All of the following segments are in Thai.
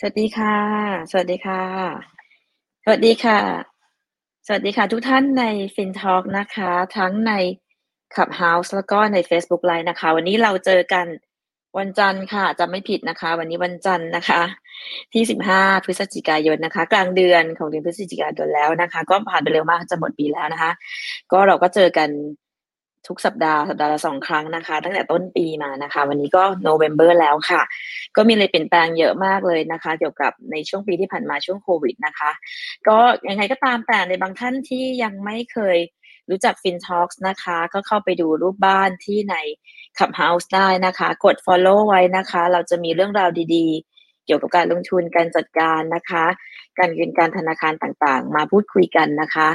สวัสดีค่ะ สวัสดีค่ะ สวัสดีค่ะ สวัสดีค่ะ ทุกท่านใน FinTalk นะคะ ทั้งใน Clubhouse แล้วก็ใน Facebook Live นะคะ วันนี้เราเจอกันวันจันทร์ค่ะจำไม่ผิดนะคะ วันนี้วันจันทร์นะคะ ที่ 15 พฤศจิกายนนะคะ กลางเดือนของเดือนพฤศจิกายนแล้วนะคะ ก็ผ่านไปเร็วมากจะหมดปีแล้วนะคะ ก็เราก็เจอกัน ทุกสัปดาห์สัปดาห์ละสองครั้งนะคะ ตั้งแต่ต้นปีมานะคะ วันนี้ก็โนเวม ber แล้วค่ะ ก็มีอะไรเปลี่ยนแปลงเยอะมากเลยนะคะ เกี่ยวกับในช่วงปีที่ผ่านมาช่วงโควิดนะคะ ก็ยังไงก็ตามแต่ในบางท่านที่ยังไม่เคยรู้จัก FinTalks นะคะ ก็เข้าไปดูรูปบ้านที่ใน Clubhouse ได้นะคะ กด follow ไว้นะคะ เราจะมีเรื่องราวดีๆ เกี่ยวกับการลงทุนการจัดการนะคะ การเงินการธนาคารต่างๆ มาพูดคุยกันนะคะ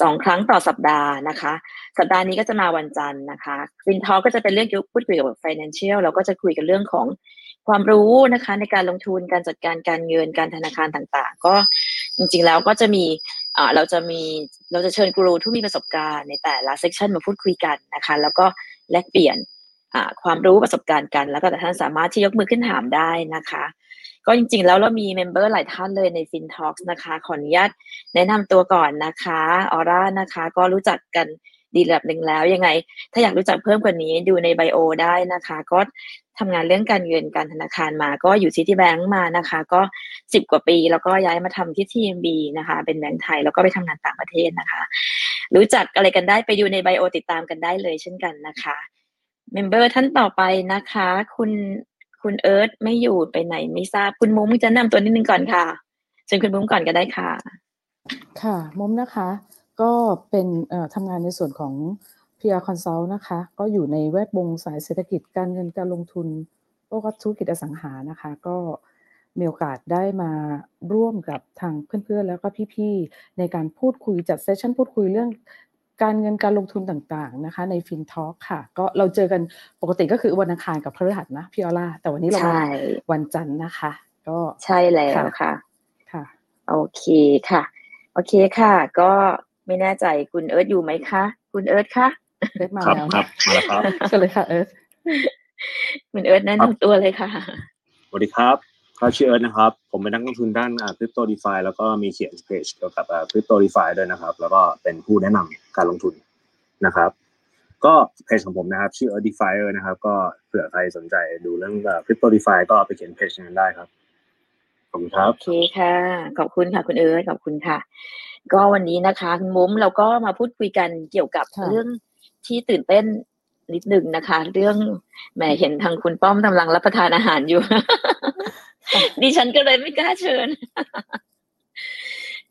สองครั้งต่อสัปดาห์นะคะ สัปดาห์นี้ก็จะมาวันจันทร์นะคะFinTalks็จะเป็นเรื่องพูดคุยกับ financial เราก็จะคุยกันเรื่องของความรู้นะคะ ในการลงทุนการจัดการการเงินการธนาคารต่างๆ ก็จริงๆแล้วก็จะมีเราจะมีเราจะเชิญกูรูที่มีประสบการณ์ในแต่ละ session มาพูดคุยกันนะคะ แล้วก็แลกเปลี่ยนความรู้ประสบการณ์กัน แล้วก็แต่ท่านสามารถที่ยกมือขึ้นถามได้นะคะ ก็จริงๆ แล้วเรามี member หลายท่านเลยใน FinTalks นะคะ ขออนุญาตแนะนำตัวก่อนนะคะออร่านะคะ ก็รู้จักกันดีระดับหนึ่งแล้วยังไง ถ้าอยากรู้จักเพิ่มกว่านี้ดูใน bio ได้นะคะ ก็ทำงานเรื่องการเงินการธนาคารมา ก็อยู่ Citibank มานะคะ ก็สิบกว่าปี แล้วก็ย้ายมาทำที่ TMB นะคะ เป็นแบงก์ไทย แล้วก็ไปทำงานต่างประเทศนะคะ รู้จักอะไรกันได้ไปดูใน bio ติดตามกันได้เลยเช่นกันนะคะ member ท่านต่อไปนะคะ คุณ คุณเอิร์ธไม่อยู่ไปไหนไม่ทราบคุณมุ้งแนะนำตัวนิดนึงก่อนค่ะเชิญคุณมุ้งก่อนก็ได้ค่ะ ค่ะมุ้มนะคะ ก็เป็นทำงานในส่วนของ PR Consult นะคะ ก็อยู่ในแวดวงสายเศรษฐกิจการเงินการลงทุนแล้วก็ธุรกิจอสังหานะคะ ก็มีโอกาสได้มาร่วมกับทางเพื่อนๆ แล้วก็พี่ๆ ในการพูดคุยจัดเซสชั่นพูดคุยเรื่อง การเงินการลงทุนต่างๆนะคะ ใน FinTalk ค่ะ ก็เราเจอกันปกติก็คือวันอังคารกับพฤหัสนะพี่ออล่าแต่วันนี้เรามาใช่วันจันทร์นะคะ ก็ใช่แล้วค่ะค่ะ ค่ะ โอเคค่ะ โอเคค่ะ ก็ไม่แน่ใจคุณเอิร์ธอยู่ไหมคะ คุณเอิร์ธคะเอิร์ธมาครับแล้วครับมาแล้วครับเชิญเลยค่ะเอิร์ธคุณเอิร์ธแนะนำตัวเลยค่ะสวัสดีครับ ก็ชื่อเอิร์ธนะครับ ผมเป็นนักลงทุนด้านคริปโตดีฟาแล้วก็มีเขียนเพจเกี่ยวกับคริปโตดีฟาด้วยนะครับ แล้วก็เป็นผู้แนะนำการลงทุนนะครับ ก็เพจของผมนะครับ ชื่อ Earth Defier นะครับ ก็เผื่อใครสนใจดูเรื่องคริปโตดีฟาก็ไปเขียนเพจนั้นได้ครับขอบคุณครับโอเคค่ะ ขอบคุณค่ะคุณเอิร์ธขอบคุณค่ะ ก็วันนี้นะคะคุณมุ้มเราก็มาพูดคุยกันเกี่ยวกับค่ะเรื่องที่ตื่นเต้น นิดหนึ่งนะคะ เรื่องแหมเห็นทางคุณป้อมกำลังรับประทานอาหารอยู่ ดิฉันก็เลยไม่กล้าเชิญ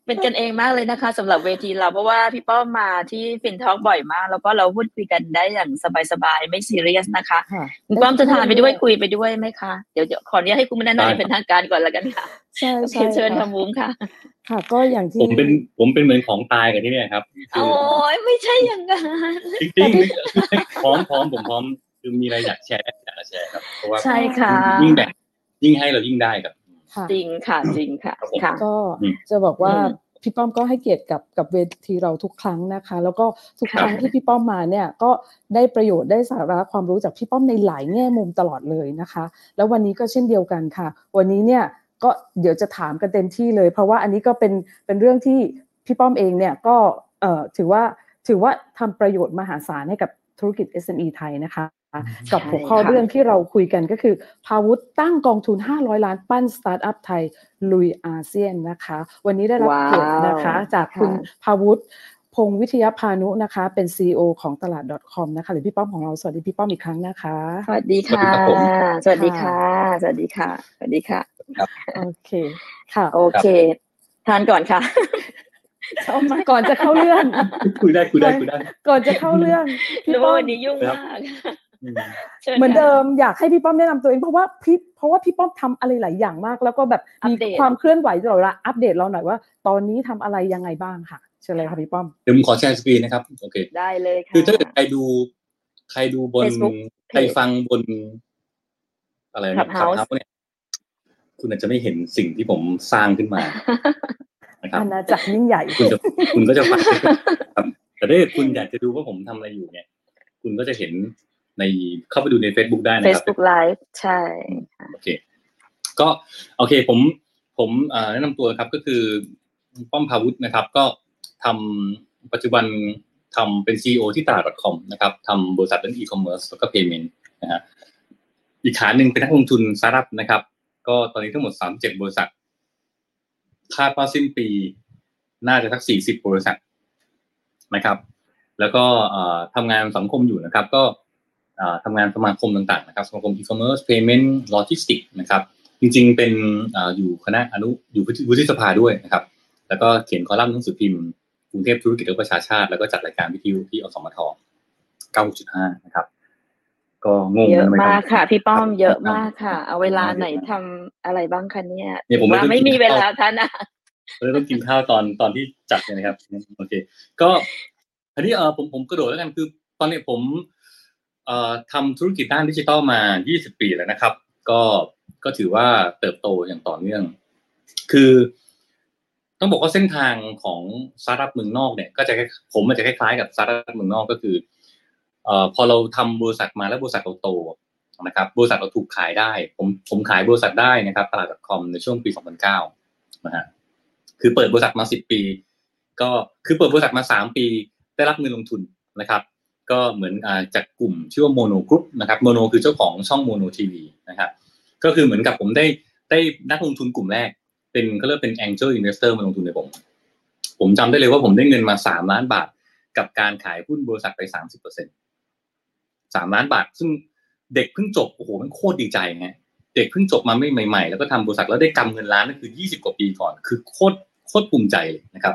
เป็นกันเองมากเลยนะคะสำหรับเวทีเราเพราะว่าพี่ป้อมมาที่ฟินทอล์กบ่อยมาก แล้วก็เราพูดคุยกันได้อย่างสบายๆไม่ซีเรียสนะคะค่ะคุณป้อมจะทานไปด้วยคุยไปด้วยไหมคะเดี๋ยวเดี๋ยวขออนุญาตให้คุณแนะได้นำเป็นทางการก่อนแล้วกันค่ะใช่โอเคใช่เชิญค่ะค่ะมุ้งค่ะ ค่ะ ก็อย่างที่ผมเป็นผมเป็นเหมือนของตายกับที่เนี่ยครับคืโอ้ยไม่ใช่อย่างนั้นจริงจริงๆพร้อมพร้อมผมพร้อมคือมีอะไรอยากแชร์อยากจะแชร์ครับเพราะว่าใช่ค่ะยิ่งแบ่งยิ่งให้เรายิ่งได้ครับค่ะ จริงค่ะจริงค่ะครับผมค่ะก็อืมจะบอกว่าอืมพี่ป้อมก็ให้เกียรติกับกับเวทีเราทุกครั้งนะคะ แล้วก็ทุกค่ะครั้งที่พี่ป้อมมาเนี่ยก็ได้ประโยชน์ได้สาระความรู้จากพี่ป้อมในหลายแง่มุมตลอดเลยนะคะ แล้ววันนี้ก็เช่นเดียวกันค่ะ วันนี้เนี่ยก็เดี๋ยวจะถามกันเต็มที่เลย เพราะว่าอันนี้ก็เป็นเป็นเรื่องที่พี่ป้อมเองเนี่ยก็เอ่อถือว่าถือว่าทำประโยชน์มหาศาลให้กับธุรกิจ SME ไทยนะคะ กับหัวข้อค่ะเรื่องที่เราคุยกันก็คือ พาวุฒตั้งกองทุน 500 ล้านปั้นสตาร์ทอัพไทย ลุยอาเซียนนะคะ วันนี้ได้รับว้าวเกียรตินะคะ จากคุณค่ะพาวุฒพงศ์วิทยาพานุนะคะ เป็น CEO ของตลาด .com นะคะ หรือพี่ป้อมของเรา สวัสดีพี่ป้อมอีกครั้งนะคะ สวัสดีค่ะ สวัสดีครับผมสวัสดีค่ะ สวัสดีค่ะ สวัสดีค่ะ โอเค ค่ะ โอเค ทานก่อนค่ะชอบมากก่อนจะเข้าเรื่องคุยได้คุยได้คุยได้ ก่อนจะเข้าเรื่องพี่รู้ป้อว่ามวันนี้ยุ่งมากอืมชิญ เหมือนค่ะเดิมอยากให้พี่ป้อมแนะนำตัวเองเพราะว่าพี่เพราะว่าพี่ป้อมทำอะไรหลายอย่างมาก แล้วก็แบบอัมีปเดตความเคลื่อนไหวตลอดเวลาอัปเดตเราหน่อยว่า ตอนนี้ทำอะไรยังไงบ้างค่ะเชิญเลยค่ะพี่ป้อมเดี๋ยวผมขอแชร์สกรีนนะครับโอเคได้เลยค่ะคือถ้าเกิดใครดูใครดูบน Facebook ใครฟังบน อะไรนะ Clubhouse Clubhouse เนี่ยคุณอาจจะไม่เห็นสิ่งที่ผมสร้างขึ้นมานะครับอาณาจักรยิ่งใหญ่ คุณจะคุณก็จะฟังครับแต่ถ้าเกิดคุณอยากจะดูว่าผมทำอะไรอยู่เนี่ย คุณก็จะเห็น ในเข้าไปดูใน Facebook ได้นะครับ Facebook Live ใช่โอเคก็โอเคผมผมแนะนำตัวครับก็คือป้อมพาวุฒินะครับ ก็ทำปัจจุบันทำเป็น CEO ที่ตลาด .com นะครับทำบริษัทเรื่อง e-commerce แล้วก็ payment นะฮะอีกขาหนึ่งเป็นนักลงทุนสตาร์ทอัพนะครับ ก็ตอนนี้ทั้งหมด 37 บริษัทคาดว่าสิ้นปีน่าจะสัก 40 บริษัทนะครับ แล้วก็ทำงานสังคมอยู่นะครับ ก็ ทำงานสมาคมต่างๆนะครับสมาคม e-commerce payment logistics นะครับจริงๆเป็นอยู่คณะอนุอยู่วุฒิสภาด้วยนะครับ แล้วก็เขียนคอลัมน์หนังสือพิมพ์กรุงเทพธุรกิจและประชาชาติ แล้วก็จัดรายการวิทยุที่อสมท9.5 นะครับ ก็งงเยอะมากค่ะ พี่ป้อมเยอะมากค่ะ เอาเวลาไหนทำอะไรบ้างคะเนี่ยว่าไม่มีเวลาท่านนะเราต้องกินข้าวตอนตอนที่จัดเนี่ยนะครับโอเค ก็อันนี้เออผมผมกระโดดแล้วกันคือตอนนี้ผมเอ่อ ทำธุรกิจด้านดิจิทัลมา 20 ปีแล้วนะครับ ก็ก็ถือว่าเติบโตอย่างต่อเนื่อง คือต้องบอกว่าเส้นทางของสตาร์ทอัพเมืองนอกเนี่ย ก็จะผมมันจะคล้ายๆกับสตาร์ทอัพเมืองนอกก็คือเอ่อพอเราทำบริษัทมาแล้วบริษัทเราโตนะครับบริษัทเราถูกขายได้ ผมผมขายบริษัทได้นะครับตลาด .com ในช่วงปี 2009นะฮะคือเปิดบริษัทมา 10 ปี ก็คือเปิดบริษัทมา 3 ปี ได้รับเงินลงทุนนะครับ ก็เหมือนจากกลุ่มชื่อว่าโมโนกรุ๊ปนะครับโมโนคือเจ้าของช่องโมโนทีวีนะครับก็คือเหมือนกับผมได้ได้นักลงทุนกลุ่มแรก เป็นก็เรียกเป็น angel investor มาลงทุนในผม ผมจำได้เลยว่าผมได้เงินมา3ล้านบาท กับการขายหุ้นบริษัทไป30เปอร์เซ็นต์สามล้านบาท ซึ่งเด็กเพิ่งจบโอ้โหมันโคตรดีใจไงเด็กเพิ่งจบมาไม่ใหม่ๆ แล้วก็ทำบริษัทแล้วได้กำเงินล้านนั่นคือ20กว่าปีก่อน คือโคตรโคตรภูมิใจเลยนะครับ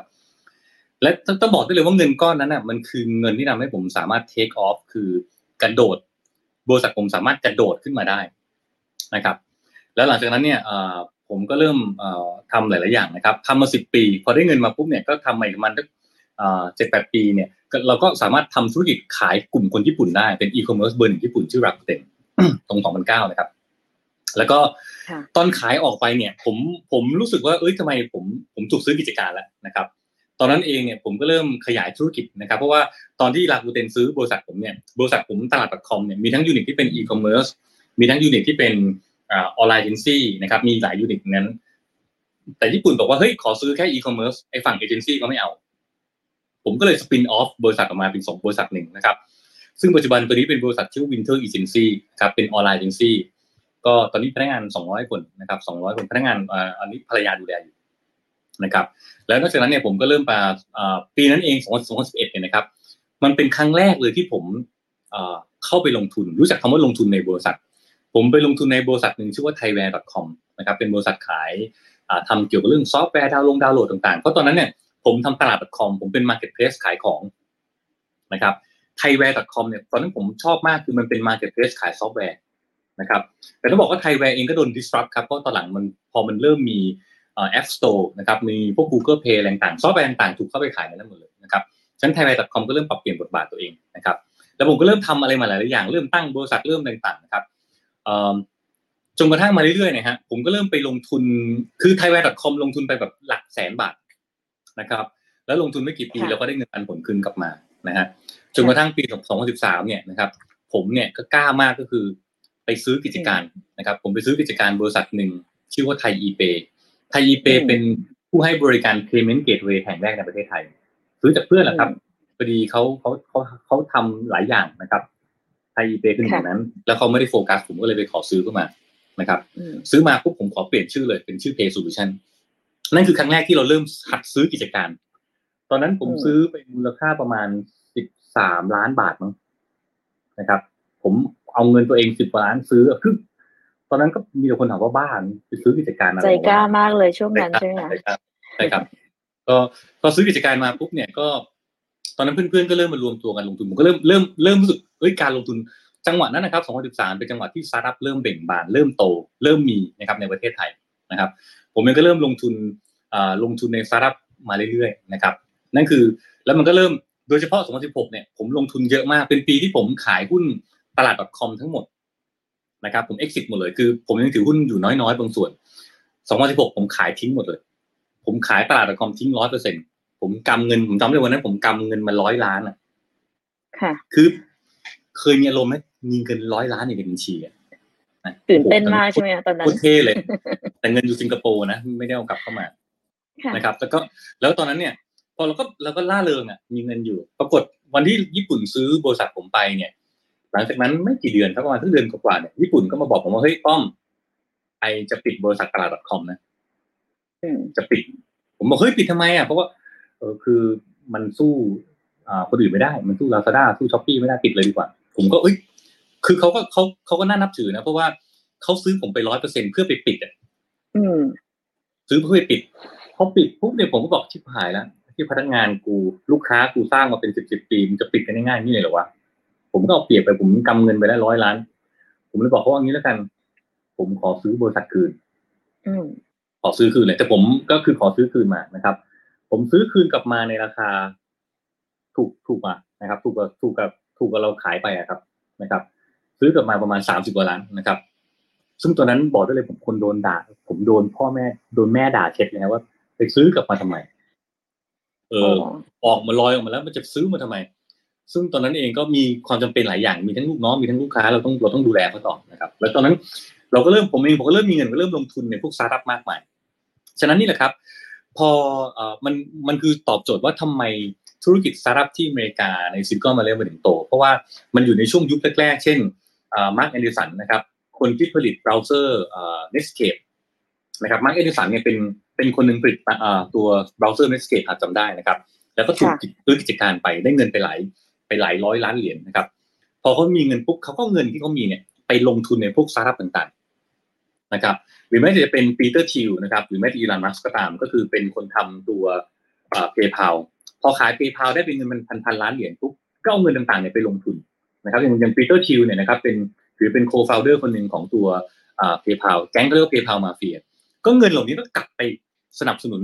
และต้องบอกได้เลยว่าเงินก้อนนั้นอะมันคือเงินที่ทำให้ผมสามารถ take off คือกระโดดบริษัทผมสามารถกระโดดขึ้นมาได้นะครับ แล้วหลังจากนั้นเนี่ยผมก็เริ่มทำหลาย ๆ อย่างนะครับทำมาสิบปี พอได้เงินมาปุ๊บเนี่ยก็ทำใหม่ประมาณเจ็ดแปดปีเนี่ยเราก็สามารถทำธุรกิจขายกลุ่มคนญี่ปุ่นได้เป็นอีคอมเมิร์ซเบอร์หนึ่งญี่ปุ่นชื่อรักเต็นตรงสองพันเก้านะครับ แล้วก็ตอนขายออกไปเนี่ย ผมผมรู้สึกว่าเอ้ยทำไมผมผมถูกซื้อกิจการแล้วนะครับ ตอนนั้นเองเนี่ยผมก็เริ่มขยายธุรกิจนะครับ เพราะว่าตอนที่ Rakuten ซื้อบริษัทผมเนี่ยบริษัทผมตลาด .com เนี่ยมีทั้ง unit ที่เป็นอีคอมเมิร์ซมีทั้ง unit ที่เป็นออนไลน์เอเจนซี่นะครับมีหลาย unit นั้น แต่ญี่ปุ่นบอกว่าเฮ้ยขอซื้อแค่อีคอมเมิร์ซไอ้ฝั่งเอเจนซี่ก็ไม่เอา ผมก็เลย spin off บริษัทออกมาเป็นสองบริษัทหนึ่งนะครับซึ่งปัจจุบันตัวนี้เป็นบริษัทชื่อ Winter Agency ครับเป็นออนไลน์เอเจนซี่ก็ตอนนี้พนักงาน 200 คนนะครับ 200 คนพนักงานอันนี้ภรรยาดูแลอยู่ นะครับ แล้วนอกจากนั้นเนี่ยผมก็เริ่มมาปีนั้นเอง2011เนี่ยนะครับ มันเป็นครั้งแรกเลยที่ผมเข้าไปลงทุน รู้จักคำว่าลงทุนในบริษัท ผมไปลงทุนในบริษัทหนึ่งชื่อว่า thaiware.com นะครับ เป็นบริษัทขายทำเกี่ยวกับเรื่องซอฟต์แวร์ดาวน์ลงดาวน์โหลดต่างๆ เพราะตอนนั้นเนี่ยผมทำตลาด .com ผมเป็น marketplace ขายของนะครับ thaiware.com เนี่ยตอนนั้นผมชอบมากคือมันเป็น marketplace ขายซอฟต์แวร์นะครับ แต่ต้องบอกว่าไทยแวร์เองก็โดน disrupt ครับ เพราะตอนหลังมันพอมันเริ่มมี App Store นะครับมีพวก Google Play อะไรต่างซอฟต์แวร์ต่างถูกเข้าไปขายในนั้นหมดเลยนะครับฉันไทยแวร์ .com ก็เริ่มปรับเปลี่ยนบทบาทตัวเองนะครับแล้วผมก็เริ่มทำอะไรมาหลายอย่างเริ่มตั้งบริษัทเริ่มต่างๆนะครับจนกระทั่งมาเรื่อยๆนะฮะผมก็เริ่มไปลงทุนคือไทยแวร์ .com ลงทุนไปแบบหลักแสนบาทนะครับ แล้วลงทุนไม่กี่ปีเราก็ได้เงินปันผลคืนกลับมานะฮะจนกระทั่งปี 2013 เนี่ยนะครับ ผมเนี่ยก็กล้ามากก็คือไปซื้อกิจการนะครับ ผมไปซื้อกิจการบริษัทหนึ่งชื่อว่าไทยอีเป ไทยอีเปเป็นผู้ให้บริการ payment gateway แห่งแรกในประเทศไทย ซื้อจากเพื่อนแหละครับพอดีเขาเขาเขาเขาทำหลายอย่างนะครับไทยอีเปคือหนึ่งนั้น แล้วเขาไม่ได้โฟกัสผมก็เลยไปขอซื้อเข้ามานะครับ ซื้อมาปุ๊บผมขอเปลี่ยนชื่อเลยเป็นชื่อ Pay Solution นั่นคือครั้งแรกที่เราเริ่มหัดซื้อกิจการ ตอนนั้นผมซื้อเป็นมูลค่าประมาณสิบสามล้านบาทมั้งนะครับ ผมเอาเงินตัวเองสิบล้านซื้อคือ ตอนนั้นก็มีแต่คนถามว่าบ้าไปซื้อกิจการอะไรใจกล้ามากเลยช่วงนั้นใช่ไหมใช่ครับก็พอซื้อกิจการมาปุ๊บเนี่ยก็ ตอนนั้นเพื่อนๆก็เริ่มมารวมตัวกันลงทุนผมก็เริ่มเริ่มเริ่มรู้สึกเอ้ยการลงทุนจังหวะนั้นนะครับ2013 เป็นจังหวะที่สตาร์ทอัพเริ่มเบ่งบาน เริ่มโต เริ่มมีนะครับในประเทศไทยนะครับ ผมเองก็เริ่มลงทุนลงทุนในสตาร์ทอัพมาเรื่อยๆนะครับ นั่นคือแล้วมันก็เริ่มโดยเฉพาะ 2016 เนี่ยผมลงทุนเยอะมาก เป็นปีที่ผมขายหุ้นตลาด .com ทั้งหมด นะครับผม exit หมดเลยคือ ผมยังถือหุ้นอยู่น้อยๆ บางส่วน2016 ผมขายทิ้งหมดเลย ผมขายตลาด .com ทิ้งร้อยเปอร์เซ็นต์ผมกำเงินผมจำได้วันนั้นผมกำเงินมาร้อยล้านอะค่ะคือ เคยมีอารมณ์ไหมมีเงินร้อยล้านในบัญชีอะตื่นเต้นมากใช่ไหมตอนนั้นโคตรเท่เลย แต่เงินอยู่สิงคโปร์นะไม่ได้เอากลับเข้ามาค่ะนะครับ แล้วก็แล้วตอนนั้นเนี่ย พอเราก็เราก็ล่าเริงอะ มีเงินอยู่ ปรากฏวันที่ญี่ปุ่นซื้อบริษัทผมไปเนี่ย หลังจากนั้นไม่กี่เดือนสักประมาณสักเดือนกว่าๆเนี่ยญี่ปุ่นก็มาบอกผมว่าเฮ้ยป้อมไอจะปิดบริษัทตลาด .com นะอืมจะปิด ผมบอกเฮ้ยปิดทำไมอะเพราะว่าเออคือมันสู้อ่าคนอื่นไม่ได้ มันสู้ลาซาด้าสู้ช้อปปี้ไม่ได้ปิดเลยดีกว่า ผมก็เอ้ยคือเขาก็เขาเขาก็น่านับถือนะเพราะว่าเขาซื้อผมไปร้อยเปอร์เซ็นเพื่อไปปิดอะอืมซื้อเพื่อไปปิดพอปิดปุ๊บเนี่ยผมก็บอกชิบหายแล้วที่พนักงานกูลูกค้ากูสร้างมาเป็นสิบสิบปีมันจะปิดกันง่ายๆนี่เลยเหรอวะ ผมก็เอาเปรียบไปผมกำเงินไปแล้วร้อยล้าน ผมเลยบอกเขาว่าอย่างนี้แล้วกัน ผมขอซื้อบริษัทคืนอืมขอซื้อคืนเลยแต่ผมก็คือขอซื้อคืนมานะครับ ผมซื้อคืนกลับมาในราคา ถูกถูกมานะครับ ถูกกับถูกกับถูกกับเราขายไปอะครับนะครับ ซื้อกลับมาประมาณสามสิบกว่าล้านนะครับ ซึ่งตอนนั้นบอกได้เลยผมคนโดนด่า ผมโดนพ่อแม่โดนแม่ด่าเช็ดเลยนะว่า ไปซื้อกลับมาทำไมเออออกมาลอยออกมาแล้วมันจะซื้อมาทำไม ซึ่งตอนนั้นเองก็มีความจำเป็นหลายอย่างมีทั้งลูกน้องมีทั้งลูกค้าเราต้องเราต้องดูแลเขาต่อนะครับ แล้วตอนนั้นเราก็เริ่มผมเองผมก็เริ่มมีเงินก็เริ่มลงทุนในพวกสตาร์ทอัพมากมายฉะนั้นนี่แหละครับ พอเอ่อมันมันคือตอบโจทย์ว่าทำไมธุรกิจสตาร์ทอัพที่อเมริกาใน Silicon Valley มันถึงโต เพราะว่ามันอยู่ในช่วงยุคแรกๆ เช่น Marc Andreessen นะครับคนที่ผลิตเบราว์เซอร์เอ่อ Netscape นะครับ Marc Andreessen เนี่ยเป็นเป็นคนหนึ่งผลิตเอ่อตัวเบราว์เซอร์ Netscape อาจจำได้นะครับ แล้วก็ถูกค่ะซื้อกิจการไปได้เงินไปหลาย ไปหลายร้อยล้านเหรียญนะครับ พอเขามีเงินปุ๊บเขาก็เงินที่เขามีเนี่ยไปลงทุนในพวกสตาร์ทอัพต่างๆนะครับ หรือแม้จะเป็น Peter Thiel นะครับหรือแม้แต่ Elon Musk ก็ตาม ก็คือเป็นคนทำตัวเพย์พาพอขายเพย์พาได้เป็นเงินมันพันพันล้านเหรียญปุ๊บก็เอาเงินต่างๆเนี่ยไปลงทุนนะครับอย่างอย่าง Peter Thiel เนี่ยนะครับเป็นถือเป็น co-founder คนหนึ่งของตัว PayPal แก๊งเขาเรียกว่า PayPal Mafia ก็เงินเหล่านี้ก็กลับไปสนับสนุน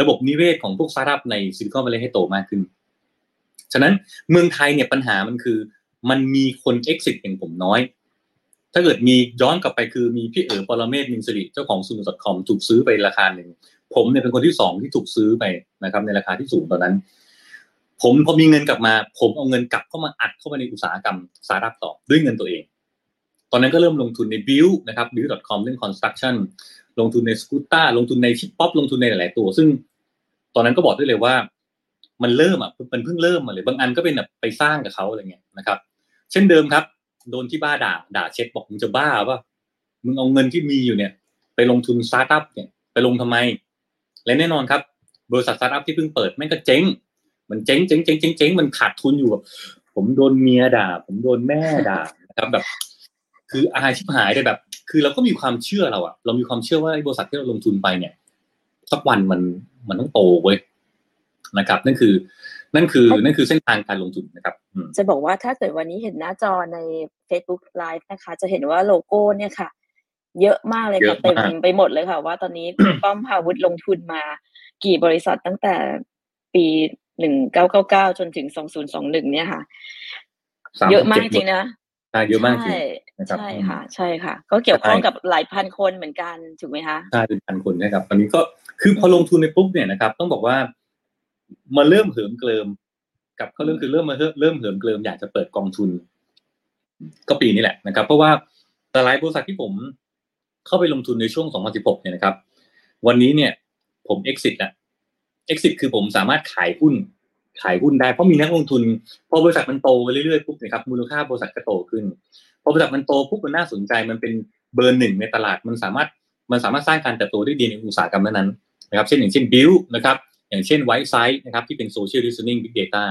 ระบบนิเวศของพวกสตาร์ทอัพใน Silicon Valley ให้โตมากขึ้น ฉะนั้นเมืองไทยเนี่ยปัญหามันคือ มันมีคน exit อย่างผมน้อย ถ้าเกิดมีย้อนกลับไปคือมีพี่เอ๋อปรเมศมินสิริเจ้าของซูน .com ถูกซื้อไปราคาหนึ่งผมเนี่ยเป็นคนที่สองที่ถูกซื้อไปนะครับ ในราคาที่สูงตอนนั้น ผมพอมีเงินกลับมา ผมเอาเงินกลับเข้ามาอัดเข้ามาในอุตสาหกรรมสตาร์ทอัพต่อด้วยเงินตัวเอง ตอนนั้นก็เริ่มลงทุนใน Builk นะครับ Builk.com เรื่อง construction ลงทุนใน Skootar ลงทุนใน Shippop ลงทุนในหลาย ๆ ตัว ซึ่งตอนนั้นก็บอกได้เลยว่า มันเริ่มอะมันเพิ่งเริ่มมาเลยบางอันก็เป็นแบบไปสร้างกับเขาอะไรเงี้ยนะครับ เช่นเดิมครับ โดนที่บ้านด่าด่าเช็ดบอกมึงจะบ้าป่ะมึงเอาเงินที่มีอยู่เนี่ย ไปลงทุนสตาร์ทอัพเนี่ยไปลงทำไม และแน่นอนครับ บริษัทสตาร์ทอัพที่เพิ่งเปิดแม่งก็เจ๊ง มันเจ๊งเจ๊งเจ๊งเจ๊งเจ๊งมันขาดทุนอยู่แบบผมโดนเมียด่า ผมโดนแม่ด่านะครับแบบ คืออายชิบหายเลยแบบ คือเราก็มีความเชื่อเราอะเรามีความเชื่อว่าบริษัทที่เราลงทุนไปเนี่ยสักวันมันมันต้องโตเว้ย นะครับ นั่นคือ นั่นคือนั่นคือเส้นทางการลงทุนนะครับอืมจะบอกว่าถ้าเกิดวันนี้เห็นหน้าจอใน Facebook Live นะคะ จะเห็นว่าโลโก้เนี่ยค่ะ เยอะมากเลยเยค่ะอะเต็มากมไปหมดเลยค่ะ ว่าตอนนี้คุณป้อมพาวุฒิลงทุนมากี่บริษัทตั้งแต่ปีหนึ่งเก้าเก้าเก้าจนถึงสองศูนย์สองหนึ่งเนี่ยค่ะสามเยอะมากสิบจริงๆนะใช่เยอะมากจริงใช่นะครับใช่ค่ะ ใช่ค่ะ ก็เกี่ยวข้องใช่กับหลายพันคนเหมือนกันถูกไหมคะใช่เป็นพันคนนะครับตอนนี้ก็คือพอลงทุนในปุ๊บเนี่ยนะครับ ต้องบอกว่า มาเริ่มเหิมเกลิม กับเขาเรื่องคือเริ่มมาเริ่มเหิมเกลิมอยากจะเปิดกองทุน ก็ปีนี้แหละนะครับ เพราะว่าแต่หลายบริษัทที่ผมเข้าไปลงทุนในช่วง 2016 เนี่ยนะครับ วันนี้เนี่ย ผม exit นะ exit คือผมสามารถขายหุ้น ขายหุ้นได้เพราะมีนักลงทุน พอบริษัทมันโตไปเรื่อยๆปุ๊บนะครับ มูลค่าบริษัทก็โตขึ้น พอบริษัทมันโตปุ๊บมันน่าสนใจ มันเป็นเบอร์หนึ่งในตลาด มันสามารถ มันสามารถสร้างการเติบโตได้ดีในอุตสาหกรรมนั้นนะครับ เช่นอย่างเช่น build นะครับ อย่างเช่น white side นะครับที่เป็น social listening big data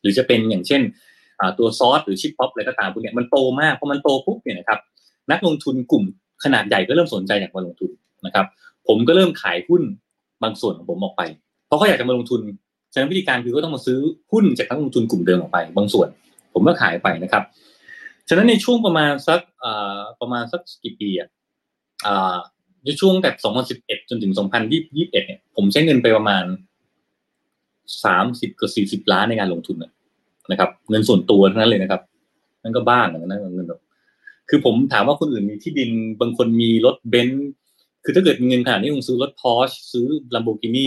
หรือจะเป็นอย่างเช่นตัวซอสหรือชิปป๊อปอะไรก็ตามพวกนี้มันโตมากพอมันโตปุ๊บเนี่ยนะครับนักลงทุนกลุ่มขนาดใหญ่ก็เริ่มสนใจอยากมาลงทุนนะครับ ผมก็เริ่มขายหุ้นบางส่วนของผมออกไป เพราะเขาอยากจะมาลงทุนฉะนั้นวิธีการคือก็ต้องมาซื้อหุ้นจากนักลงทุนกลุ่มเดิมออกไป บางส่วน ผมก็ขายไปนะครับ ฉะนั้นในช่วงประมาณสักประมาณสักกี่ปีอะ อ่าในช่วงแบบ2011จนถึง2021เนี่ยผมใช้เงินไปประมาณ30กับ40ล้านในการลงทุนนะครับ เงินส่วนตัวทั้งนั้นเลยนะครับ นั่นก็บ้าเหมือนกันนะเงินแบบคือผมถามว่าคนอื่นมีที่ดินบางคนมีรถเบนซ์คือถ้าเกิดมีเงินขนาดนี้คงซื้อรถพอร์ชซื้อลัมโบกินี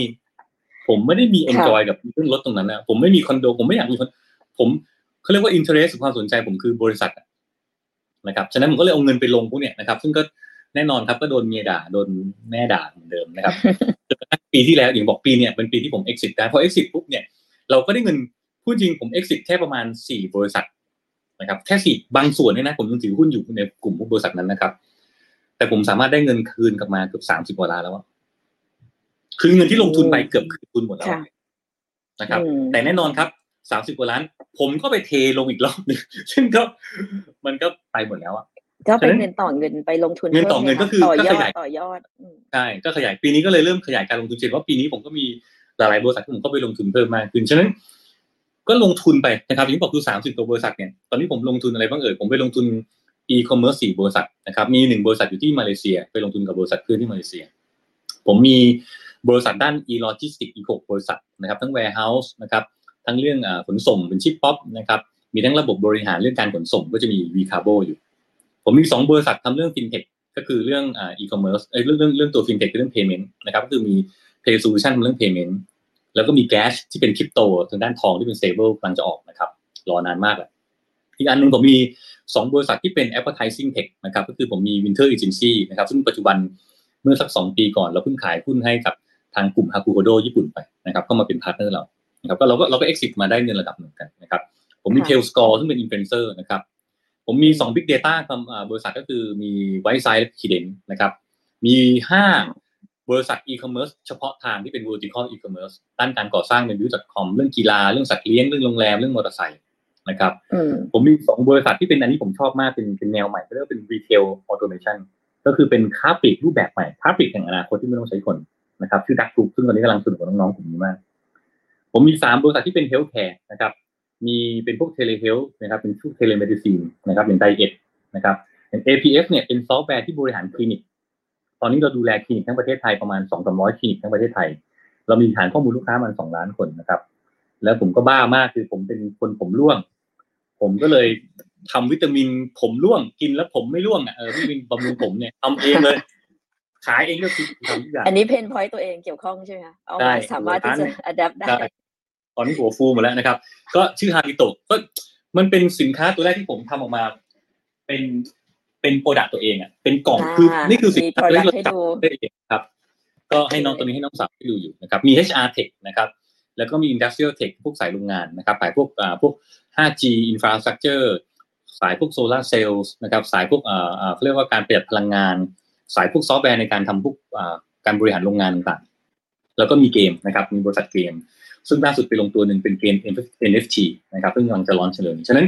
ผมไม่ได้มี enjoy กับเรื่องรถตรงนั้นนะผมไม่มีคอนโด ผมไม่อยากมีคอนผมเขาเรียกว่า interest ความสนใจผมคือบริษัทนะครับฉะนั้นผมก็เลยเอาเงินไปลงพวกเนี้ยนะครับ ซึ่งก็ แน่นอนครับก็โดนเมียด่าโดนแม่ด่าเหมือนเดิมนะครับจนกระทั่งปีที่แล้วอย่างบอกปีเนี่ยเป็นปีที่ผม exit ได้พอ exit ปุ๊บเนี่ยเราก็ได้เงินพูดจริงผม exit แค่ประมาณสี่บริษัทนะครับแค่สี่บางส่วนเนี่ยนะผมยังถือหุ้นอยู่ในกลุ่มพวกบริษัทนั้นนะครับ แต่ผมสามารถได้เงินคืนกลับมาเกือบสามสิบกว่าล้านแล้วอะคือเงินที่ลงทุนไปเกือบคืนทุนหมดแล้วค่ะนะครับอืมแต่แน่นอนครับสามสิบกว่าล้าน ผมก็ไปเทลงอีกรอบหนึงซึ่งก็มันก็ไปหมดแล้วอะ ก็เป็นฉะนั้นเงินต่อเงินไปลงทุนเงินต่อเงินพิ่มก็คือต่อยอก็ดขยายต่อยอดอืมใช่ก็ขยายปีนี้ก็เลยเริ่มขยายการลงทุนเช่นว่าปีนี้ผมก็มีหลายๆบริษัทที่ผมก็ไปลงทุนเพิ่มมากขึ้นฉะนั้นก็ลงทุนไปนะครับอย่างที่บอกคือสามสิบตัวบริษัทเนี่ยตอนนี้ผมลงทุนอะไรบ้างเอ่ยผมไปลงทุน e-commerce สี่บริษัทนะครับมีหนึ่งบริษัทอยู่ที่มาเลเซีย ไปลงทุนกับบริษัทเพื่อนที่มาเลเซีย ผมมีบริษัทด้าน e-logistics อีกหกบริษัทนะครับทั้ง warehouse นะครับทั้งเรื่องอาขนส่งเป็น Shippop นะครับมีทั้งระบบบริหารเรื่องการขนส่งก็จะมี v c a r b o อยู่ ผมมีสองบริษัททำเรื่อง fintech ก็คือเรื่องอ่า e-commerce เอ้ยเรื่องเรื่องเรื่องตัว fintech คือเรื่อง payment นะครับก็คือมี Pay Solutions เรื่อง payment แล้วก็มี gas ที่เป็นคริปโตทางด้านทองที่เป็น stable กำลังจะออกนะครับรอนานมากแหละอีกอันหนึ่งผมมีสองบริษัทที่เป็น advertising tech นะครับก็คือผมมี Winter Egency นะครับซึ่งปัจจุบันเมื่อสักสองปีก่อนเราเพิ่งขายหุ้นให้กับทางกลุ่ม Hakuhodo ญี่ปุ่นไปนะครับเข้ามาเป็น partner เรานะครับก็เราก็เราก็ exit มาได้เงินระดับหนึ่งกันนะครับผมมีค่ะ Tellscore ซึ่งเป็น influencer นะครับ ผมมีสอง big data ทำอ่าบริษัทก็คือมี Wisesight และ Kident นะครับ มีห้าบริษัท e-commerce เฉพาะทางที่เป็น vertical e-commerce ด้านการก่อสร้างเป็น Builk.com เรื่องกีฬาเรื่องสัตว์เลี้ยงเรื่องโรงแรมเรื่องมอเตอร์ไซค์นะครับอืมผมมีสองบริษัทที่เป็นอันนี้ผมชอบมากเป็นเป็นแนวใหม่เรียกว่าเป็น retail automation ก็คือเป็นค้าปลีกรูปแบบใหม่ค้าปลีกแห่งอนาคตที่ไม่ต้องใช้คนนะครับชื่อดักกรุ๊ปซึ่งตอนนี้กำลังสนุกกับน้องๆกลุ่มนี้มาก ผมมีสามบริษัทที่เป็น healthcare นะครับ มีเป็นพวก telehealth นะครับเป็นพวก telemedicine นะครับเป็น diet นะครับอย่าง APF เนี่ยเป็นซอฟต์แวร์ที่บริหารคลินิก ตอนนี้เราดูแลคลินิกทั้งประเทศไทยประมาณ2 3 0 0คลินิกทั้งประเทศไทย เรามีฐานข้อมูลลูกค้ามัน2ล้านคนนะครับ แล้วผมก็บ้ามากคือผมเป็นคนผมร่วง ผมก็เลยทำวิตามินผมร่วงกินแล้วผมไม่ร่วงอะเออวิตามินบำรุงผมเนี่ยทำเองเลย ขายเองก็คือทำทุกอย่างอันนี้ pain point ตัวเองเกี่ยวข้องใช่ไหมคะเอาได้มาสามารถที่จะ adapt ได้ได้ ตอนนี้หัวฟูหมดแล้วนะครับ ก็ชื่อฮาริโตะก็มันเป็นสินค้าตัวแรกที่ผมทำออกมา เป็นเป็น product ตัวเองอะเป็นกล่องอ่าคือนี่คือสินค้าตัวแรกมีที่ product เราให้ดูทำได้เองครับ ก็ให้น้องตัวนี้ให้น้องสาวที่ดูอยู่นะครับ มี HR Tech นะครับแล้วก็มี Industrial Tech พวกสายโรงงานนะครับสายพวกอ่าพวก 5G Infrastructure สายพวก Solar Cells นะครับสายพวกอ่าอ่าเขาเรียกว่าการประหยัดพลังงาน สายพวกซอฟต์แวร์ในการทำพวกอ่าการบริหารโรงงานต่างๆแล้วก็มีเกมนะครับ มีบริษัทเกม ซึ่งล่าสุดไปลงตัวหนึ่งเป็นเกม NFT นะครับซึ่งกำลังจะ launch เกมฉะนั้น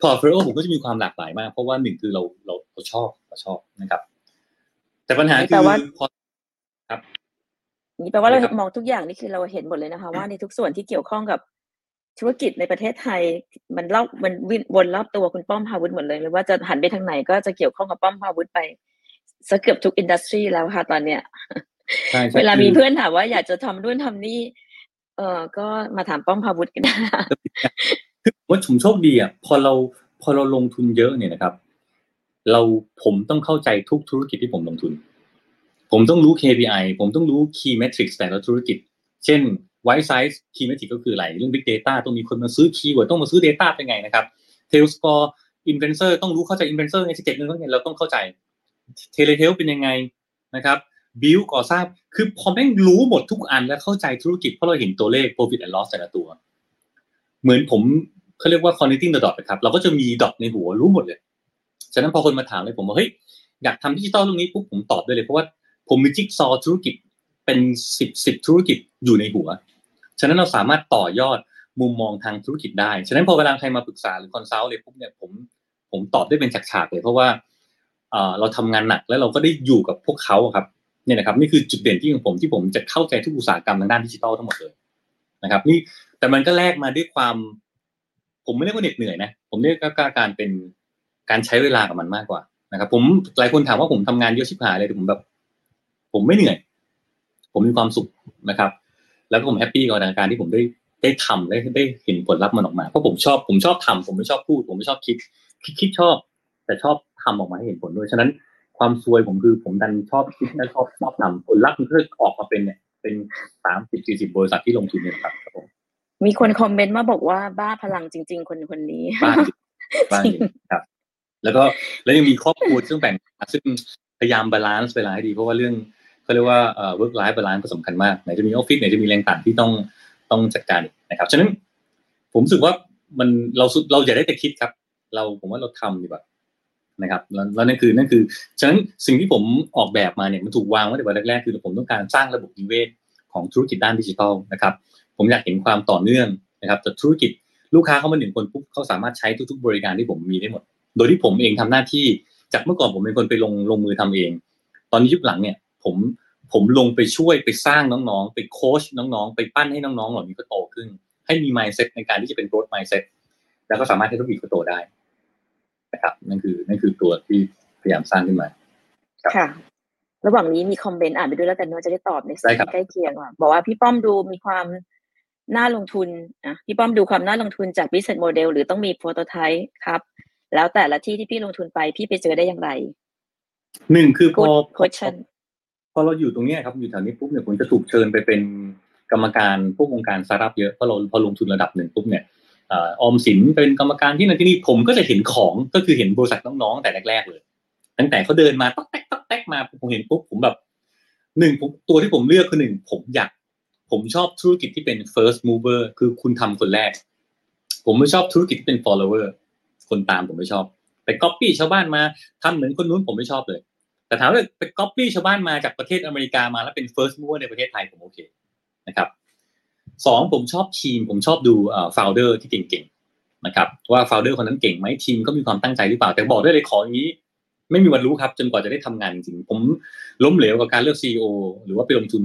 portfolio ผมก็จะมีความหลากหลายมาก เพราะว่าหนึ่งคือเราเราเราชอบเราชอบนะครับ แต่ปัญหานี่คืแปลอว่าพอนี่แปลว่าเราครับมองทุกอย่างนี่คือเราเห็นหมดเลยนะคะ ว่าในทุกส่วนที่เกี่ยวข้องกับธุรกิจในประเทศไทย มันรอบมันวิ่งวนรอบตัวคุณป้อมพาวุฒิหมดเลยไม่ว่าจะหันไปทางไหนก็จะเกี่ยวข้องกับป้อมพาวุฒิไปซะเกือบทุกอินดัสทรีแล้วค่ะตอนเนี้ยใช่ใช่เวลาคือมีเพื่อนถามว่าอยากจะทำนู่นทำนี่ เออก็มาถามป้อมพาวุฒิกันได้คือว่าผมโชคดีอะพอเราพอเราลงทุนเยอะเนี่ยนะครับ เราผมต้องเข้าใจทุกธุรกิจที่ผมลงทุน ผมต้องรู้ KPI ผมต้องรู้ Key Metrics แต่ละธุรกิจ เช่น White Size Key Metrics ก็คืออะไร เรื่อง Big Data ต้องมีคนมาซื้อ Keyword ต้องมาซื้อ Data เป็นไงนะครับ Tail Score Influencer ต้องรู้เข้าใจ Influencer ไงจะเก็บเงินเท่าไหร่เราต้องเข้าใจ Telehealth เป็นยังไงนะครับ Build ก่อสร้างคือพอแม่งรู้หมดทุกอันและเข้าใจธุรกิจเพราะเราเห็นตัวเลข Profit and Loss แต่ละตัว เหมือนผมเขาเรียกว่า connecting the dot นะครับเราก็จะมี dot ในหัวรู้หมดเลย ฉะนั้นพอคนมาถามเลยผมว่าเฮ้ยอยากทำดิจิตอลเรื่องนี้ปุ๊บผมตอบได้เลยเพราะว่าผมมีจิ๊กซอว์ธุรกิจเป็นสิบสิบธุรกิจอยู่ในหัว ฉะนั้นเราสามารถต่อยอดมุมมองทางธุรกิจได้ ฉะนั้นพอเวลาใครมาปรึกษาหรือ consult เลยปุ๊บเนี่ยผมผมตอบได้เป็นฉากๆเลย เพราะว่าเราทำงานหนักแล้วเราก็ได้อยู่กับพวกเขาครับ เนี่ยนะครับนี่คือจุดเด่นที่ของผมที่ผมจะเข้าใจทุกอุตสาหกรรมทางด้านดิจิทัลทั้งหมดเลยนะครับนี่แต่มันก็แลกมาด้วยความ ผมไม่เรียกว่าเหน็ดเหนื่อยนะผมเรียกว่าการเป็นการใช้เวลากับมันมากกว่านะครับ ผมหลายคนถามว่าผมทำงานเยอะชิบหายเลยแต่ผมแบบ ผมไม่เหนื่อย ผมมีความสุขนะครับ แล้วก็ผมแฮปปี้กับการที่ผมได้ได้ทำได้ได้เห็นผลลัพธ์มันออกมาเพราะผมชอบผมชอบทำผมไม่ชอบพูด ผมไม่ชอบคิด คิดคิดชอบ แต่ชอบทำออกมาให้เห็นผลด้วยฉะนั้น ความซวยผมคือผมดันชอบคิดและชอบชอบทำผลลัพธ์มันก็ออกมาเป็นเนี่ย เป็นสามสิบสี่สิบบริษัทที่ลงทุนเนี่ยครับครับผมมีคนคอมเมนต์มาบอกว่าบ้าพลังจริง ๆ คนคนนี้บ้านบ้านครับ แล้วก็แล้วยังมีครอบครัวซึ่งแบ่งซึ่งพยายาม balance เวลาให้ดีเพราะว่าเรื่องเขาเรียกว่าเอ่อ work life balance ก็สำคัญมากไหนจะมีออฟฟิศไหนจะมีอะไรต่างๆที่ต้องต้องจัดการอีกนะครับฉะนั้นผมรู้สึกว่ามันเราเราอย่าได้แต่คิดครับ เราผมว่าเราทำดีกว่า นะครับแล้วนั่นคือนั่นคือฉะนั้นสิ่งที่ผมออกแบบมาเนี่ยมันถูกวางไว้ในวันแรกๆคือผมต้องการสร้างระบบนิเวศของธุรกิจด้านดิจิทัลนะครับ ผมอยากเห็นความต่อเนื่องนะครับแต่ธุรกิจลูกค้าเข้ามาหนึ่งคนปุ๊บเขาสามารถใช้ทุกๆ บริการที่ผมมีได้หมด โดยที่ผมเองทำหน้าที่จากเมื่อก่อนผมเป็นคนไปลงลงมือทำเอง ตอนนี้ยุคหลังเนี่ยผมผมลงไปช่วยไปสร้างน้องๆ ไปโค้ชน้องๆ ไปปั้นให้น้องๆเหล่านี้ก็โตขึ้น ให้มี mindset ในการที่จะเป็น growth mindset แล้วก็สามารถให้ธุรกิจก็โตได้ นะครับนั่นคือนั่นคือตัวที่พยายามสร้างขึ้นมาครับค่ะ ระหว่างนี้มีคอมเมนต์อ่านไปด้วยแล้วกันเนอะจะได้ตอบในส่วนได้ครับที่ใกล้เคียงอะบอกว่าพี่ป้อมดูมีความน่าลงทุนอะพี่ป้อมดูความน่าลงทุนจาก business model หรือต้องมีโปรโตไทป์ครับ แล้วแต่ละที่ที่พี่ลงทุนไปพี่ไปเจอได้อย่างไรหนึ่งคือพอ Good question พอเราอยู่ตรงเนี้ยครับอยู่แถวนี้ปุ๊บเนี่ยผมจะถูกเชิญไปเป็นกรรมการพวกองค์การสตาร์ทอัพเยอะเพราะเราพอลงทุนระดับหนึ่งปุ๊บเนี่ยเออมสินเป็นกรรมการที่นั่นที่นี่ผมก็จะเห็นของก็คือเห็นบริษัทน้องๆแต่แรกๆเลย ตั้งแต่เขาเดินมาต๊อกแต๊กต๊อกแต๊กมาผมเห็นปุ๊บผมแบบหนึ่งผมตัวที่ผมเลือกคือหนึ่งผมอยากผมชอบธุรกิจที่เป็น first mover คือคุณทำคนแรก ผมไม่ชอบธุรกิจที่เป็น follower คนตามผมไม่ชอบ ไป copy ชาวบ้านมาทำเหมือนคนนู้นผมไม่ชอบเลย แต่ถามว่าไป copy ชาวบ้านมาจากประเทศอเมริกามาแล้วเป็น first mover ในประเทศไทยผมโอเคนะครับ สองผมชอบทีม ผมชอบดูเอ่อ founder ที่เก่งๆนะครับว่า founder คนนั้นเก่งไหมทีมก็มีความตั้งใจหรือเปล่า แต่บอกได้เลยขออย่างนี้ ไม่มีวันรู้ครับจนกว่าจะได้ทำงานจริงผมล้มเหลวกับการเลือก CEO หรือว่าไปลงทุน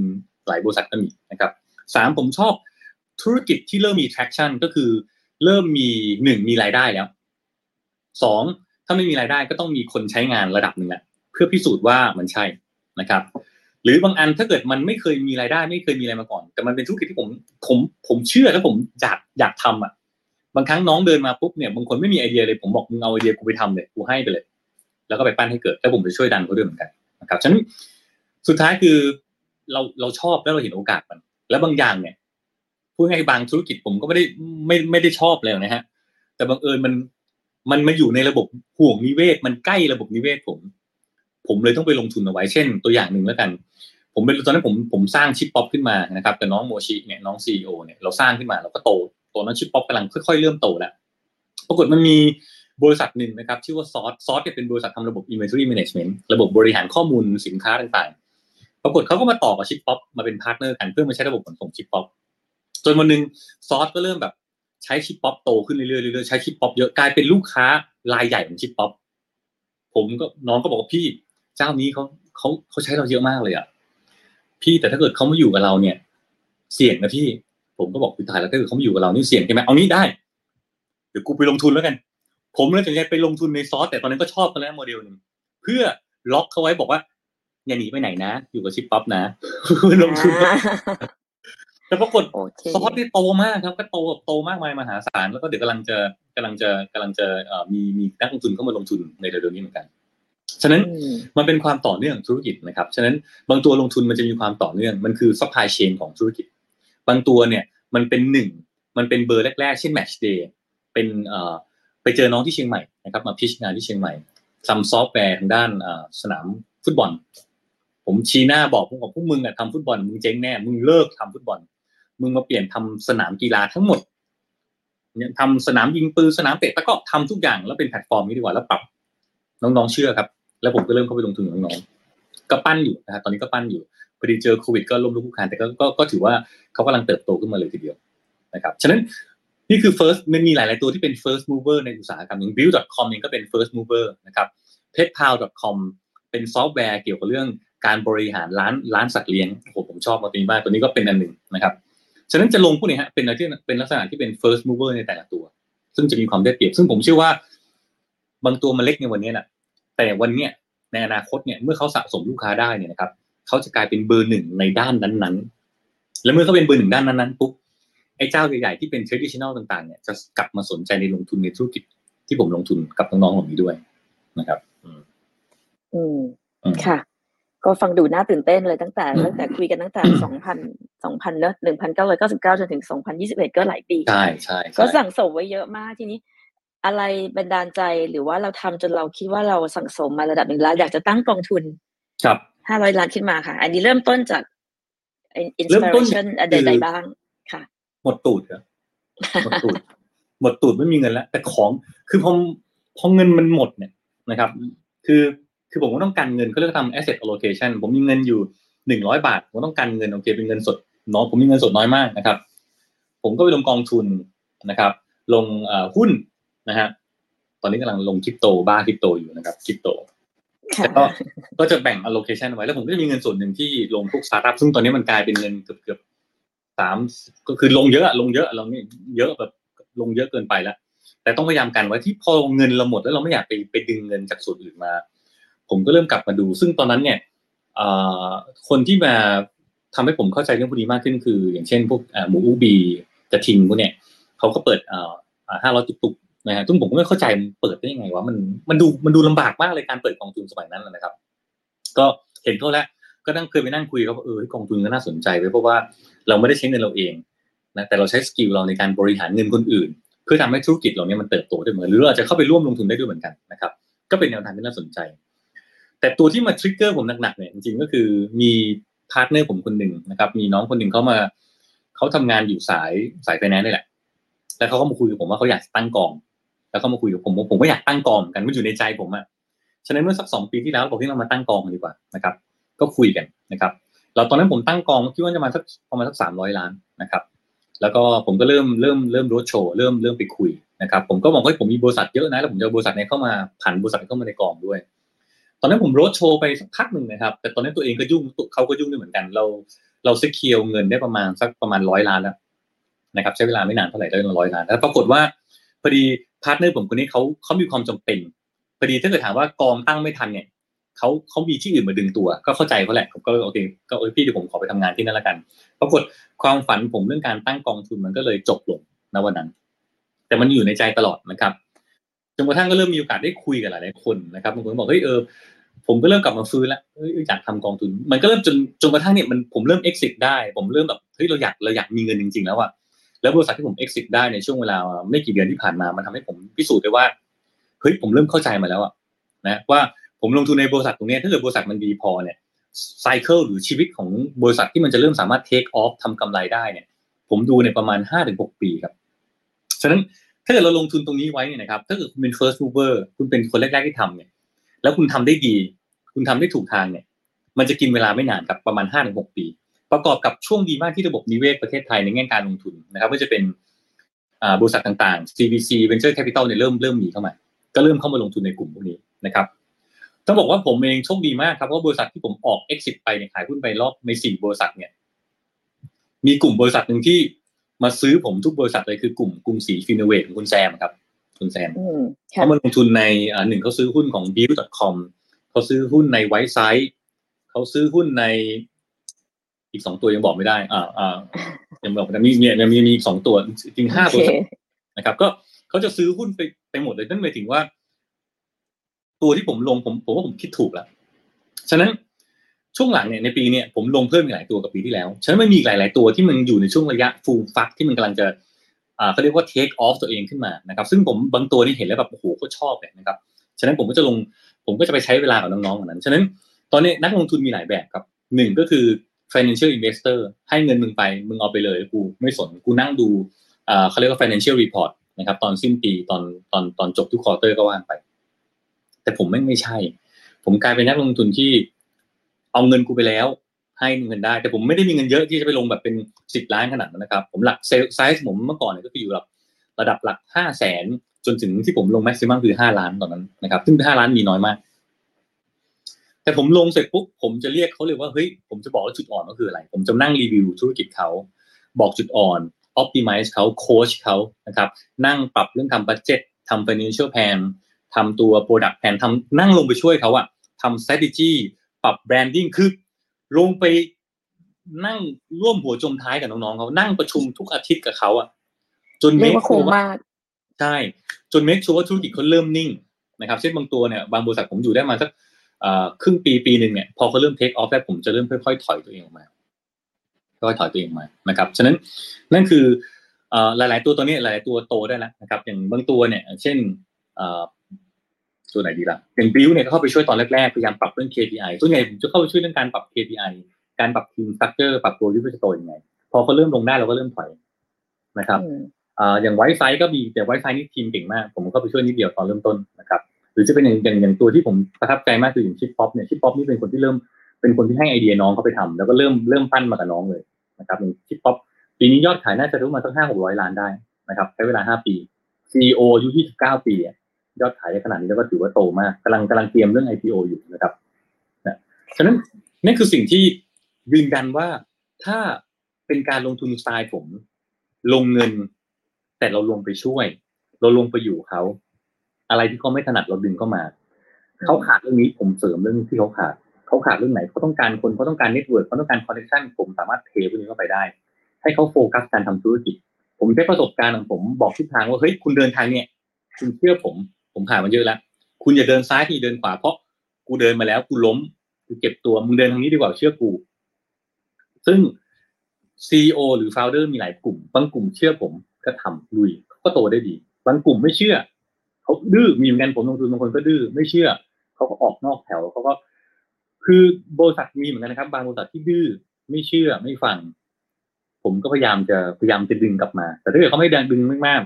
หลายบริษัทก็มีนะครับสามผมชอบธุรกิจที่เริ่มมี traction ก็คือ เริ่มมีหนึ่งมีรายได้แล้วสองถ้าไม่มีรายได้ก็ต้องมีคนใช้งานระดับหนึ่งแหละเพื่อพิสูจน์ว่ามันใช่นะครับ หรือบางอันถ้าเกิดมันไม่เคยมีรายได้ ไม่เคยมีอะไรมาก่อน แต่มันเป็นธุรกิจที่ผมผมผมเชื่อแล้วผมอยากอยากทำอะ บางครั้งน้องเดินมาปุ๊บเนี่ยบางคนไม่มีไอเดียเลยผมบอกมึงเอาไอเดียกูไปทำเลยกูให้ไปเลย แล้วก็ไปปั้นให้เกิดแล้วผมจะช่วยดันเขาด้วยเหมือนกันนะครับฉะนั้นสุดท้ายคือเราเราชอบแล้วเราเห็นโอกาสมัน แล้วบางอย่างเนี่ยพูดง่ายบางธุรกิจผมก็ไม่ได้ไม่ไม่ได้ชอบเลยนะฮะ แต่บังเอิญมันมันมาอยู่ในระบบห่วงนิเวศ มันใกล้ระบบนิเวศผม ผมเลยต้องไปลงทุนเอาไว้เช่น ตัวอย่างหนึ่งแล้วกัน ผมเป็นตอนนั้นผมผมสร้าง Shippop ขึ้นมานะครับกับน้องโมชิเนี่ยน้อง CEO เนี่ยเราสร้างขึ้นมาเราก็โตตัวนั้น Shippop กำลังค่อยๆเริ่มโตแล้วปรากฏมันมีบริษัทหนึ่งนะครับชื่อว่าซอสซอสเนี่ยเป็นบริษัททำระบบ inventory management ระบบบริหารข้อมูลสินค้าต่างๆ ปรากฏเขาก็มาต่อกับ Shippop มาเป็น partner กันเพื่อมาใช้ระบบขนส่ง Shippop จนวันหนึ่ง ZORT ก็เริ่มแบบใช้ Shippop โตขึ้นเรื่อยๆเรื่อยๆใช้ Shippop เยอะกลายเป็นลูกค้ารายใหญ่ของ Shippop ผมก็น้องก็บอกว่าพี่ เจ้านี้เขาเขาเขาใช้เราเยอะมากเลยอะพี่แต่ถ้าเกิดเขามาอยู่กับเราเนี่ย เสี่ยงนะพี่ผมก็บอกพี่ตายแล้วถ้าเกิดเขามาอยู่กับเรานี่เสี่ยงใช่ไหมเอานี้ได้เดี๋ยวกูไปลงทุนแล้วกัน ผมเลยตัดสินใจไปลงทุนใน ZORT แต่ตอนนั้นก็ชอบกันแล้วโมเดลหนึ่งเพื่อล็อกเขาไว้บอกว่าอย่าหนีไปไหนนะ อยู่กับ Shippop นะลงทุนแต่ปรากฏโอเค ZORT ที่โตมากครับก็โตแบบโตมากมายมหาศาลแล้วก็เดี๋ยวกำลังจะกำลังจะกำลังจะเอ่อมีมีนักลงทุนเข้ามาลงทุนในเร็วๆนี้เหมือนกัน ฉะนั้นอืมมันเป็นความต่อเนื่องของธุรกิจนะครับ ฉะนั้นบางตัวลงทุนมันจะมีความต่อเนื่อง มันคือ supply chain ของธุรกิจ บางตัวเนี่ยมันเป็นหนึ่ง มันเป็นเบอร์แรกๆ เช่น MatchDay เป็นเอ่อไปเจอน้องที่เชียงใหม่นะครับ มา pitch งานที่เชียงใหม่ทำซอฟต์แวร์ทางด้านเอ่อสนามฟุตบอล ผมชี้หน้าบอกพวกบอกพวกมึงอะทำฟุตบอล มึงเจ๊งแน่ มึงเลิกทำฟุตบอล มึงมาเปลี่ยนทำสนามกีฬาทั้งหมดเนี่ยทำสนามยิงปืนสนามเตะตะกร้อทำทุกอย่างแล้วเป็นแพลตฟอร์มนี้ดีกว่าแล้วปรับน้องๆเชื่อครับ แล้วผมก็เริ่มเข้าไปลงทุนกับน้องๆก็ปั้นอยู่นะครับตอนนี้ก็ปั้นอยู่พอดีเจอโควิดก็ล้มลุกคลุกคลานแต่ก็ก็ถือว่าเขากำลังเติบโตขึ้นมาเลยทีเดียวนะครับฉะนั้นนี่คือ first มันมีหลาย ๆ ตัวที่เป็น first mover ในอุตสาหกรรมอย่าง build.com เองก็เป็น first mover นะครับ petpal.com เป็นซอฟต์แวร์เกี่ยวกับเรื่องการบริหารร้านร้านสัตว์เลี้ยงโอ้ผมชอบมาตัวนี้มากตัวนี้ก็เป็นอันหนึ่งนะครับฉะนั้นจะลงพวกนี้ฮะเป็นอะไรที่เป็นลักษณะที่เป็น first mover ในแต่ละตัว ซึ่งจะมีความได้เปรียบ ซึ่งผมเชื่อว่า บางตัวมันเล็กในวันนี้นะ แต่วันเนี้ยในอนาคตเนี่ยเมื่อเขาสะสมลูกค้าได้เนี่ยนะครับเขาจะกลายเป็นเบอร์หนึ่งในด้านนั้นๆ และเมื่อเขาเป็นเบอร์หนึ่งด้านนั้นๆปุ๊บไอ้เจ้าใหญ่ๆที่เป็น traditional ต่างๆเนี่ยจะกลับมาสนใจในลงทุนในธุรกิจที่ผมลงทุนกับน้องๆเหล่านี้ด้วยนะครับ อืมอืมอืมค่ะ ก็ฟังดูน่าตื่นเต้นเลยตั้งแต่อืมตั้งแต่คุยกันตั้งแต่สองพันสองพันเนอะหนึ่งพันเก้าร้อยเก้าสิบเก้าจนถึงสองพันยี่สิบเอ็ดก็หลายปี ใช่ใช่ใช่ก็สั่งสมไว้เยอะมากทีนี้ อะไรบันดาลใจหรือว่าเราทำจนเราคิดว่าเราสังสมมาระดับหนึ่งแล้วอยากจะตั้งกองทุน ครับห้าร้อยล้านขึ้นมาค่ะ อันนี้เริ่มต้นจากอินสเริ่มปิต้นเรชันอะไรคือใดๆบ้างค่ะ หมดตูดครับหมดตูดหมดตูดไม่มีเงินแล้ว แต่ของคือพอพอเงินมันหมดเนี่ยนะครับ คือคือผมก็ต้องการเงินเขาเรียกว่าทำ asset allocation ผมมีเงินอยู่หนึ่งร้อยบาท ผมต้องการเงินโอเคเป็นเงินสดน้อยผมมีเงินสดน้อยมากนะครับ ผมก็ไปลงกองทุนนะครับ ลงเอ่อหุ้น นะฮะตอนนี้กำลังลงคริปโตบ้าคริปโตอยู่นะครับคริปโตค่ะแต่ก็ก็จะแบ่ง allocation ไว้แล้วผมก็จะมีเงินส่วนหนึ่งที่ลงพวกสตาร์ทอัพซึ่งตอนนี้มันกลายเป็นเงินเกือบเกือบสามก็คือลงเยอะอะลงเยอะเรานี่เยอะแบบลงเยอะเกินไปแล้วแต่ต้องพยายามกันไว้ที่พอเงินเราหมดแล้วเราไม่อยากไปไปดึงเงินจากส่วนอื่นมา ผมก็เริ่มกลับมาดู ซึ่งตอนนั้นเนี่ยเอ่อคนที่มาทำให้ผมเข้าใจเรื่องพวกนี้มากขึ้นคือ อย่างเช่น พวกอ่าหมู Ookbee กระทิงพวกเนี่ยเขาก็เปิดเอ่อห้าร้อยตุ๊กๆ นะฮะซึ่งผมก็ไม่เข้าใจมันเปิดได้ยังไงวะมันมันดูมันดูลำบากมากเลยการเปิดกองทุนสมัยนั้นนะนะครับ ก็เห็นเขาแล้วก็นั่งเคยไปนั่งคุยเขาเออกองทุนก็น่าสนใจเว้ยเพราะว่าเราไม่ได้ใช้เงินเราเองนะแต่เราใช้ skill เราในการบริหารเงินคนอื่น เพื่อทำให้ธุรกิจเราเนี่ยมันเติบโตได้เหมือนหรือเราอาจจะเข้าไปร่วมลงทุนได้ด้วยเหมือนกันนะครับ ก็เป็นแนวทางที่น่าสนใจ แต่ตัวที่มา trigger ผมหนักๆเนี่ยจริงๆก็คือมี partner ผมคนหนึ่งนะครับ มีน้องคนหนึ่งเขามาเขาทำงานอยู่สายสายไฟแนนซ์นี่แหละแล้วเขาก็มาคุยกับผมว่าเขาอยากตั้งกอง แล้วเขามาคุยกับผมผมก็อยากตั้งกองกันมันอยู่ในใจผมอะฉะนั้นเมื่อสักสองปีที่แล้วบอกที่เรามาตั้งกองดีกว่านะครับ ก็คุยกันนะครับ เราตอนนั้นผมตั้งกองคิดว่าจะมาสักประมาณสักสามร้อยล้านนะครับ แล้วก็ผมก็เริ่มเริ่มเริ่มรถโชว์เริ่มเริ่มไปคุยนะครับ ผมก็บอกว่าผมมีบริษัทเยอะนะแล้วผมจะบริษัทนี้เข้ามาผันบริษัทเข้ามาในกองด้วย ตอนนั้นผมรถโชว์ไปสักพักหนึ่งนะครับ แต่ตอนนั้นตัวเองก็ยุ่งเขาก็ยุ่งด้วยเหมือนกัน เราเราเซ็เคียวเงินได้ประมาณสักประมาณร้อยล้านแล้วนะครับ ใช้เวลาไม่นานเท่าไหร่ได้ร้อยล้านแล้วปรากฏว่าพอดี partner ผมคนนี้เขาเขามีความจำเป็นพอดีถ้าเกิดถามว่ากองตั้งไม่ทันเนี่ยเขาเขามีที่อื่นมาดึงตัว ก็เข้าใจเขาแหละผมก็โอเคก็เออพี่เดี๋ยวผมขอไปทำงานที่นั่นละกันปรากฏความฝันผมเรื่องการตั้งกองทุนมันก็เลยจบลงณวันนั้น แต่มันอยู่ในใจตลอดนะครับจนกระทั่งก็เริ่มมีโอกาสได้คุยกับหลายๆคนนะครับบางคนบอกเฮ้ยเออผมก็เริ่มกลับมาฟื้นแล้วเฮ้ยอยากทำกองทุน มันก็เริ่มจนจนกระทั่งเนี่ยมันผมเริ่ม exit ได้ ผมเริ่มแบบเฮ้ยเราอยากเราอยากมีเงินจริง ๆ แล้วอะ แล้วบริษัทที่ผม exit ได้ในช่วงเวลาไม่กี่เดือนที่ผ่านมา มันทำให้ผมพิสูจน์ได้ว่าเฮ้ยผมเริ่มเข้าใจมาแล้วอะนะว่าผมลงทุนในบริษัทตรงนี้ถ้าเกิดบริษัทมันดีพอเนี่ยไซเคิลหรือชีวิตของบริษัทที่มันจะเริ่มสามารถ take off ทำกำไรได้เนี่ย ผมดูในประมาณห้าถึงหกปีครับ ฉะนั้นถ้าเกิดเราลงทุนตรงนี้ไว้เนี่ยนะครับ ถ้าเกิดคุณเป็น first mover คุณเป็นคนแรกๆที่ทำเนี่ย แล้วคุณทำได้ดี คุณทำได้ถูกทางเนี่ย มันจะกินเวลาไม่นานครับประมาณห้าถึงหกปี ประกอบกับช่วงดีมากที่ระบบนิเวศประเทศไทยในแง่การลงทุนนะครับก็จะเป็นบริษัทต่างๆ CVC Venture Capital เนี่ยเริ่มเริ่มมีเข้ามา ก็เริ่มเข้ามาลงทุนในกลุ่มพวกนี้นะครับต้องบอกว่าผมเองโชคดีมากครับเพราะบริษัทที่ผมออก exit ไปเนี่ยขายหุ้นไปรอบในสี่บริษัทเนี่ย มีกลุ่มบริษัทหนึ่งที่มาซื้อผมทุกบริษัทเลยคือกลุ่มกรุงศรีฟินเวทของคุณแซมครับ คุณแซมอืมค่ะเขามาลงทุนในอ่าหนึ่งเขาซื้อหุ้นของ build.com เขาซื้อหุ้นในไวซ์ไซต์เขาซื้อหุ้นใน อีกสองตัวยังบอกไม่ได้ อ่าอ่ายังบอกไม่ได้มีมีมีมีมีอีกสองตัวจริงห้าโอตัวเคนะครับ ก็เขาจะซื้อหุ้นไปไปหมดเลยนั่นหมายถึงว่า ตัวที่ผมลงผมผมว่าผมคิดถูกแล้วฉะนั้นช่วงหลังเนี่ยในปีเนี้ยผมลงเพิ่มอีกหลายตัวกับปีที่แล้ว ฉะนั้นมันมีอีกหลาย ๆ ตัวที่มันอยู่ในช่วงระยะฟูลฟักที่มันกำลังจะอ่าเขาเรียกว่า take off ตัวเองขึ้นมานะครับ ซึ่งผมบางตัวนี่เห็นแล้วแบบโอ้โหก็ชอบเลยนะครับ ฉะนั้นผมก็จะลงผมก็จะไปใช้เวลากับน้องๆเหมือนนั้น ฉะนั้นตอนนี้นักลงทุนมีหลายแบบครับหนึ่งก็คือ financial investor ให้เงินมึงไป มึงเอาไปเลยกูไม่สนกูนั่งดูอ่าเขาเรียกว่า financial report นะครับตอนสิ้นปีตอนตอนตอนจบทุก quarter ก็ว่ากันไป แต่ผมไม่ไม่ใช่ ผมกลายเป็นนักลงทุนที่เอาเงินกูไปแล้ว ให้เงินได้ แต่ผมไม่ได้มีเงินเยอะที่จะไปลงแบบเป็นสิบล้านขนาดนั้นนะครับ ผมหลัก check size ผมเมื่อก่อนเนี่ยก็คืออยู่ระดับระดับหลักห้าแสนจนถึงที่ผมลงแม็กซิมัมคือห้าล้านตอนนั้นนะครับ ซึ่งห้าล้านมีน้อยมาก แต่ผมลงเสร็จปุ๊บผมจะเรียกเขาเลยว่าเฮ้ยผมจะบอกว่าจุดอ่อนก็คืออะไร ผมจะนั่งรีวิวธุรกิจเขาบอกจุดอ่อน optimize เขาโค้ชเขานะครับ นั่งปรับเรื่องทำบั d เจ็ตทำ financial plan ทำตัว product plan ทำนั่งลงไปช่วยเขาอะทำ strategy ปรับ branding คือลงไปนั่งร่วมหัวจมท้ายกับน้องๆเขานั่งประชุมทุกอาทิตย์กับเขาอะจนเรียก make ว่าคุ้ม sure มากใช่จน make sure ว่าธุรกิจเขาเริ่มนิ่งนะครับ เช่นบางตัวเนี่ยบางบริษัทผมอยู่ได้มาสักเอ่อ ครึ่งปีปีหนึ่งเนี่ยพอเขาเริ่ม take off แล้วผมจะเริ่มค่อยๆถอยตัวเองออกมาค่อยๆถอยตัวเองออกมานะครับ ฉะนั้นนั่นคือเหลาย ๆ ตัวตัวนี้หลายๆตัวโตได้แล้วนะครับ อย่างบางตัวเนี่ย เช่นตัวไหนดีล่ะอย่างบิวเนี่ยเข้าไปช่วยตอนแรก ๆ พยายามปรับเรื่อง KPI ส่วนใหญ่ผมจะเข้าไปช่วยเรื่องการปรับ KPI การปรับทีมสตั๊กเจอร์ปรับตัวยูทิโตยังไง พอเขาเริ่มลงได้เราก็เริ่มถอยนะครับอย่างไวไฟก็มีแต่ไวไฟนี่ทีมเก่งมาก ผมก็ไปช่วยนิดเดียวตอนเริ่มต้นนะครับ หรือจะเป็นอย่างอย่างอย่างตัวที่ผมประทับใจมากคืออย่างชิปป๊อปเนี่ยชิปป๊อปนี่เป็นคนที่เริ่มเป็นคนที่ให้ไอเดียน้องเขาไปทำแล้วก็เริ่มเริ่มปั้นมากับน้องเลยนะครับอย่างชิปป๊อปปีนี้ยอดขายน่าจะรู้มาสักห้าหกร้อยล้านได้นะครับใช้เวลาห้าปีซีออายุยี่สิบเก้าปียอดขายขนาดนี้แล้วก็ถือว่าโตมากกำลังกำลังเตรียมเรื่อง IPO อยู่นะครับนะฉะนั้นนี่คือสิ่งที่ยืนยันว่าถ้าเป็นการลงทุนสไตล์ผม ลงเงิน แต่เราลงไปช่วย เราลงไปอยู่เขา อะไรที่เขาไม่ถนัดเราดึงเข้ามาเขาขาดเรื่องนี้ผมเสริมเรื่องที่เขาขาดเขาขาดเรื่องไหนเขาต้องการคนเขาต้องการ network เขาต้องการ connection ผมสามารถเทพวกนี้เข้าไปได้ ให้เขาโฟกัสการทำธุรกิจ ผมได้ประสบการณ์ของผมบอกทิศทางว่าเฮ้ยคุณเดินทางเนี่ย คุณเชื่อผมผมผ่านมาเยอะแล้วคุณอย่าเดินซ้ายที่เดินขวาเพราะกูเดินมาแล้วกูล้มกูเก็บตัวมึงเดินทางนี้ดีกว่าเชื่อกู ซึ่งซีอหรือโฟลเดอร์มีหลายกลุ่ม บางกลุ่มเชื่อผมก็ทำลุยก็โตได้ดี บางกลุ่มไม่เชื่อ เขาดื้อมีเหมือนกันผมลงทุนบางคนก็ดื้อไม่เชื่อเขาก็ออกนอกแถวเขาก็ คือบริษัทมีเหมือนกันนะครับ บางบริษัทที่ดื้อไม่เชื่อไม่ฟัง ผมก็พยายามจะพยายามจะดึงกลับมา แต่ถ้าเกิดเขาไม่ดังดึงมาก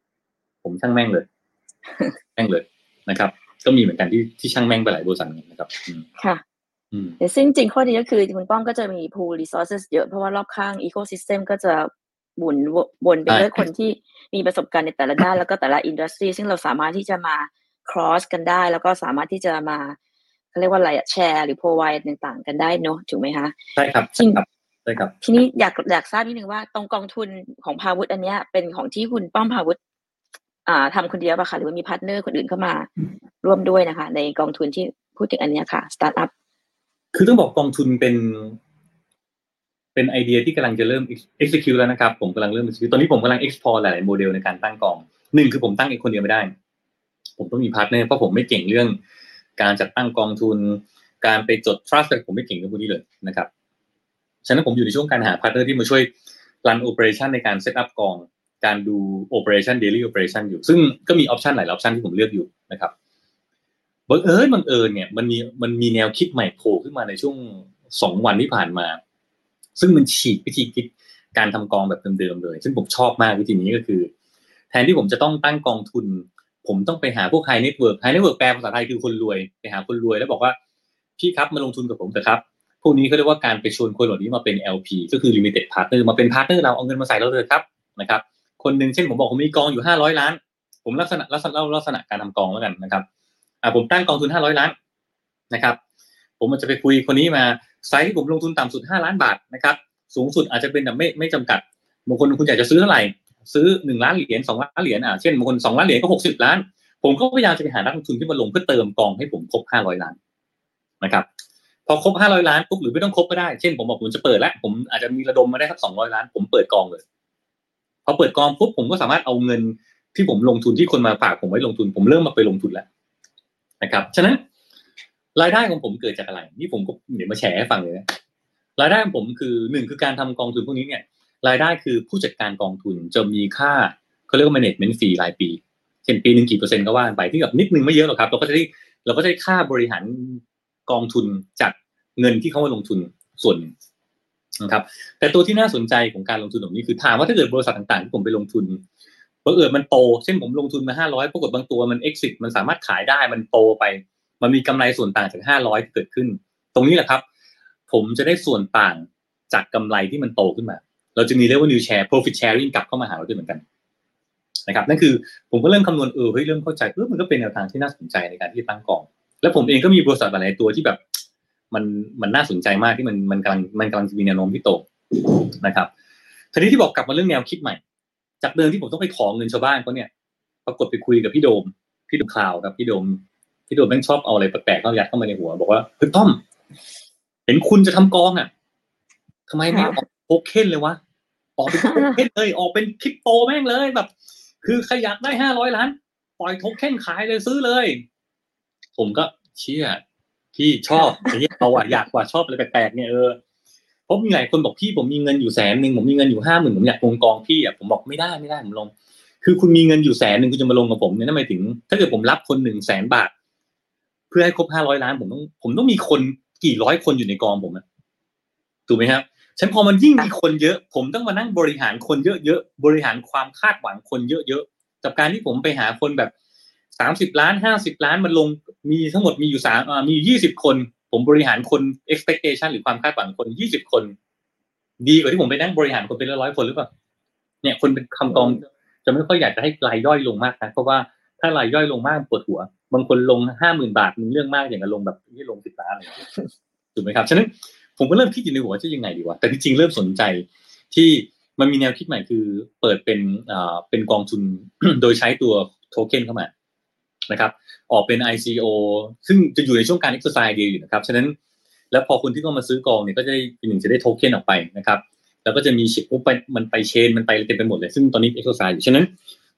ๆผมช่างแม่งเลยแม่งเลยนะครับ ก็มีเหมือนกันที่ที่ช่างแม่งไปหลายบริษัทนะครับค่ะแต่ซึ่งจริงข้อดีก็คือคุณป้อมก็จะมี pool resources เยอะเพราะว่ารอบข้าง ecosystem ก็จะ บุนวนไปด้วยคนที่มีประสบการณ์ในแต่ละด้านแล้วก็แต่ละอินดัสทรีซึ่งเราสามารถที่จะมา cross กันได้ แล้วก็สามารถที่จะมาเขาเรียกว่าอะไรแชร์หรือ provide ต่างๆ กันได้เนาะถูกไหมคะใช่ครับใช่ครับใช่ครับ ทีนี้อยากอยากทราบนิดนึงว่าตรงกองทุนของภาวุธอันเนี้ยเป็นของที่คุณป้อมภาวุธอ่าทำคนเดียวป่ะคะหรือว่ามี partner คนอื่นเข้ามาร่วมด้วยนะคะ ในกองทุนที่พูดถึงอันนี้ค่ะสตาร์ทอัพคือต้องบอกกองทุนเป็น เป็นไอเดียที่กำลังจะเริ่ม execute แล้วนะครับ ผมกำลังเริ่ม execute ตอนนี้ผมกำลัง explore หลายๆโมเดลในการตั้งกองหนึ่งคือผมตั้งเองคนเดียวไม่ได้ ผมต้องมี partner เพราะผมไม่เก่งเรื่อง การจัดตั้งกองทุน การไปจด trust ผมไม่เก่งเรื่องพวกนี้เลยนะครับฉะนั้นผมอยู่ในช่วงการหา partner ที่มาช่วย run operation ในการ set up กอง การดู operation daily operation อยู่ ซึ่งก็มี option หลาย option ที่ผมเลือกอยู่นะครับบังเอิญบังเอิญเนี่ยมันมีมันมีแนวคิดใหม่โผล่ขึ้นมาในช่วงสองวันที่ผ่านมา ซึ่งมันฉีกวิธีคิดการทำกองแบบเดิมๆเลย ซึ่งผมชอบมากวิธีนี้ก็คือ แทนที่ผมจะต้องตั้งกองทุน ผมต้องไปหาพวก high net worth high net worth แปลภาษาไทยคือคนรวยไปหาคนรวยแล้วบอกว่าพี่ครับมาลงทุนกับผมเถอะครับพวกนี้เขาเรียกว่าการไปชวนคนเหล่านี้มาเป็น LP ก็คือ limited partner มาเป็น partner เราเอาเงินมาใส่เราเลยครับนะครับ คนหนึ่งเช่นผมบอกผมมีกองอยู่ห้าร้อยล้าน ผมลักษณะลักษณะลักษณะการทำกองแล้วกันนะครับอ่าผมตั้งกองทุนห้าร้อยล้านนะครับ ผมมันจะไปคุยคนนี้มา ไซส์ที่ผมลงทุนต่ำสุดห้าล้านบาทนะครับสูงสุดอาจจะเป็นแบบไม่ไม่จำกัดบางคนคุณอยากจะซื้อเท่าไหร่ ซื้อหนึ่งล้านเหรียญสองล้านเหรียญอะเช่นบางคนสองล้านเหรียญก็หกสิบล้าน ผมก็พยายามจะไปหานักลงทุนที่มาลงเพื่อเติมกองให้ผมครบห้าร้อยล้านนะครับพอครบห้าร้อยล้านปุ๊บหรือไม่ต้องครบก็ได้ เช่นผมบอกผมจะเปิดแล้วผมอาจจะมีระดมมาได้สักสองร้อยล้าน ผมเปิดกองเลยพอเปิดกองปุ๊บผมก็สามารถเอาเงินที่ผมลงทุนที่คนมาฝากผมไว้ลงทุน ผมเริ่มมาไปลงทุนแล้วนะครับฉะนั้น รายได้ของผมเกิดจากอะไร นี่ผมก็เดี๋ยวมาแชร์ให้ฟังเลยนะรายได้ของผมคือหนึ่งคือการทำกองทุนพวกนี้เนี่ยรายได้คือผู้จัดการกองทุนจะมีค่าเขาเรียกว่า management fee รายปีเช่นปีหนึ่งกี่เปอร์เซ็นต์ก็ว่าไปที่แบบนิดนึงไม่เยอะหรอกครับ เราก็จะได้เราก็จะได้ค่าบริหารกองทุนจากเงินที่เขามาลงทุนส่วนนะครับแต่ตัวที่น่าสนใจของการลงทุนแบบนี้คือถามว่าถ้าเกิดบริษัทต่างๆที่ผมไปลงทุนบังเอิญมันโต เช่นผมลงทุนมาห้าร้อยปรากฏบางตัวมัน exit มันสามารถขายได้มันโตไป มันมีกำไรส่วนต่างจากห้าร้อยเกิดขึ้น ตรงนี้แหละครับ ผมจะได้ส่วนต่างจากกำไรที่มันโตขึ้นมา เราจะมีเรียกว่า new share profit sharing กลับเข้ามาหาเราด้วยเหมือนกันนะครับนั่นคือผมก็เริ่มคำนวณเออเฮ้ยเริ่มเข้าใจเออมันก็เป็นแนวทางที่น่าสนใจในการที่ตั้งกอง แล้วผมเองก็มีบริษัทหลายตัวที่แบบ มันมันน่าสนใจมากที่มันมันกำลังมันกำลังจะมีแนวโน้มที่โตนะครับทีนี้ที่บอกกลับมาเรื่องแนวคิดใหม่ จากเดิมที่ผมต้องไปขอเงินชาวบ้านเขาเนี่ยปรากฏไปคุยกับพี่โดมพี่ดูคลาวครับพี่โดม พี่โดมแม่งชอบเอาอะไรแปลกๆเข้ายัดเข้ามาในหัว บอกว่าเฮ้ยต้อม เห็นคุณจะทำกองอะทำไมไม่ออกโพเคนเลยวะออกเป็นโพเคนเลยออกเป็นคริปโตแม่งเลยแบบ คือใครอยากได้ห้าร้อยล้าน ปล่อยโทเค็นขายเลยซื้อเลย ผมก็เชื่อพี่ชอบไอ้เราอะอยากกว่าชอบอะไรแปลกๆเนี่ยเออพอราะมีหลายคนบอกพี่ผมมีเงินอยู่แสนหนึ่งผมมีเงินอยู่ห้าหมื่นผมอยากลงกองพี่อะผมบอกไม่ได้ไม่ได้ผมลง คือคุณมีเงินอยู่แสนหนึ่งคุณจะมาลงกับผมเนี่ยนั่นหมายถึง ถ้าเกิดผมรับคนหนึ่งแสนบาท เพื่อให้ครบห้าร้อยล้านผมต้องผมต้องมีคนกี่ร้อยคนอยู่ในกองผมอะถูกไหมครับฉันพอมันยิ่งมีคนเยอะ ผมต้องมานั่งบริหารคนเยอะๆบริหารความคาดหวังคนเยอะๆกับการที่ผมไปหาคนแบบสามสิบล้านห้าสิบล้านมันลงมีทั้งหมดมีอยู่สามมียี่สิบคน ผมบริหารคน expectation หรือความคาดหวังคนยี่สิบคน ดีกว่าที่ผมไปนั่งบริหารคนเป็นร้อยๆคนหรือเปล่าเนี่ยคนเป็นคำกองจะไม่ค่อยอยากจะให้รายย่อยลงมากนะเพราะว่าถ้ารายย่อยลงมากปวดหัว บางคนลงห้าหมื่นบาทมันเรื่องมากอย่างกับลงแบบที่ลงสิบล้านอะไรอย่างเงี้ยถูกไหมครับฉะนั้นผมก็เริ่มคิดอยู่ในหัวจะยังไงดีวะแต่จริงๆเริ่มสนใจที่มันมีแนวคิดใหม่คือเปิดเป็นอ่าเป็นกองทุนโดยใช้ตัวโทเค็นเข้ามานะครับ ออกเป็น ICO ซึ่งจะอยู่ในช่วงการ exercise ดีอยู่นะครับฉะนั้นแล้วพอคนที่เข้ามาซื้อกองเนี่ยก็จะได้หนึ่งจะได้โทเค็นออกไปนะครับ แล้วก็จะมีชิปไปมันไปเชนมันไปเต็มไปหมดเลย ซึ่งตอนนี้ exercise อยู่ฉะนั้น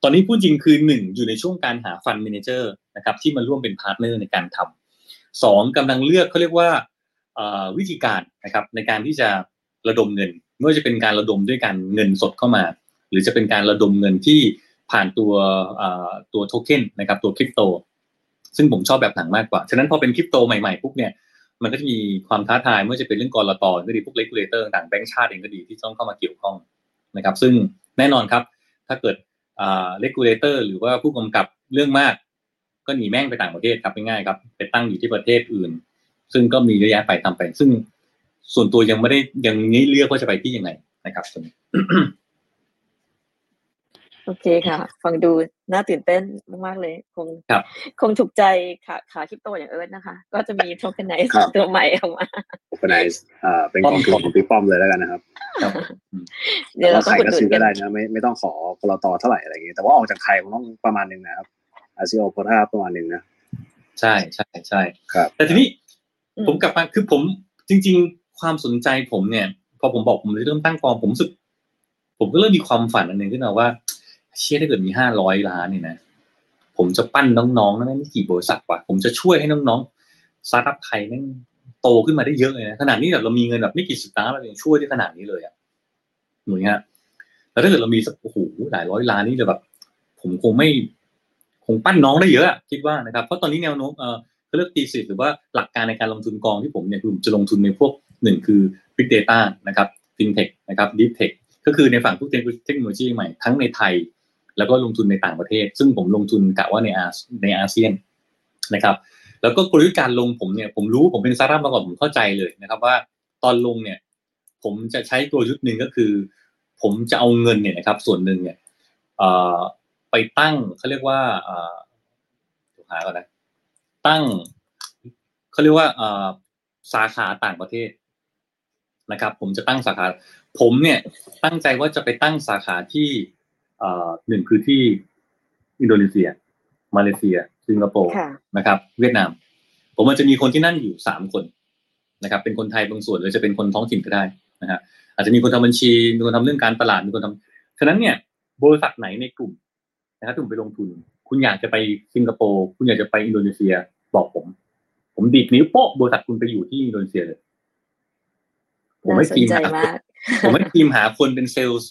ตอนนี้พูดจริงคือหนึ่งอยู่ในช่วงการหาฟัน d ม a เจอร์นะครับที่มาร่วมเป็น partner ในการทำสองกำลังเลือกเขาเรียกว่าวิธีการนะครับในการที่จะระดมเงินไม่ว่าจะเป็นการระดมด้วยการเงินสดเข้ามา หรือจะเป็นการระดมเงินที่ผ่านตัวตัวโทเค็นนะครับตัวคริปโต ซึ่งผมชอบแบบหลังมากกว่า ฉะนั้นพอเป็นคริปโตใหม่ๆปุ๊บเนี่ยมันก็จะมีความท้าทายไม่ว่าจะเป็นเรื่องกลตก็ดีพวก regulator ต่างแบงก์ชาติเองก็ดีที่ต้องเข้ามาเกี่ยวข้องนะครับ ซึ่งแน่นอนครับ ถ้าเกิด regulator หรือว่าผู้กำกับเรื่องมาก ก็หนีแม่งไปต่างประเทศครับง่ายๆครับ ไปตั้งอยู่ที่ประเทศอื่น ซึ่งก็มีเยอะแยะไปทำไป ซึ่งส่วนตัวยังไม่ได้ยังนี้เลือกว่าจะไปที่ยังไงนะครับตรงนี้ โอเคค่ะ ฟังดูน่าตื่นเต้นมากๆเลย คงครับคงถูกใจขาขาคริปโตอย่างเอิร์ธนะคะ ก็จะมีโทเค็นไนซ์ครับตัวใหม่ออกมา organize อ่าเป็นกองทุนของพี่ป้อมเลยแล้วกันนะครับครับเดี๋ยวเราใคต้องรกดก็ดุซื้นอกัก็นได้นะไม่ไม่ต้องขอกรตเท่าไหร่อะไรอย่างเงี้ยแต่ว่าออกจากไทยคงต้องประมาณหนึ่งนะครับ RCO โพธาประมาณหนึ่งนะ ใช่ใช่ใช่ครับ แต่ทีนี้อืมผมกลับมาคือผมจริง ๆ ความสนใจผมเนี่ย พอผมบอกผมเริ่มตั้งกองผมรู้สึก ผมก็เริ่มมีความฝันอันหนึ่งขึ้นมาว่า เชื่อถ้าเกิดมีห้าร้อยล้านเนี่ยนะผมจะปั้นน้องๆนั่นไม่กี่บริษัทว่ะผมจะช่วยให้น้องๆสตาร์ทอัพไทยนั่งโตขึ้นมาได้เยอะเลยนะขนาดนี้แบบเรามีเงินแบบไม่กี่สิบล้านเรายังช่วยได้ขนาดนี้เลยอะหมือนเงี้ยแล้วถ้าเกิดเรามีสักโอ้โหหลายร้อยล้านนี่จะแบบ ผมคงไม่คงปั้นน้องได้เยอะอะคิดว่านะครับเพราะตอนนี้แนวโน้มเออเขาเรียกตีสิหรือว่าหลักการในการลงทุนกองที่ผมเนี่ยคือผมจะลงทุนในพวกหนึ่งคือ Big Data นะครับ FinTech นะครับ Deep Tech ก็คือในฝั่งพวกเทคโนโลยีใหม่ทั้งในไทย แล้วก็ลงทุนในต่างประเทศ ซึ่งผมลงทุนกะว่าในอาในอาเซียนนะครับ แล้วก็กลยุทธ์การลงผมเนี่ยผมรู้ผมเป็นสตาร์ทอัพมาก่อนผมเข้าใจเลยนะครับว่าตอนลงเนี่ย ผมจะใช้กลยุทธ์หนึ่งก็คือ ผมจะเอาเงินเนี่ยนะครับ ส่วนหนึ่งเนี่ยไปตั้งเขาเรียกว่าเอ่อเดี๋ยวหาก่อนนะตั้งเขาเรียกว่าสาขาต่างประเทศนะครับ ผมจะตั้งสาขา ผมเนี่ยตั้งใจว่าจะไปตั้งสาขาที่ หนึ่งคือที่อินโดนีเซีย มาเลเซีย สิงคโปร์ค่ะนะครับ เวียดนาม ผมมันจะมีคนที่นั่นอยู่สามคนนะครับ เป็นคนไทยบางส่วนหรือจะเป็นคนท้องถิ่นก็ได้นะฮะอาจจะมีคนทำบัญชีมีคนทำเรื่องการตลาดมีคนทำฉะนั้นเนี่ยบริษัทไหนในกลุ่มนะครับที่ผมไปลงทุน คุณอยากจะไปสิงคโปร์คุณอยากจะไปอินโดนีเซียบอกผม ผมดีดนิ้วโป๊ะบริษัทคุณไปอยู่ที่อินโดนีเซียเลยผมน่าไม่สนทีมใจหามากผมไม่ทีมหาคนเป็นเซลล์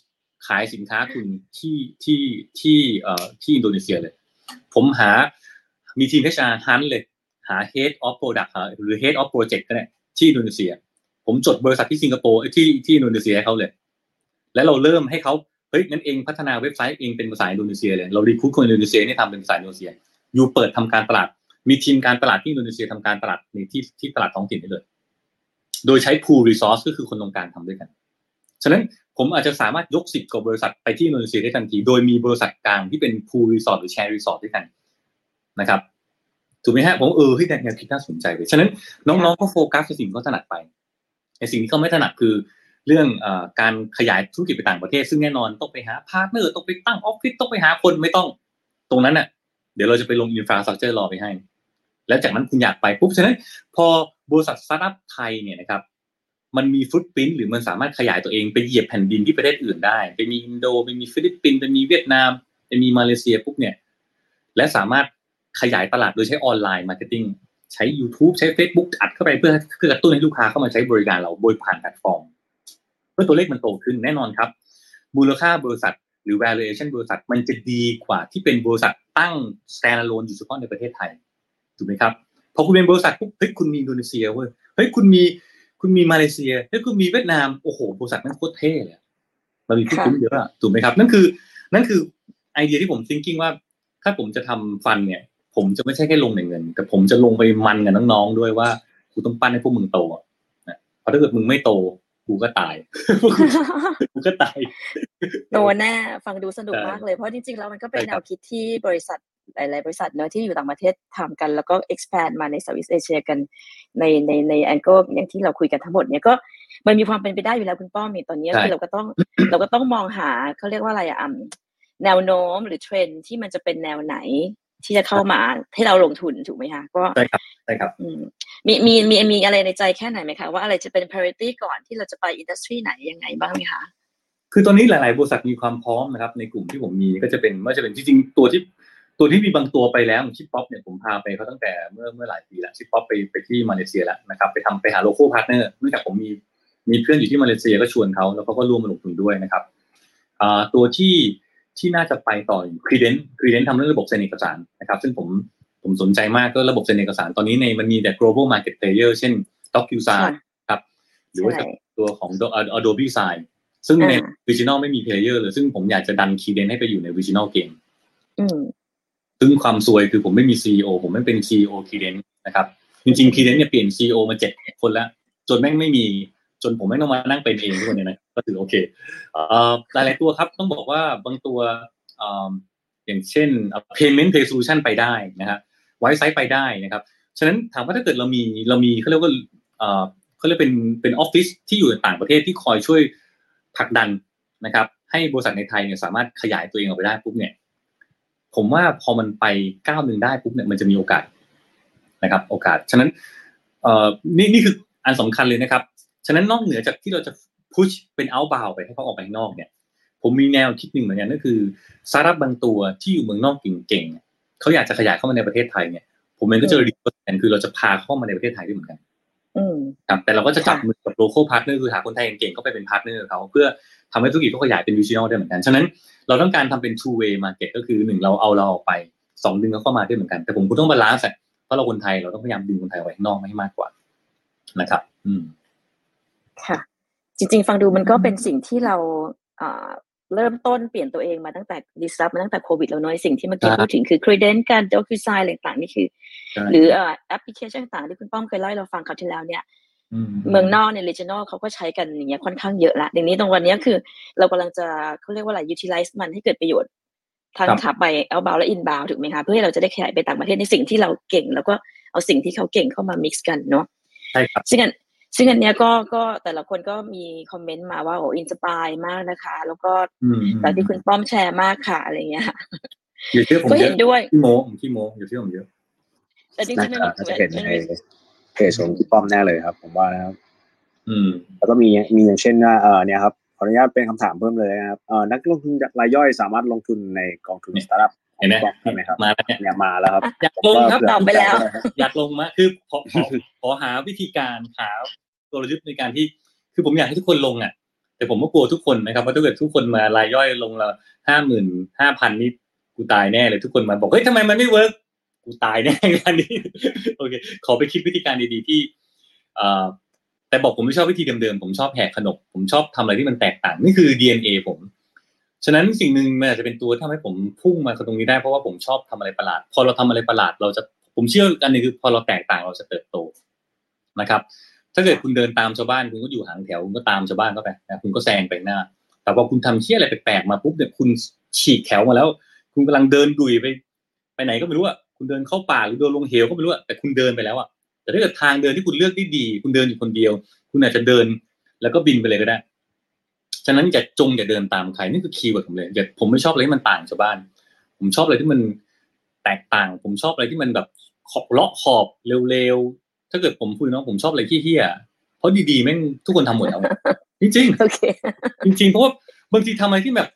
ขายสินค้าคุณที่ที่ที่เอ่อที่อินโดนีเซียเลย ผมหามีทีม HR hunt เลย หา Head of Product หาหรือ Head of Project ก็ได้ที่อินโดนีเซีย ผมจดบริษัทที่สิงคโปร์ที่ที่อินโดนีเซียเขาเลย แล้วเราเริ่มให้เขาเฮ้ยงั้นเองพัฒนาเว็บไซต์เองเป็นภาษาอินโดนีเซียเลยเรา recruit คนอินโดนีเซียนี่ทำเป็นภาษาอินโดนีเซีย อยู่เปิดทำการตลาด มีทีมการตลาดที่อินโดนีเซียทำการตลาดในที่ที่ตลาดท้องถิ่นได้เลย โดยใช้ pool resource ก็คือคนตรงกลางทำด้วยกัน ฉะนั้น ผมอาจจะสามารถยกสิบกว่าบริษัทไปที่อินโดนีเซียได้ทันที โดยมีบริษัทกลางที่เป็น pool resource หรือ share resource ด้วยกันนะครับถูกไหมฮะผมเออเฮ้ยแนวคิดน่าสนใจเลยฉะนั้นน้องๆก็โฟกัสในสิ่งที่เขาถนัดไปในสิ่งที่เขาไม่ถนัดคือเรื่องเออการขยายธุรกิจไปต่างประเทศ ซึ่งแน่นอนต้องไปหา partner ต้องไปตั้งออฟฟิศต้องไปหาคนไม่ต้อง ตรงนั้นน่ะ เดี๋ยวเราจะไปลง infrastructure รอไปให้ แล้วจากนั้นคุณอยากไปปุ๊บฉะนั้นพอบริษัทสตาร์ทอัพไทยเนี่ยนะครับ มันมี footprint หรือมันสามารถขยายตัวเองไปเหยียบแผ่นดินที่ประเทศอื่นได้ ไปมีอินโดไปมีฟิลิปปินส์ไปมีเวียดนามไปมีมาเลเซียปุ๊บเนี่ยและสามารถขยายตลาดโดยใช้ online marketingใช้ YouTube ใช้ Facebook อัดเข้าไปเพื่อเพื่อกระตุ้นให้ลูกค้าเข้ามาใช้บริการเราโดยผ่านแพลตฟอร์มเมื่อตัวเลขมันโตขึ้นแน่นอนครับ มูลค่าบริษัทหรือ valuation บริษัทมันจะดีกว่าที่เป็นบริษัทตั้ง standalone อยู่เฉพาะในประเทศไทยถูกไหมครับพอคุณเป็นบริษัทปุ๊บเฮ้ยคุณมีอินโดนีเซียเว้ยเฮ้ยคุณมี คุณมีมาเลเซียเฮ้ยคุณมีเวียดนามโอ้โหบริษัทนั้นโคตรเท่เลยเรามีที่คุ้มเยอะอะถูกไหมครับ นั่นคือ นั่นคือไอเดียที่ผม thinking ว่า ถ้าผมจะทำฟันเนี่ย ผมจะไม่ใช่แค่ลงในเงิน แต่ผมจะลงไปมันกับน้องๆด้วยว่ากูต้องปั้นให้พวกมึงโตนะเพราะถ้าเกิดมึงไม่โตกูก็ตายกูก็ตายโตแน่ฟังดูสนุกมากเลยเพราะจริงๆแล้วมันก็เป็นแนวคิดที่บริษัท หลาย ๆ บริษัทเนอะที่อยู่ต่างประเทศทำกัน แล้วก็ expand มาใน Southeast Asia กันในในในแองเกิลอย่างที่เราคุยกันทั้งหมดเนี่ยก็มันมีความเป็นไปได้อยู่แล้วคุณป้อมมีตอนนี้คือเราก็ต้องเราก็ต้องมองหาเขาเรียกว่าอะไรอะแนวโน้มหรือเทรนด์ที่มันจะเป็นแนวไหนที่จะเข้ามาให้เราลงทุนถูกไหมคะก็ใช่ครับใช่ครับมีมีมีมีอะไรในใจแค่ไหนไหมคะว่าอะไรจะเป็น priority ก่อนที่เราจะไป industry ไหนยังไงบ้างไหมคะคือตอนนี้หลาย ๆ บริษัทมีความพร้อมนะครับในกลุ่มที่ผมมีก็จะเป็นว่าจะเป็นจริงๆตัวที่ ตัวที่มีบางตัวไปแล้ว Shippop เนี่ยผมพาไปเขาตั้งแต่เมื่อเมื่อหลายปีแล้ว Shippop ไปไปที่มาเลเซียแล้วนะครับไปทำไปหา local partner เนื่องจากผมมีมีเพื่อนอยู่ที่มาเลเซียก็ชวนเขาแล้วเขาก็ร่วมมาลงทุนด้วยนะครับตัวที่ที่น่าจะไปต่อครีเดนครีเดนทำเรื่องระบบเซ็นเอกสารนะครับ ซึ่งผมผมสนใจมากก็ระบบเซ็นเอกสารตอนนี้ในมันมีแต่ global market player เช่น DocuSign ครับหรือว่าตัวของ Adobe Sign ซึ่งใน Original ไม่มี player เลยซึ่งผมอยากจะดันคีเดนให้ไปอยู่ใน Original เกม ซึ่งความซวยคือผมไม่มี CEO ผมไม่เป็น CEO คีเดนนะครับ จริงๆคีเดนเนี่ยเปลี่ยน CEO มาเจ็ดคนแล้ว จนแม่งไม่มีจนผมไม่ต้องมานั่งเป็นเองทุกคนเนี่ยนะก็ถือโอเคหลายๆตัวครับต้องบอกว่าบางตัวอย่างเช่น payment pay solution ไปได้นะครับไว้ไซต์ไปได้นะครับฉะนั้นถามว่าถ้าเกิดเรามีเรามีเขาเรียกว่าเขาเรียกเป็นเป็นออฟฟิศที่อยู่ในต่างประเทศที่คอยช่วยผลักดันนะครับ ให้บริษัทในไทยเนี่ยสามารถขยายตัวเองออกไปได้ปุ๊บเนี่ย ผมว่าพอมันไปก้าวหนึ่งได้ปุ๊บเนี่ยมันจะมีโอกาสนะครับ โอกาส ฉะนั้นเอ่อนี่นี่คืออันสำคัญเลยนะครับ ฉะนั้นนอกเหนือจากที่เราจะ push เป็น outbound ไปให้เขาออกไปข้างนอกเนี่ย ผมมีแนวคิดหนึ่งเหมือนกันก็คือสตาร์ทอัพบางตัวที่อยู่เมืองนอกเก่งๆเขาอยากจะขยายเข้ามาในประเทศไทยเนี่ยผมเองก็จะรีเวิร์สนคือเราจะพาเข้ามาในประเทศไทยด้วยเหมือนกันครับแต่เราก็จะจับมือกับ local partner คือหาคนไทยเก่งๆเข้าไปเป็น partner เขาเพื่อ ทำให้ธุรกิจเขาขยายเป็นวิชั่นได้เหมือนกัน ฉะนั้นเราต้องการทำเป็น two way market ก็คือหนึ่งเราเอาเราออกไปสองดึงเขาเข้ามาด้วยเหมือนกัน แต่ผมก็ต้อง balance เพราะเราคนไทยเราต้องพยายามดึงคนไทยไว้ข้างนอกให้มากกว่านะครับ อืมค่ะ จริง ๆ ฟังดูมันก็เป็นสิ่งที่เราเริ่มต้นเปลี่ยนตัวเองมาตั้งแต่ disrupt มาตั้งแต่โควิดแล้วน้อยสิ่งที่เมื่อกี้พูดถึงคือ credence การด็อกิไซน์ต่างๆนี่คือ หรือแอปพลิเคชันต่างๆที่คุณป้อมเคยเล่าให้เราฟังคราวที่แล้วเนี่ย เมืองนอกเนี่ย regional เขาก็ใช้กันอย่างเงี้ยค่อนข้างเยอะละอย่างนี้ตรงวันนี้คือ เรากำลังจะเขาเรียกว่าอะไร utilize มันให้เกิดประโยชน์ทั้งขาไป outbound และ inbound ถูกไหมคะเพื่อให้เราจะได้ขยายไปต่างประเทศในสิ่งที่เราเก่ง แล้วก็เอาสิ่งที่เขาเก่งเข้ามา mix กันเนาะใช่ครับซึ่งอันซึ่งอันเนี้ยก็ก็แต่ละคนก็มีคอมเมนต์มาว่าโอ้ inspire มากนะคะ แล้วก็แต่ที่คุณป้อมแชร์มากค่ะอะไรเงี้ยอยู่ที่ผมเห็นด้วยที่โมที่โมอยู่ที่ผมเยอะแต่จริงๆมันจะ เห็นในเพจของพี่ป้อมแน่เลยครับ ผมว่านะครับ อืม แล้วก็มีมีอย่างเช่นว่าเออเนี่ยครับขออนุญาตเป็นคำถามเพิ่มเลยนะครับเออนักลงทุนรายย่อยสามารถลงทุนในกองทุนสตาร์ทอัพเห็นไหมใช่ไหมครับมาแล้วเนี่ยมาแล้วครับ อยากลงครับตอบไปแล้ว อยากลงมาคือขอขอหาวิธีการหากลยุทธ์ในการที่คือผมอยากให้ทุกคนลงอะ แต่ผมก็กลัวทุกคนนะครับว่าถ้าเกิดทุกคนมารายย่อยลงละห้าหมื่นห้าพันนี่กูตายแน่เลยทุกคนมาบอกเฮ้ยทำไมมันไม่เวิร์ก กูตายแน่งานนี้โอเค ขอไปคิดวิธีการดีๆที่อ่าแต่บอกผมไม่ชอบวิธีเดิมๆผมชอบแหกขนบผมชอบทำอะไรที่มันแตกต่างนี่คือ DNA ผมฉะนั้นสิ่งหนึ่งมันอาจจะเป็นตัวทำให้ผมพุ่งมาตรงนี้ได้เพราะว่าผมชอบทำอะไรประหลาด พอเราทำอะไรประหลาด เราจะผมเชื่อกันนึงคือพอเราแตกต่างเราจะเติบโตนะครับ ถ้าเกิดคุณเดินตามชาวบ้านคุณก็อยู่ห่างแถวคุณก็ตามชาวบ้านเข้าไปนะคุณก็แซงไปหน้า แต่พอคุณทำเชี่ยอะไรแปลกๆมาปุ๊บเนี่ยคุณฉีกแถวมาแล้ว คุณกำลังเดินดุยไป ไปไหนก็ไม่รู้อะ คุณเดินเข้าป่าหรือเดินลงเหวก็ไม่รู้อะแต่คุณเดินไปแล้วอะแต่ถ้าเกิดทางเดินที่คุณเลือกได้ดี คุณเดินอยู่คนเดียว คุณอาจจะเดินแล้วก็บินไปเลยก็ได้ ฉะนั้นอย่าจงอย่าเดินตามใครนี่คือ keyword ผมเลยอย่าผมไม่ชอบอะไรที่มันต่างชาวบ้าน ผมชอบอะไรที่มันแตกต่าง ผมชอบอะไรที่มันแบบขอบเลาะขอบเร็วถ้าเกิดผมคุยเนาะผมชอบอะไรที่เฮี้ยเพราะดีๆแม่งทุกคนทำหมดแล้วจริงๆจริงๆเพราะว่าบางทีทำอะไรที่แบบ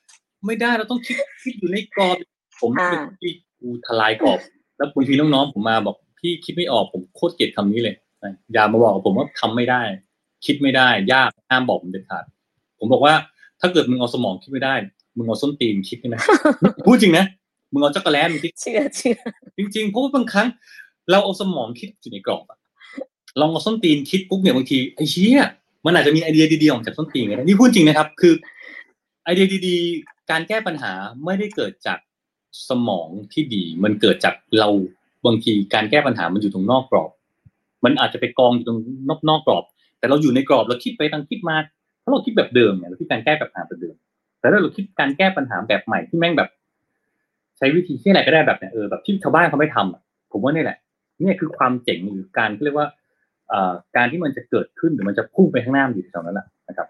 ไม่ได้เราต้องคิดคิดอยู่ในกรอบ ผมเป็นที่กูทลายกรอบ แล้วบางทีน้องๆผมมาบอกพี่คิดไม่ออกผมโคตรเกลียดคำนี้เลยอย่ามาบอกผมว่าทำไม่ได้ คิดไม่ได้ ยากห้ามบอกผมเด็ดขาดผมบอกว่าถ้าเกิดมึงเอาสมองคิดไม่ได้ มึงเอาส้นตีนคิดได้ไหมพูดจริงนะมึงเอาจักรแลนมึงคิดเชื่อเชื่อจริงๆเพราะว่าบางครั้ง เราเอาสมองคิดอยู่ในกรอบอะลองเอาส้นตีนคิดปุ๊บเนี่ยบางทีไอ้เชี่ยมันอาจจะมีไอเดียดีๆออกจากส้นตีนก็ได้นี่พูดจริงนะครับ คือ ไอเดียดีๆ การแก้ปัญหาไม่ได้เกิดจาก สมองที่ดี มันเกิดจากเราบางทีการแก้ปัญหามันอยู่ตรงนอกกรอบ มันอาจจะไปกองอยู่ตรงนอกนอกกรอบ แต่เราอยู่ในกรอบเราคิดไปทางคิดมาถ้าเราคิดแบบเดิมเนี่ยเราคิดการแก้ปัญหาแบบเดิม แต่ถ้าเราคิดการแก้ปัญหาแบบใหม่ที่แม่งแบบ ใช้วิธีที่อะไรก็ได้แบบเนี่ยเออแบบที่ชาวบ้านเขาไม่ทำอะผมว่านี่แหละเนี่ยคือความเจ๋งหรือการที่เรียกว่าอ่อการที่มันจะเกิดขึ้นหรือมันจะพุ่งไปข้างหน้าอยู่แถวนั้นแหละนะครับ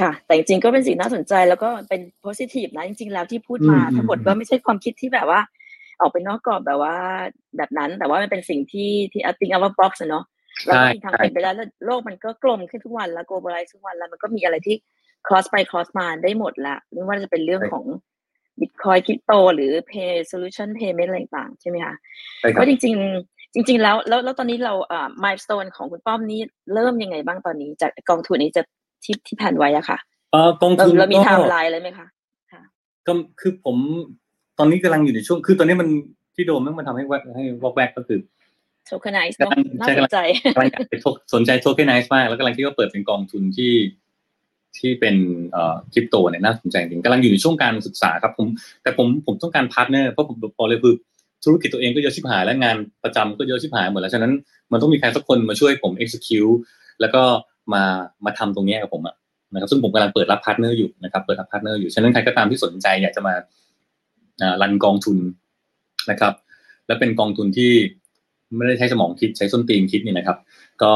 ค่ะ แต่จริงๆก็เป็นสิ่งน่าสนใจแล้วก็เป็น positive นะจริงๆแล้วที่พูดมาอืมทั้งหมดอืมก็ไม่ใช่ความคิดที่แบบว่า ออกไปนอกกรอบแบบว่า แบบนั้น แต่ว่ามันเป็นสิ่งที่ที่ I think out of box อะเนาะเราก็มีทางเป็นไปแล้วแล้วโลกมันก็กลมขึ้นทุกวันแล้ว globalize ทุกวันแล้วมันก็มีอะไรที่ cross ไป cross มาได้หมดละไม่ว่าจะเป็นเรื่องของ bitcoin crypto หรือ pay solution payment อะไรต่างๆใช่ไหมคะใช่ครัก็บจริง ๆ จริงๆแล้วแล้วแล้วตอนนี้เราอ่า milestone ของคุณป้อมนี่เริ่มยังไงบ้างตอนนี้จากกองทุนนี้จะ ที่ที่แผนไว้อะค่ะเอ่อกองเราทุนเรามีก็ไทม์ไลน์อะไรไหมคะก็คือผมตอนนี้กำลังอยู่ในช่วง คือตอนนี้มันที่โดมมันทำให้แวกให้วอกแวกก็คือ tokenize เนาะกำลังน่าใช่สกำลันงใจกำลังจะไปโทสนใจ tokenize มาก แล้วกำลังคิดว่าเปิดเป็นกองทุนที่ที่เป็นเอ่อคริปโตเนี่ยน่าสนใจจริงกำลังอยู่ในช่วงการศึกษาครับผม แต่ผมผมต้องการพาร์ทเนอร์เพราะผมบอกเลยคือธุรกิจตัวเองก็เยอะชิบหายและงานประจำก็เยอะชิบหายหมดแล้ว ฉะนั้นมันต้องมีใครสักคนมาช่วยผม execute แล้วก็ มามาทำตรงนี้กับผมอะนะครับซึ่งผมกำลังเปิดรับพาร์ทเนอร์อยู่นะครับเปิดรับพาร์ทเนอร์อยู่ฉะนั้นใครก็ตามที่สนใจอยากจะมาอ่า run กองทุนนะครับ และเป็นกองทุนที่ไม่ได้ใช้สมองคิดใช้ส้นตีนคิดนี่นะครับ ก็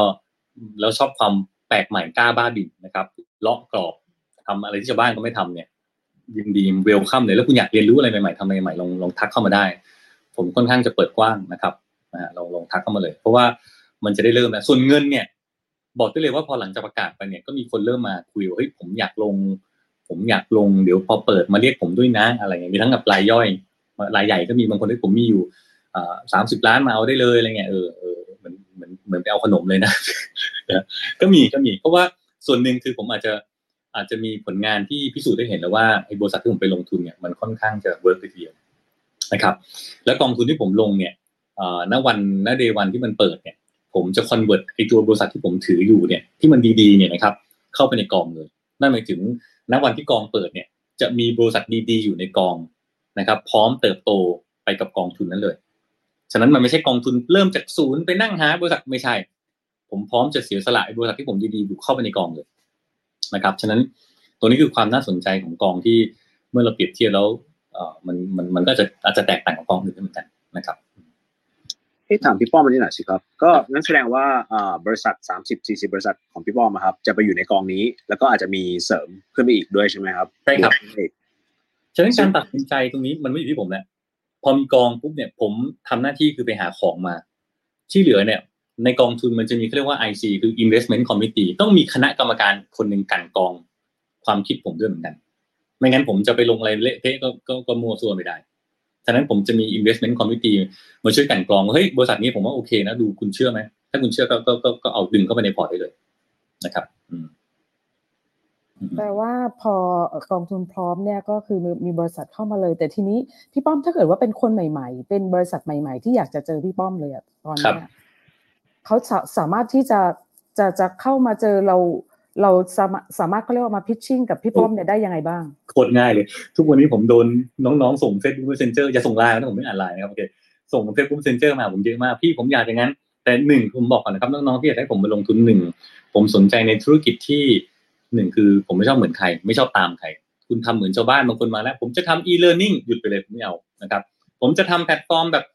แล้วชอบความแปลกใหม่กล้าบ้าบินนะครับเลาะกรอบทำอะไรที่ชาวบ้านเขาไม่ทำเนี่ยยินดีเวลคัมเลยแล้วคุณอยากเรียนรู้อะไรใหม่ๆทำอะไรใหม่ๆลองลองทักเข้ามาได้ ผมค่อนข้างจะเปิดกว้างนะครับลองลองทักเข้ามาเลย เพราะว่ามันจะได้เริ่มแล้วส่วนเงินเนี่ย บอกได้เลยว่าพอหลังจากประกาศไปเนี่ยก็มีคนเริ่มมาคุยว่าเฮ้ยผมอยากลง ผมอยากลงเดี๋ยวพอเปิดมาเรียกผมด้วยนะอะไรเงี้ยมีทั้งกับรายย่อยรายใหญ่ก็มีบางคนที่ผมมีอยู่สามสิบล้านมาเอาได้เลยอะไรเงี้ยเออเออเหมือนเหมือนเหมือนไปเอาขนมเลยนะก็มีก็มีเพราะว่าส่วนหนึ่งคือผมอาจจะอาจจะมีผลงานที่พิสูจน์ได้เห็นแล้วว่าไอ้บริษัทที่ผมไปลงทุนเนี่ยมันค่อนข้างจะ work ทีเดียวนะครับ แล้วกองทุนที่ผมลงเนี่ยณวันณ day one ที่มันเปิดเนี่ย ผมจะ convert ไอตัวบริษัทที่ผมถืออยู่เนี่ยที่มันดีๆเนี่ยนะครับเข้าไปในกองเลยนั่นหมายถึงณวันที่กองเปิดเนี่ยจะมีบริษัทดีๆอยู่ในกองนะครับ พร้อมเติบโตไปกับกองทุนนั้นเลย ฉะนั้นมันไม่ใช่กองทุนเริ่มจากศูนย์ไปนั่งหาบริษัทไม่ใช่ ผมพร้อมจะเสียสละบริษัทที่ผมดีๆอยู่เข้าไปในกองเลยนะครับ ฉะนั้นตัวนี้คือความน่าสนใจของกองที่เมื่อเราเปรียบเทียบแล้วมันมันมันก็จะอาจจะแตกต่างกับกองอื่นเหมือนกันนะครับ ให้ถามพี่ป้อมมาที่ไหนอยสิครับ ก็นั่นแสดงว่าอ่าบริษัท 30 40 บริษัทของพี่ป้อมอะครับ จะไปอยู่ในกองนี้ แล้วก็อาจจะมีเสริมขึ้นไปอีกด้วยใช่ไหมครับใช่ครับวกขึ้นไปอีกฉะนั้นการตัดสินใจตรงนี้มันไม่อยู่ที่ผมแล้วพอมีกองปุ๊บเนี่ยผมทำหน้าที่คือไปหาของมา ที่เหลือเนี่ย ในกองทุนมันจะมีเขาเรียกว่า IC คือ Investment Committee ต้องมีคณะกรรมการคนหนึ่งกลันกรองความคิดผมด้วยเหมือนกัน ไม่งั้นผมจะไปลงอะไรเละเทะก็ก็ก็มั่วซั่วไม่ได้ ฉะนั้นผมจะมี investment committee มาช่วยกันกรองว่าเฮ้ยบริษัทนี้ผมว่าโอเคนะดูคุณเชื่อไหมถ้าคุณเชื่อก็ก็ก็ก็เอาดึงเข้าไปในพอร์ตได้เลยนะครับแปลว่าพอกองทุนพร้อมเนี่ยก็คือมีบริษัทเข้ามาเลย แต่ทีนี้พี่ป้อมถ้าเกิดว่าเป็นคนใหม่ ๆ เป็นบริษัทใหม่ ๆ ที่อยากจะเจอพี่ป้อมเลยอะตอนนี้เขาสามารถที่จะจะจะเข้ามาเจอเรา เราสามารถสามารถเขาเรียกว่ามาพิชชิ่งกับพี่ป้อมเนี่ยได้ยังไงบ้างโคตรง่ายเลย ทุกวันนี้ผมโดนน้องๆ ส่ง Facebook Messenger อย่าส่งไลน์นะผมไม่อ่านไลน์นะครับโอเคส่ง Facebook Messenger มาผมเยอะมากพี่ผมอยากอย่างนั้น แต่หนึ่งผมบอกก่อนนะครับน้องๆที่อยากให้ผมมาลงทุนหนึ่งผมสนใจในธุรกิจที่หนึ่งคือผมไม่ชอบเหมือนใคร ไม่ชอบตามใคร คุณทำเหมือนชาวบ้านบางคนมาแล้ว ผมจะทำ e-learning หยุดไปเลยผมไม่เอานะครับ ผมจะทำแพลตฟอร์มแบบ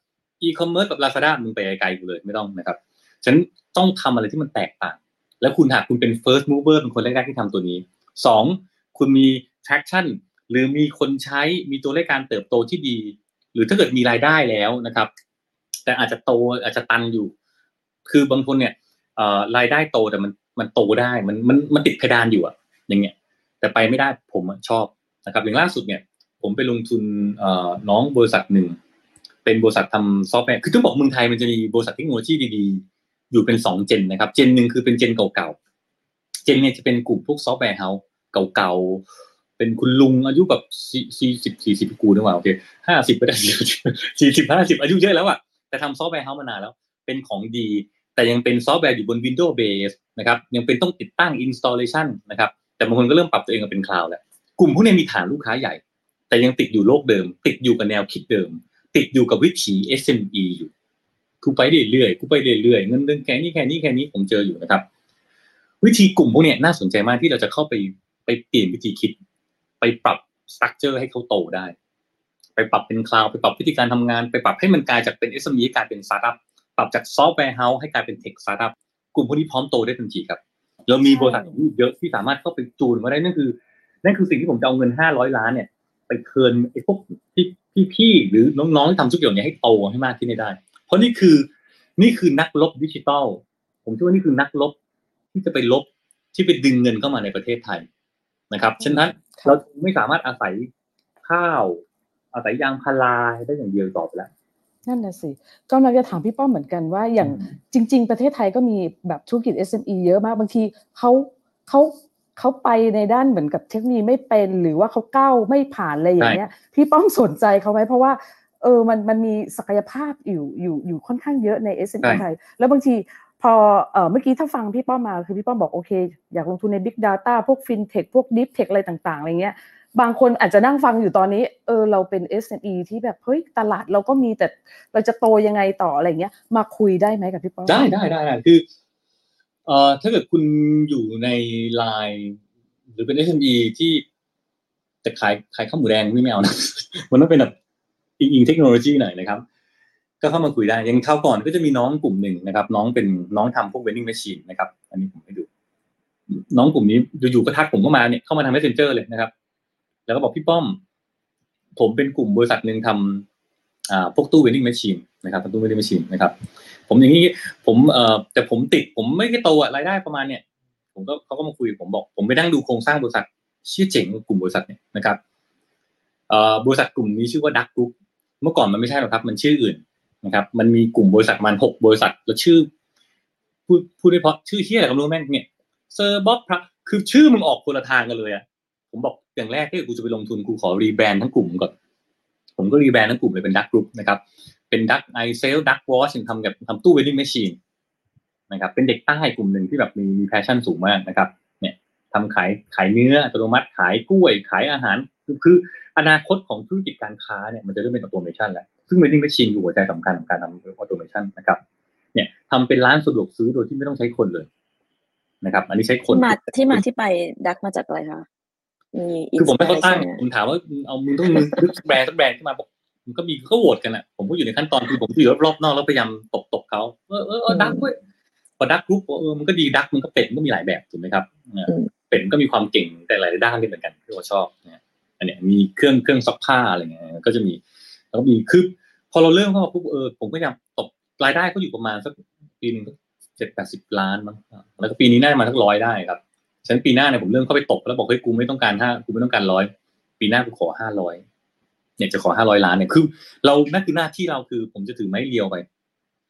e-commerce แบบ Lazada มึงไปไกลๆกูเลยไม่ต้องนะครับฉะนันต้องทำอะไรที่มันแตกต่าง แล้วคุณหากคุณเป็น first mover เป็นคนแรกๆที่ทำตัวนี้สองคุณมี traction หรือมีคนใช้มีตัวเลขการเติบโตที่ดี หรือถ้าเกิดมีรายได้แล้วนะครับ แต่อาจจะโตอาจจะตันอยู่ คือบางคนเนี่ยรายได้โตแต่มันมันโตได้มันมันมันติดเพดานอยู่อะอย่างเงี้ย แต่ไปไม่ได้ผมชอบนะครับอย่างล่าสุดเนี่ย ผมไปลงทุนน้องบริษัทหนึ่งเป็นบริษัททำซอฟต์แวร์คือต้องบอกเมืองไทยมันจะมีบริษัทเทคโนโลยีดีๆ อยู่เป็นสอง gen นะครับ gen หนึ่งคือเป็น gen เก่าๆ gen เนี่ยจะเป็นกลุ่มพวก software house เก่าๆเป็นคุณลุงอายุแบบสี่สิบสี่สิบกูนึกว่าโอเคห้าสิบไปได้สี่สิบห้าสิบอายุเยอะแล้วอะแต่ทำ software house มานานแล้ว เป็นของดี แต่ยังเป็นซอฟต์แวร์อยู่บน Windows Base นะครับยังเป็นต้องติดตั้ง installation นะครับแต่บางคนก็เริ่มปรับตัวเองมาเป็นคลาวด์แล้วกลุ่มพวกนี้มีฐานลูกค้าใหญ่ แต่ยังติดอยู่โลกเดิม ติดอยู่กับแนวคิดเดิม ติดอยู่กับวิถี SME อยู่ กูไปเรื่อยๆกูไปเรื่อยๆเงินเดือนแค่นี้แค่นี้แค่นี้ผมเจออยู่นะครับ วิธีกลุ่มพวกนี้น่าสนใจมากที่เราจะเข้าไปไปเปลี่ยนวิธีคิด ไปปรับ structure ให้เขาโตได้ ไปปรับเป็นคลาวด์ไปปรับวิธีการทำงาน ไปปรับให้มันกลายจากเป็น SME กลายเป็นสตาร์ทอัพปรับจาก software house ให้กลายเป็น tech startup กลุ่มพวกนี้พร้อมโตได้ทันทีครับเรามีบริษัทเยอะที่สามารถเข้าไปจูนมาได้นั่นคือ นั่นคือสิ่งที่ผมจะเอาเงินห้าร้อยล้านเนี่ย ไปเทิร์นไอ้พวกพี่พี่หรือน้องๆที่ทำธุรกิจเนี่ยให้โตให้มากขึ้นได้ เพราะนี่คือนี่คือนักลบดิจิตอลผมเชื่อว่านี่คือนักลบที่จะไปลบที่ไปดึงเงินเข้ามาในประเทศไทยนะครับฉะนั้นเราไม่สามารถอาศัยข้าว อาศัยยางพาราได้อย่างเดียวต่อไปแล้วนั่นน่ะสิก็เราจะถามพี่ป้อมเหมือนกันว่าอย่างจริง ๆ ประเทศไทยก็มีแบบธุรกิจ SME เยอะมากบางทีเขาเขาเขาไปในด้านเหมือนกับเทคโนโลยีไม่เป็น หรือว่าเขาก้าวไม่ผ่านอะไรอย่างเงี้ย พี่ป้อมสนใจเขาไหมเพราะว่า เออมันมันมีศักยภาพอยู่อยู่อยู่ค่อนข้างเยอะใน SME ไทย แล้วบางทีพอเออเมื่อกี้ถ้าฟังพี่ป้อมมาคือพี่ป้อมบอกโอเค อยากลงทุนใน Big Data พวก FinTech พวก Deep Tech อะไรต่างๆอะไรเงี้ยบางคนอาจจะนั่งฟังอยู่ตอนนี้เออเราเป็น SME ที่แบบเฮ้ยตลาดเราก็มีแต่เราจะโตยังไงต่ออะไรเงี้ย มาคุยได้ไหมกับพี่ป้อมได้ได้ได้ได้คือเอ่อถ้าเกิดคุณอยู่ในไลน์หรือเป็น SME ที่จะขายขายข้าวหมูแดงไม่เอานะมันต้องเป็นแบบ อิงอิงเทคโนโลยีหน่อยนะครับ ก็เข้ามาคุยได้ยังเข้าก่อนก็จะมีน้องกลุ่มหนึ่งนะครับ น้องเป็นน้องทำพวก vending machine นะครับ อันนี้ผมให้ดู น้องกลุ่มนี้อยู่ๆก็ทักผมเข้ามาเนี่ยเข้ามาทำ messenger เลยนะครับ แล้วก็บอกพี่ป้อม ผมเป็นกลุ่มบริษัทหนึ่งทำอ่าพวกตู้ vending machine นะครับตู้ vending machine นะครับ ผมอย่างนี้ผมเอ่อแต่ผมติดผมไม่ได้โตอะรายได้ประมาณเนี่ยผมก็เขาก็มาคุยผมบอก ผมไปนั่งดูโครงสร้างบริษัทชื่อเจ๋งกลุ่มบริษัทเนี่ยนะครับเอ่อบริษัทกลุ่มนี้ชื่อว่าดักกรุ๊ป เมื่อก่อนมันไม่ใช่หรอกครับ มันชื่ออื่นนะครับ มันมีกลุ่มบริษัทมันหกบริษัทแล้วชื่อพูดพูดได้เพราะชื่อที่อะไรก็ไม่รู้แม่งเนี่ยเซอร์บ๊อบพระคือชื่อมึงออกคนละทางกันเลยอะผมบอกอย่างแรกที่กูจะไปลงทุนกูขอ rebrand ทั้งกลุ่มก่อนผมก็ rebrand ทั้งกลุ่มเลยเป็น Duck Group นะครับเป็น Duck iSell Duck Wash ทำกับทำตู้ vending machine นะครับเป็นเด็กใต้กลุ่มหนึ่งที่แบบมีมี passion สูงมากนะครับ เนี่ยทำขายขายเนื้ออัตโนมัติขายกล้วยขายอาหาร คือคืออนาคตของธุรกิจการค้าเนี่ยมันจะเริ่มเป็น automation แล้วซึ่ง vending machine คือหัวใจสำคัญของการทำ automation นะครับเนี่ยทำเป็นร้านสะดวกซื้อโดยที่ไม่ต้องใช้คนเลยนะครับ อันนี้ใช้คนที่มาที่มาที่ไปดักมาจากอะไรคะมีคือผมไม่เข้าตั้ง inspiration ผมถามว่าเอามึงต้องมึงนึกแบรนด์สักแบรนด์ขึ้นมาบอกมันก็มีก็โหวตกันอะผมก็อยู่ในขั้นตอนคือผมอยู่รอบๆนอกแล้วพยายามตบตบเขาเออเออเออดักด้วยพอดักกรุ๊ปเออมันก็ดีดักมันก็เป็ดมันก็มีหลายแบบถูกไหมครับเป็ดมันก็มีความเก่งแต่หลายด้านเหมือนกันที่เราชอบเนี่ย อันเนี้ยมีเครื่องเครื่องซักผ้าอะไรเงี้ยก็จะมีแล้วก็มีคือพอเราเริ่มเข้ามาปุ๊บเออผมก็พยายามตบรายได้ก็อยู่ประมาณสักปีหนึ่งเจ็ดแปดสิบล้านมั้งแล้วก็ปีนี้น่าจะมาสักร้อยได้ครับฉันปีหน้าเนี่ยผมเริ่มเข้าไปตบแล้วบอกเฮ้ยกูไม่ต้องการห้ากูไม่ต้องการร้อยปีหน้ากูขอห้าร้อยเนี่ยจะขอห้าร้อยล้านเนี่ยคือ เรานั่นคือหน้าที่เราคือ ผมจะถือไม้เรียวไป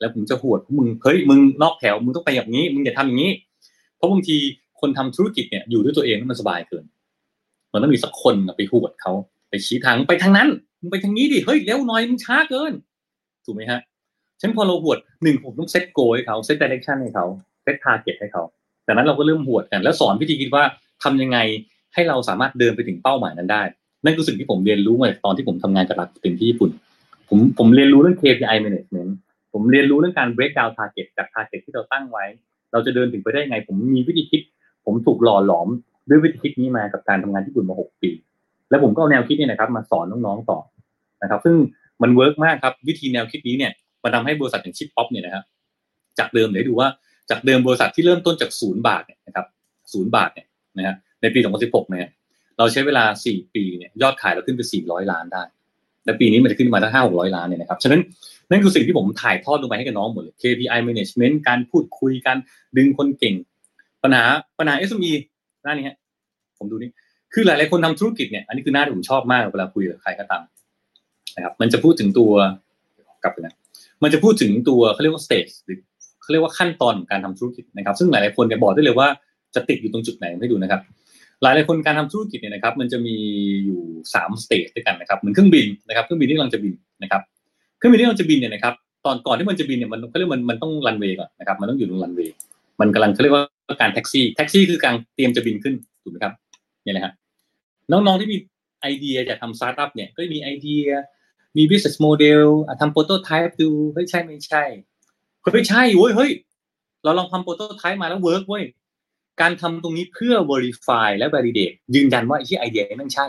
แล้วผมจะหวดพวกมึงเฮ้ยมึงนอกแถวมึงต้องไปอย่างนี้ มึงอย่าทำอย่างนี้ เพราะบางทีคนทำธุรกิจเนี่ยอยู่ด้วยตัวเองมันสบายเกิน มันต้องมีสักคนไปหวดเขาไปชี้ทางไปทางนั้นมึงไปทางนี้ดิเฮ้ยเร็วหน่อยมึงช้าเกินถูกไหมฮะฉันพอเราหวดหนึ่งผมต้อง set goal ให้เขา set direction ให้เขา set target ให้เขาจากนั้นเราก็เริ่มหวดกันแล้วสอนวิธีคิดว่าทำยังไงให้เราสามารถเดินไปถึงเป้าหมายนั้นได้ นั่นคือสิ่งที่ผมเรียนรู้มาตอนที่ผมทำงานกับ Rakuten ที่ญี่ปุ่น ผมผมเรียนรู้เรื่อง KPI management ผมเรียนรู้เรื่องการ break down target จาก target ที่เราตั้งไว้ เราจะเดินถึงไปได้ไง ผมมีวิธีคิด ผมถูกหล่อหลอม ด้วยวิธีคิดนี้มากับการทำงานที่ญี่ปุ่นมาหกปี แล้วผมก็เอาแนวคิดนี้นะครับมาสอนน้องๆต่อนะครับ ซึ่งมัน work มากครับวิธีแนวคิดนี้เนี่ยมันทาให้บริษัทอย่าง Shippop เนี่ยนะครับจากเดิมเดี๋ยวดูว่าจากเดิมบริษัทที่เริ่มต้นจากศูนย์บาทเนี่ยนะครับศูนย์บาทเนี่ยนะฮะในปี 2016 เนี่ยเราใช้เวลา 4 ปีเนี่ยยอดขายเราขึ้นไป 400 ล้านได้ และปีนี้มันจะขึ้นมาตั้ง5 600 ล้านเนี่ยนะครับฉะนั้นนั่นคือสิ่งที่ผมถ่ายทอดลงไปให้กับน้องหมดเลย KPI management การพูดคุยการดึงคนเก่ง ปัญหาปัญหา SME น้านี้ฮะผมดูนี่คือหลาย ๆ คนทำธุรกิจเนี่ยอันนี้คือหน้าที่ผมชอบมากเวลาคุยกับใครก็ตามนะครับ มันจะพูดถึงตัวกลับไปนะมันจะพูดถึงตัวเขาเรียกว่า stage หรือเขาเรียกว่าขั้นตอนของการทำธุรกิจนะครับ ซึ่งหลาย ๆ คนเนี่ยบอกได้เลยว่าจะติดอยู่ตรงจุดไหนให้ดูนะครับ หลายหลายคนการทำธุรกิจเนี่ยนะครับ มันจะมีอยู่สามสเตจด้วยกันนะครับเหมือนเครื่องบินนะครับเครื่องบินที่กำลังจะบินนะครับเครื่องบินที่กำลังจะบินเนี่ยนะครับ ตอนก่อนที่มันจะบินเนี่ยมันเขาเรียกมันมันต้องรันเวย์ก่อนนะครับ มันต้องอยู่ตรงรันเวย์มันกำลังเขาเรียกว่า การแท็กซี่แท็กซี่คือการเตรียมจะบินขึ้นถูกไหมครับเนี่ยนะฮะน้องๆที่มีไอเดียจะทำสตาร์ทอัพเนี่ยก็มีไอเดีย มี business model ทำ prototype ดูเฮ้ยใช่ไม่ใช่เฮ้ยใช่เว้ยเฮ้ยเราลองทำ prototype มาแล้ว work เว้ยการทำตรงนี้เพื่อ verify และ validate ยืนยันว่าไอ้ที่ไอเดียนั้นใช่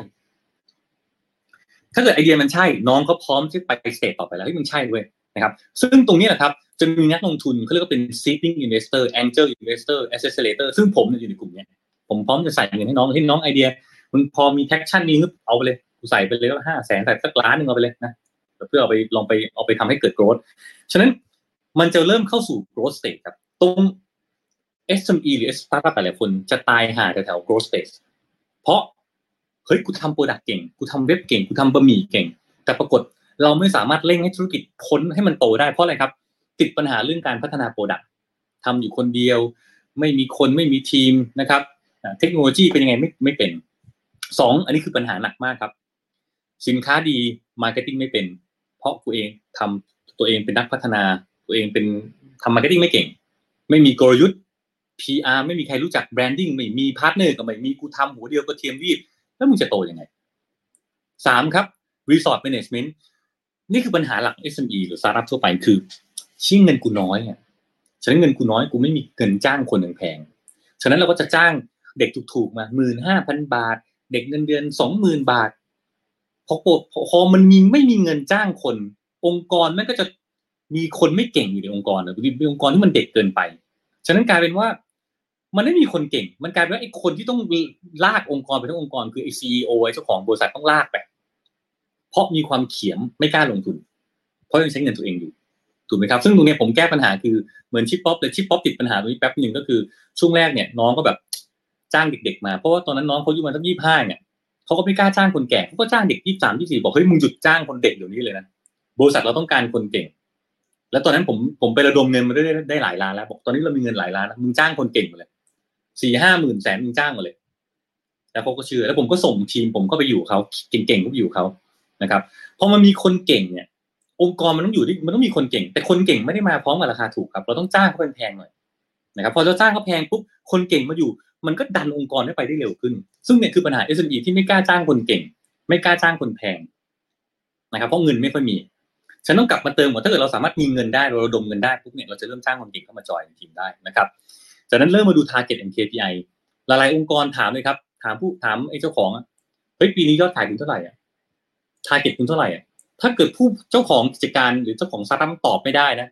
ถ้าเกิดไอเดียมันใช่ น้องเขาพร้อมที่ไป stage ต่อไปแล้วที่มันใช่เว้ยนะครับ ซึ่งตรงนี้แหละครับ จะมีนักลงทุนเขาเรียกว่าเป็น seeding investor angel investor accelerator ซึ่งผมอยู่ในกลุ่มนี้ผมพร้อมจะใส่เงินให้น้องให้น้องไอเดียมันพอมี traction นี้เอาไปเลยกูใส่ไปเลยว่าห้าแสนใส่สักล้านหนึ่งเอาไปเลยนะเพื่อเอาไปลองไปเอาไปทำให้เกิด growth ฉะนั้นมันจะเริ่มเข้าสู่ growth stage ครับ ตรง SME หรือ startup หลายคนจะตายหาแถวๆ growth stage เพราะเฮ้ยกูทำ product เก่งกูทำเว็บเก่งกูทำบะหมี่เก่ง แต่ปรากฏเราไม่สามารถเร่งให้ธุรกิจพ้นให้มันโตได้เพราะอะไรครับ ติดปัญหาเรื่องการพัฒนา product ทำอยู่คนเดียว ไม่มีคนไม่มีทีมนะครับเทคโนโลยีเป็นยังไงไม่ไม่เป็นสองอันนี้คือปัญหาหนักมากครับ สินค้าดี marketing ไม่เป็น เพราะตัวเองทำตัวเองเป็นนักพัฒนา ตัวเองเป็นทำ marketing ไม่เก่ง ไม่มีกลยุทธ์ PR ไม่มีใครรู้จัก branding ไม่มี partner ก็ไม่มีกูทำหัวเดียวกระเทียมลีบแล้วมึงจะโตยังไงสามครับ Resource Management นี่คือปัญหาหลัก SME หรือสตาร์ทอัพทั่วไปคือ ชิ้เงินกูน้อยอะฉะนั้นเงินกูน้อยกูไม่มีเงินจ้างคนแพงฉะนั้นเราก็จะจ้างเด็กถูกๆมาหมื่นห้าพันบาท เด็กเงินเดือนสองหมื่นบาทพอพอมันมีไม่มีเงินจ้างคน องค์กรมันก็จะมีคนไม่เก่งอยู่ในองค์กรหรือมีองค์กรที่มันเด็กเกินไป ฉะนั้นกลายเป็นว่า มันไม่มีคนเก่ง มันกลายเป็นว่าไอ้คนที่ต้องลากองค์กรไปทั้งองค์กรคือไอ้ CEO ไอ้เจ้าของบริษัทต้องลากไป เพราะมีความเขียมไม่กล้าลงทุน เพราะยังใช้เงินตัวเองอยู่ ถูกไหมครับซึ่งตรงนี้ผมแก้ปัญหาคือเหมือน Shippop เลย Shippop ติดปัญหาตรงนี้แป๊บหนึ่งก็คือช่วงแรกเนี่ยน้องก็แบบจ้างเด็ก ๆ มาเพราะว่าตอนนั้นน้องเขาอายุมาตั้งยี่ห้าเนี่ยเขาก็ไม่กล้าจ้างคนแก่เขาก็จ้างเด็กยี่สามยี่สี่บอกเฮ้ยมึงหยุดจ้างคนเด็กเดี๋ยวนี้เลยนะบริษัทเราต้องการคนเก่ง แล้วตอนนั้นผมผมไประดมเงินมาได้ได้หลายล้านแล้วบอกตอนนี้เรามีเงินหลายล้านมึงจ้างคนเก่งมาเลยสี่ห้าหมื่นแสนมึงจ้างมาเลยแล้วเขาก็เชื่อแล้วผมก็ส่งทีมผมก็ไปอยู่เขาเก่งๆก็อยู่เขานะครับพอมันมีคนเก่งเนี่ย องค์กรมันต้องอยู่ที่มันต้องมีคนเก่ง แต่คนเก่งไม่ได้มาพร้อมกับราคาถูกครับ เราต้องจ้างเขาแพงหน่อยนะครับพอเราจ้างเขาแพงปุ๊บคนเก่งมาอยู่ มันก็ดันองค์กรให้ไปได้เร็วขึ้น ซึ่งเนี่ยคือปัญหา SME ที่ไม่กล้าจ้างคนเก่ง ไม่กล้าจ้างคนแพงนะครับเพราะเงินไม่ค่อยมี ฉะนั้นต้องกลับมาเติมหมดถ้าเกิดเราสามารถมีเงินได้ระดมเงินได้ปุ๊บเนี่ยเราจะเริ่มจ้างคนเก่งเข้ามาจอยในทีมได้นะครับ จากนั้นเริ่มมาดู target and KPI หลายๆองค์กรถามเลยครับ ถามผู้ถามไอ้เจ้าของเฮ้ยปีนี้ยอดขายคุณเท่าไหร่อะ target คุณเท่าไหร่อะ ถ้าเกิดผู้เจ้าของกิจการหรือเจ้าของสตาร์ทอัพตอบไม่ได้นะ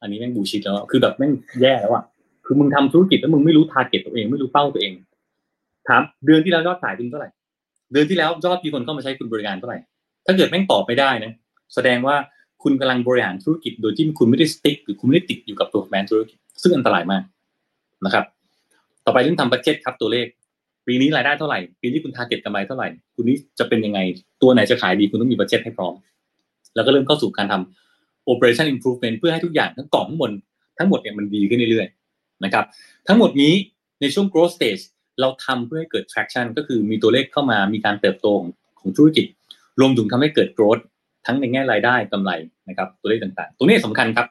อันนี้แม่ง bullshit แล้ว คือแบบแม่งแย่แล้วอะ คือมึงทำธุรกิจแล้วมึงไม่รู้ target ตัวเอง ไม่รู้เป้าตัวเอง ถามเดือนที่แล้วยอดขายคุณเท่าไหร่ เดือนที่แล้วยอดมีคนเข้ามาใช้คุณบริการเท่าไหร่ ถ้าเกิดแม่งตอบไม่ได้นะ แสดงว่าคุณกำลังบริหารธุรกิจโดยที่คุณไม่ได้ stick หรือคุณไม่ได้ติดอยู่กับตัวแบรนด์ธุรกิจ ซึ่งอันตรายมากนะครับ ต่อไปเรื่องทำ budget ครับตัวเลข ปีนี้รายได้เท่าไหร่ ปีนี้คุณ target กำไรเท่าไหร่ คุณนี้จะเป็นยังไง ตัวไหนจะขายดีคุณต้องมี budget ให้พร้อม แล้วก็เริ่มเข้าสู่การทำ operation improvement เพื่อให้ทุกอย่างทั้งกล่องทั้งหมดทั้งหมดเนี่ยมันดีขึ้นเรื่อยๆนะครับ ทั้งหมดนี้ในช่วง growth stage เราทำเพื่อให้เกิด traction ก็คือมีตัวเลขเข้ามามีการเติบโตของของธุรกิจ รวมถึงทำให้เกิด growth ทั้งในแง่รายได้กำไรนะครับตัวเลขต่างๆ ตัวนี้สำคัญครับ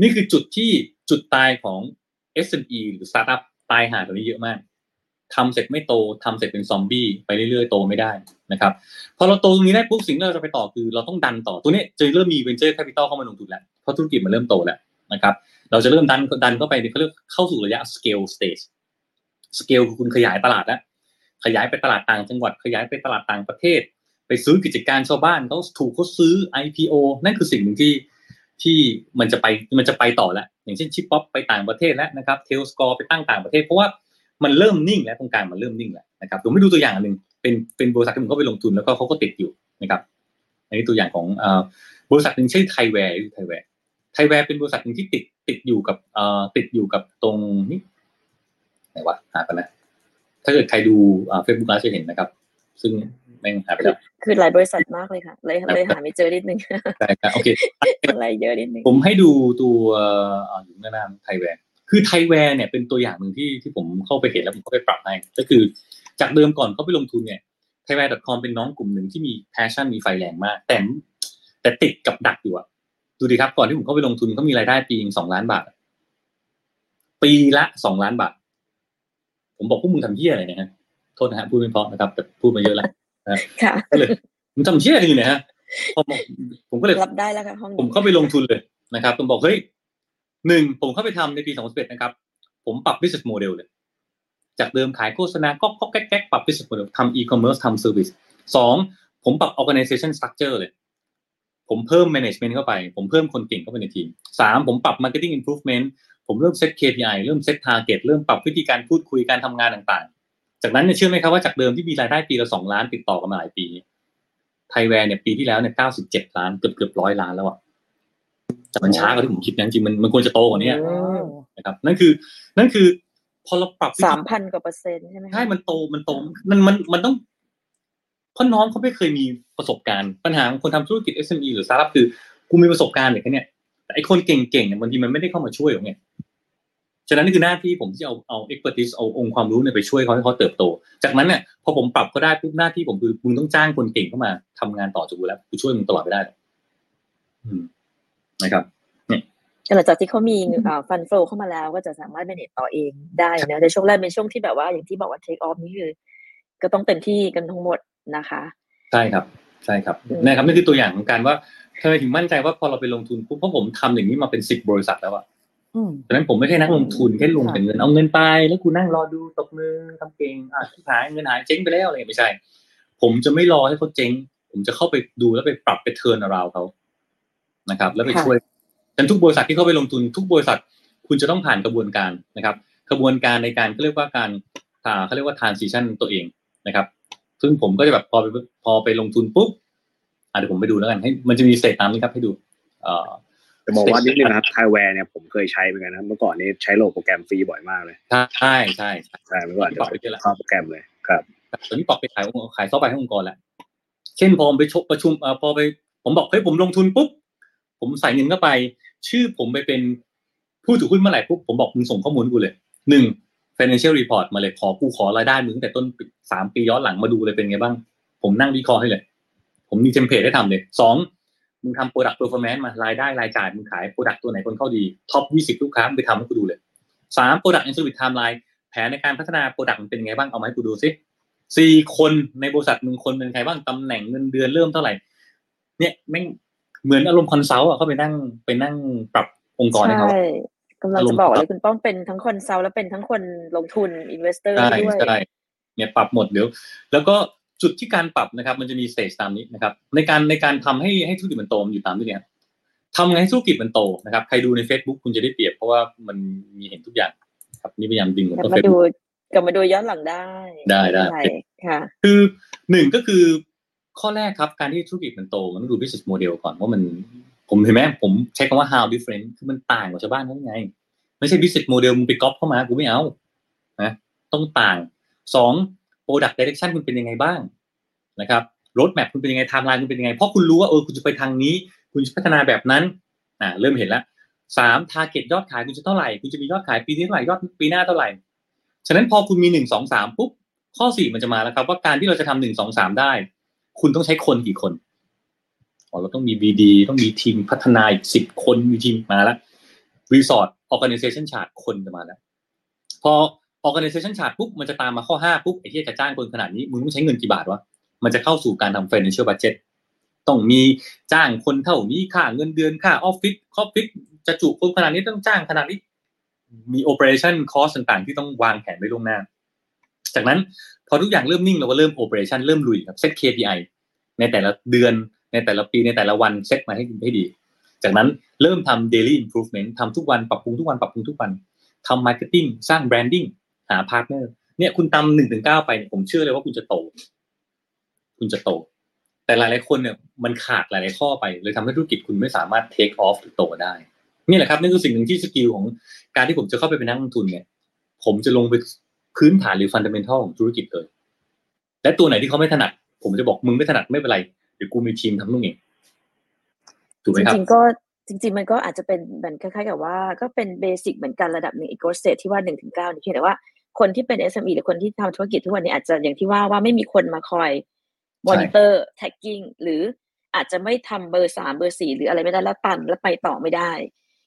นี่คือจุดที่จุดตายของ SME หรือ startup ตายหาตัวนี้เยอะมาก ทำเสร็จไม่โตทำเสร็จเป็นซอมบี้ไปเรื่อยๆโตไม่ได้นะครับพอเราโตตรงนี้ได้ปุ๊บสิ่งที่เราจะไปต่อคือเราต้องดันต่อตัวนี้จะเริ่มมี venture capital เข้ามาลงทุนแล้วเพราะธุรกิจมันเริ่มโตแล้วนะครับเราจะเริ่มดันดันเข้าไปเขาเรียกเข้าสู่ระยะ scale stage scale คือคุณขยายตลาดแล้วขยายไปตลาดต่างจังหวัดขยายไปตลาดต่างประเทศ ไปซื้อกิจการชาวบ้านเขาถูกเขาซื้อ IPO นั่นคือสิ่งหนึ่งที่ที่มันจะไปมันจะไปต่อแล้วอย่างเช่นชิปป๊อปไปต่างประเทศแล้วนะครับเทลสกอร์ไปตั้งต่างประเทศเพราะว่า มันเริ่มนิ่งแล้วตรงกลางมันเริ่มนิ่งแล้วนะครับผมให้ดูตัวอย่างหนึ่งเป็นเป็นบริษัทที่ผมก็ไปลงทุนแล้วก็เขาก็ติดอยู่นะครับ อันนี้ตัวอย่างของบริษัทหนึ่งชื่อไทยแวร์ไทยแวร์ไทยแวร์เป็นบริษัทหนึ่งที่ติดติดอยู่กับเอ่อติดอยู่กับตรงนี้ไหนวะหากันนะถ้าเกิดใครดูเฟซบุ๊กไลฟ์จะเห็นนะครับ ซึ่งแม่งหาไปแล้วคือหลายบริษัทมากเลยค่ะ เลยเลยหาไม่เจอนิดนึงใช่ครับโอเคอะไรเยอะนิดนึงผมให้ดูตัวอยู่หน้าไทยแวร์ คือไทยแวร์เนี่ยเป็นตัวอย่างหนึ่งที่ที่ผมเข้าไปเห็นแล้วผมก็ไปปรับให้ก็คือ จากเดิมก่อนเข้าไปลงทุนเนี่ย t h a i w a r e c o m เป็นน้องกลุ่มหนึ่งที่มี passion มีไฟแรงมาก แต่แต่ติดกับดักอยู่อะดูดิครับก่อนที่ผมเข้าไปลงทุนเขามีรายได้ปีสองล้านบาท ปีละสองล้านบาท ผมบอกพวกมึงทำเหี้ยอะไรเนี่ยฮะโทษนะฮะพูดไม่เพราะนะครับ แต่พูดมาเยอะแล้วค่ะก็เลยมึงทำเหี้ยอะไรอยู่เนี่ยฮะพอบอกผมก็เลยรับได้แล้วค่ะห้องนี้ผมเข้าไปลงทุนเลยนะครับผมบอกเฮ้ย หนึ่งผมเข้าไปทำในปี 2011 นะครับ ผมปรับ business model เลย จากเดิมขายโฆษณาก็ก็แก๊กปรับ business model ทำ e-commerce ทำ service สองผมปรับ organization structure เลย ผมเพิ่ม management เข้าไป ผมเพิ่มคนเก่งเข้าไปในทีมสามผมปรับ marketing improvement ผมเริ่ม set KPI เริ่ม set target เริ่มปรับวิธีการพูดคุยการทำงานต่างๆ จากนั้นเนี่ยเชื่อไหมครับว่าจากเดิมที่มีรายได้ปีละสองล้านติดต่อกันมาหลายปีไทยแวร์เนี่ยปีที่แล้วเนี่ยเก้าสิบเจ็ดล้านเกือบเกือบร้อยล้านแล้วอะ แต่มันช้ากว่าที่ผมคิดนะจริงๆมันมันควรจะโตกว่านี้อืมนะครับ นั่นคือ นั่นคือ พอเราปรับวิธีสามพันกว่าเปอร์เซ็นต์ใช่ไหมคะใช่มันโตมันโตมันมันมันต้องเพราะน้องเขาไม่เคยมีประสบการณ์ ปัญหาของคนทำธุรกิจ SME หรือสตาร์ทอัพคือกูมีประสบการณ์อย่างแค่เนี้ยแต่ไอ้คนเก่งๆเนี่ยบางทีมันไม่ได้เข้ามาช่วยหรอกเนี่ยฉะนั้นนี่คือหน้าที่ผมที่เอาเอา expertise เอาองค์ความรู้เนี่ยไปช่วยเขาให้เขาเติบโต จากนั้นเนี่ยพอผมปรับก็ได้ปุ๊บหน้าที่ผมคือมึงต้องจ้างคนเก่งเข้ามาทำงานต่อจากกูแล้วกูช่วยมึงตลอดไม่ได้หรอกอืม นะครับหลังจากที่เขามีฟันโฟเข้ามาแล้วก็จะสามารถ manage ต่อเองได้นะในช่วงแรกเป็นช่วงที่แบบว่าอย่างที่บอกว่า take off นี่คือ ก็ต้องเต็มที่กันทั้งหมดนะคะใช่ครับใช่ครับอืมนะครับนี่คือตัวอย่างของการว่าทำไมถึงมั่นใจว่าพอเราไปลงทุนปุ๊บเพราะผมทำอย่างนี้มาเป็นสิบบริษัทแล้วอะอืมฉะนั้นผมไม่ใช่นักลงทุนแค่ลงค่ะแต่เงินเอาเงินไป แล้วกูนั่งรอดูตบมือทำเก่งอะหายเงินหายเจ๊งไปแล้วอะไรอย่างเงี้ยไม่ใช่ ผมจะไม่รอให้เขาเจ๊ง ผมจะเข้าไปดูแล้วไปปรับไปเทิร์นาราวเขา นะครับ แล้วไปค่ะช่วยฉะนันทุกบริษัทที่เข้าไปลงทุนทุกบริษัทคุณจะต้องผ่านกระบวนการนะครับกระบวนการในการเขาเรียกว่าการอ่าเขาเรียกว่า transition ตัวเองนะครับ ซึ่งผมก็จะแบบพอไปพอไปลงทุนปุ๊บอะเดี๋ยวผมไปดูแล้วกันให้มันจะมีเศษตามนี้ครับให้ดูเอ่อจะบอกว่านิดนึงนะครับไทยแวร์เนี่ยผมเคยใช้เหมือนกันนะครับเมื่อก่อนนี้ใช้โหลดโปรแกรมฟรีบ่อยมากเลยใช่ใช่ใช่ใช่เมื่อก่อนปรับไปเยอะแล้วเข้าโปรแกรมเลยครับตอนนี้ปรับไปขายองค์ขายซอฟต์แวร์ให้องค์กรแล้วเช่นพอผมไปชกประชุมเอ่อพอไปผมบอกเฮ้ยผมลงทุนปุ๊บ ผมใส่เงินเข้าไป ชื่อผมไปเป็นผู้ถือหุ้นเมื่อไหร่ปุ๊บผมบอกมึงส่งข้อมูลกูเลยหนึ่ง financial report มาเลยขอกูขอรายได้มึงตั้งแต่ต้นสามปีย้อนหลังมาดูเลยเป็นไงบ้าง ผมนั่งวิเคราะห์ให้เลย ผมมี template ให้ทำเลยสองมึงทำ product performance มารายได้รายจ่ายมึงขาย product ตัวไหนคนเข้าดี top ยี่สิบลูกค้ามึงไปทำให้กูดูเลยสาม product and service timeline แผนในการพัฒนา product มันเป็นไงบ้างเอามาให้กูดูซิสี่คนในบริษัทหนึ่งคนเป็นใครบ้างตำแหน่งเงินเดือนเริ่มเท่าไหร่ เนี่ยแม่ง เหมือนอารมณ์ consult อะเขาไปนั่งไปนั่งปรับองค์กรให้เขาใช่กำลังอารมจะณ์บอกครัเลบยคุณป้องเป็นทั้ง consult และเป็นทั้งคนลงทุน investor ใช่ด้วยใช่เนี่ยปรับหมดเดี๋ยว แล้วก็จุดที่การปรับนะครับ มันจะมีสเตจตามนี้นะครับ ในการในการทำให้ให้ธุรกิจมันโตมันอยู่ตามที่เนี่ยทำไงให้ธุรกิจมันโตนะครับ ใครดูใน Facebook คุณจะได้เปรียบ เพราะว่ามันมีเห็นทุกอย่าง ครับนี่พยายามดึงกลับเข้ามาเฟซดูบุ๊กกลับมาดูย้อนหลังได้ ได้ได้ม่เป็นรค่ะ คือหนึ่งก็คือ ข้อแรกครับการที่ธุรกิจมันโตมันต้องดู business model ก่อนว่ามันผมเห็นไหมผมใช้คำว่า how different คือมันต่างกว่าชาวบ้านเขาไง ไม่ใช่ business model มึงไปก๊อปเข้ามากูไม่เอานะต้องต่างสอง product direction คุณเป็นยังไงบ้างนะครับ road map คุณเป็นยังไง timeline คุณเป็นยังไง เพราะคุณรู้ว่าเออคุณจะไปทางนี้ คุณจะพัฒนาแบบนั้นอ่าเริ่มเห็นแล้วสาม target ยอดขายคุณจะเท่าไหร่ คุณจะมียอดขายปีนี้เท่าไหร่ยอดปีหน้าเท่าไหร่ ฉะนั้นพอคุณมีหนึ่งสองสามปุ๊บข้อสี่มันจะมาแล้วครับ ว่าการที่เราจะทำหนึ่งสองสามได้ คุณต้องใช้คนกี่คนอ๋อเราต้องมี BD ต้องมีทีมพัฒนาอีกสิบคนมีทีมมาแล้ว Resort Organization Chart คนจะมาแล้วพอ Organization Chart ปุ๊บมันจะตามมาข้อห้าปุ๊บไอ้ที่จะจ้างคนขนาดนี้มึงต้องใช้เงินกี่บาทวะมันจะเข้าสู่การทำ financial budget ต้องมีจ้างคนเท่านี้ค่าเงินเดือนค่าออฟฟิศออฟฟิศจะจุคนขนาดนี้ต้องจ้างขนาดนี้ มี operation cost ต่างๆ ที่ต้องวางแผนไว้ล่วงหน้า จากนั้นพอทุกอย่างเริ่มนิ่งเราก็เริ่ม operation เริ่มลุยครับเซต KPI ในแต่ละเดือนในแต่ละปีในแต่ละวันเซตมาให้ให้ดี จากนั้นเริ่มทำ daily improvement ทำทุกวันปรับปรุงทุกวันปรับปรุงทุกวันทำ marketing สร้าง branding หา partner เนี่ยคุณทำหนึ่งถึงเก้าไปเนี่ยผมเชื่อเลยว่าคุณจะโต คุณจะโต แต่หลายๆคนเนี่ยมันขาดหลายๆข้อไปเลยทำให้ธุรกิจคุณไม่สามารถ take off หรือโตได้นี่แหละครับนี่คือสิ่งหนึ่งที่ skill ของการที่ผมจะเข้าไปเป็นนักลงทุนเนี่ย ผมจะลงไป พื้นฐานหรือ fundamental ของธุรกิจเลย และตัวไหนที่เขาไม่ถนัด ผมจะบอกมึงไม่ถนัดไม่เป็นไรเดี๋ยวกูมีทีมทำนู่นเองถูกไหมครับจริงๆก็จริง ๆ มันก็อาจจะเป็นเหมือนคล้ายๆกับว่า ก็เป็น basic เหมือนกันระดับหนึ่งอีกโกสเตที่ว่าหนึ่งถึงเก้านี่เพียงแต่ว่าคนที่เป็น SME หรือคนที่ทำธุรกิจทุกวันนี้อาจจะอย่างที่ว่าว่าไม่มีคนมาคอย monitor tracking หรืออาจจะไม่ทำเบอร์สามเบอร์สี่หรืออะไรไม่ได้แล้วตันแล้วไปต่อไม่ได้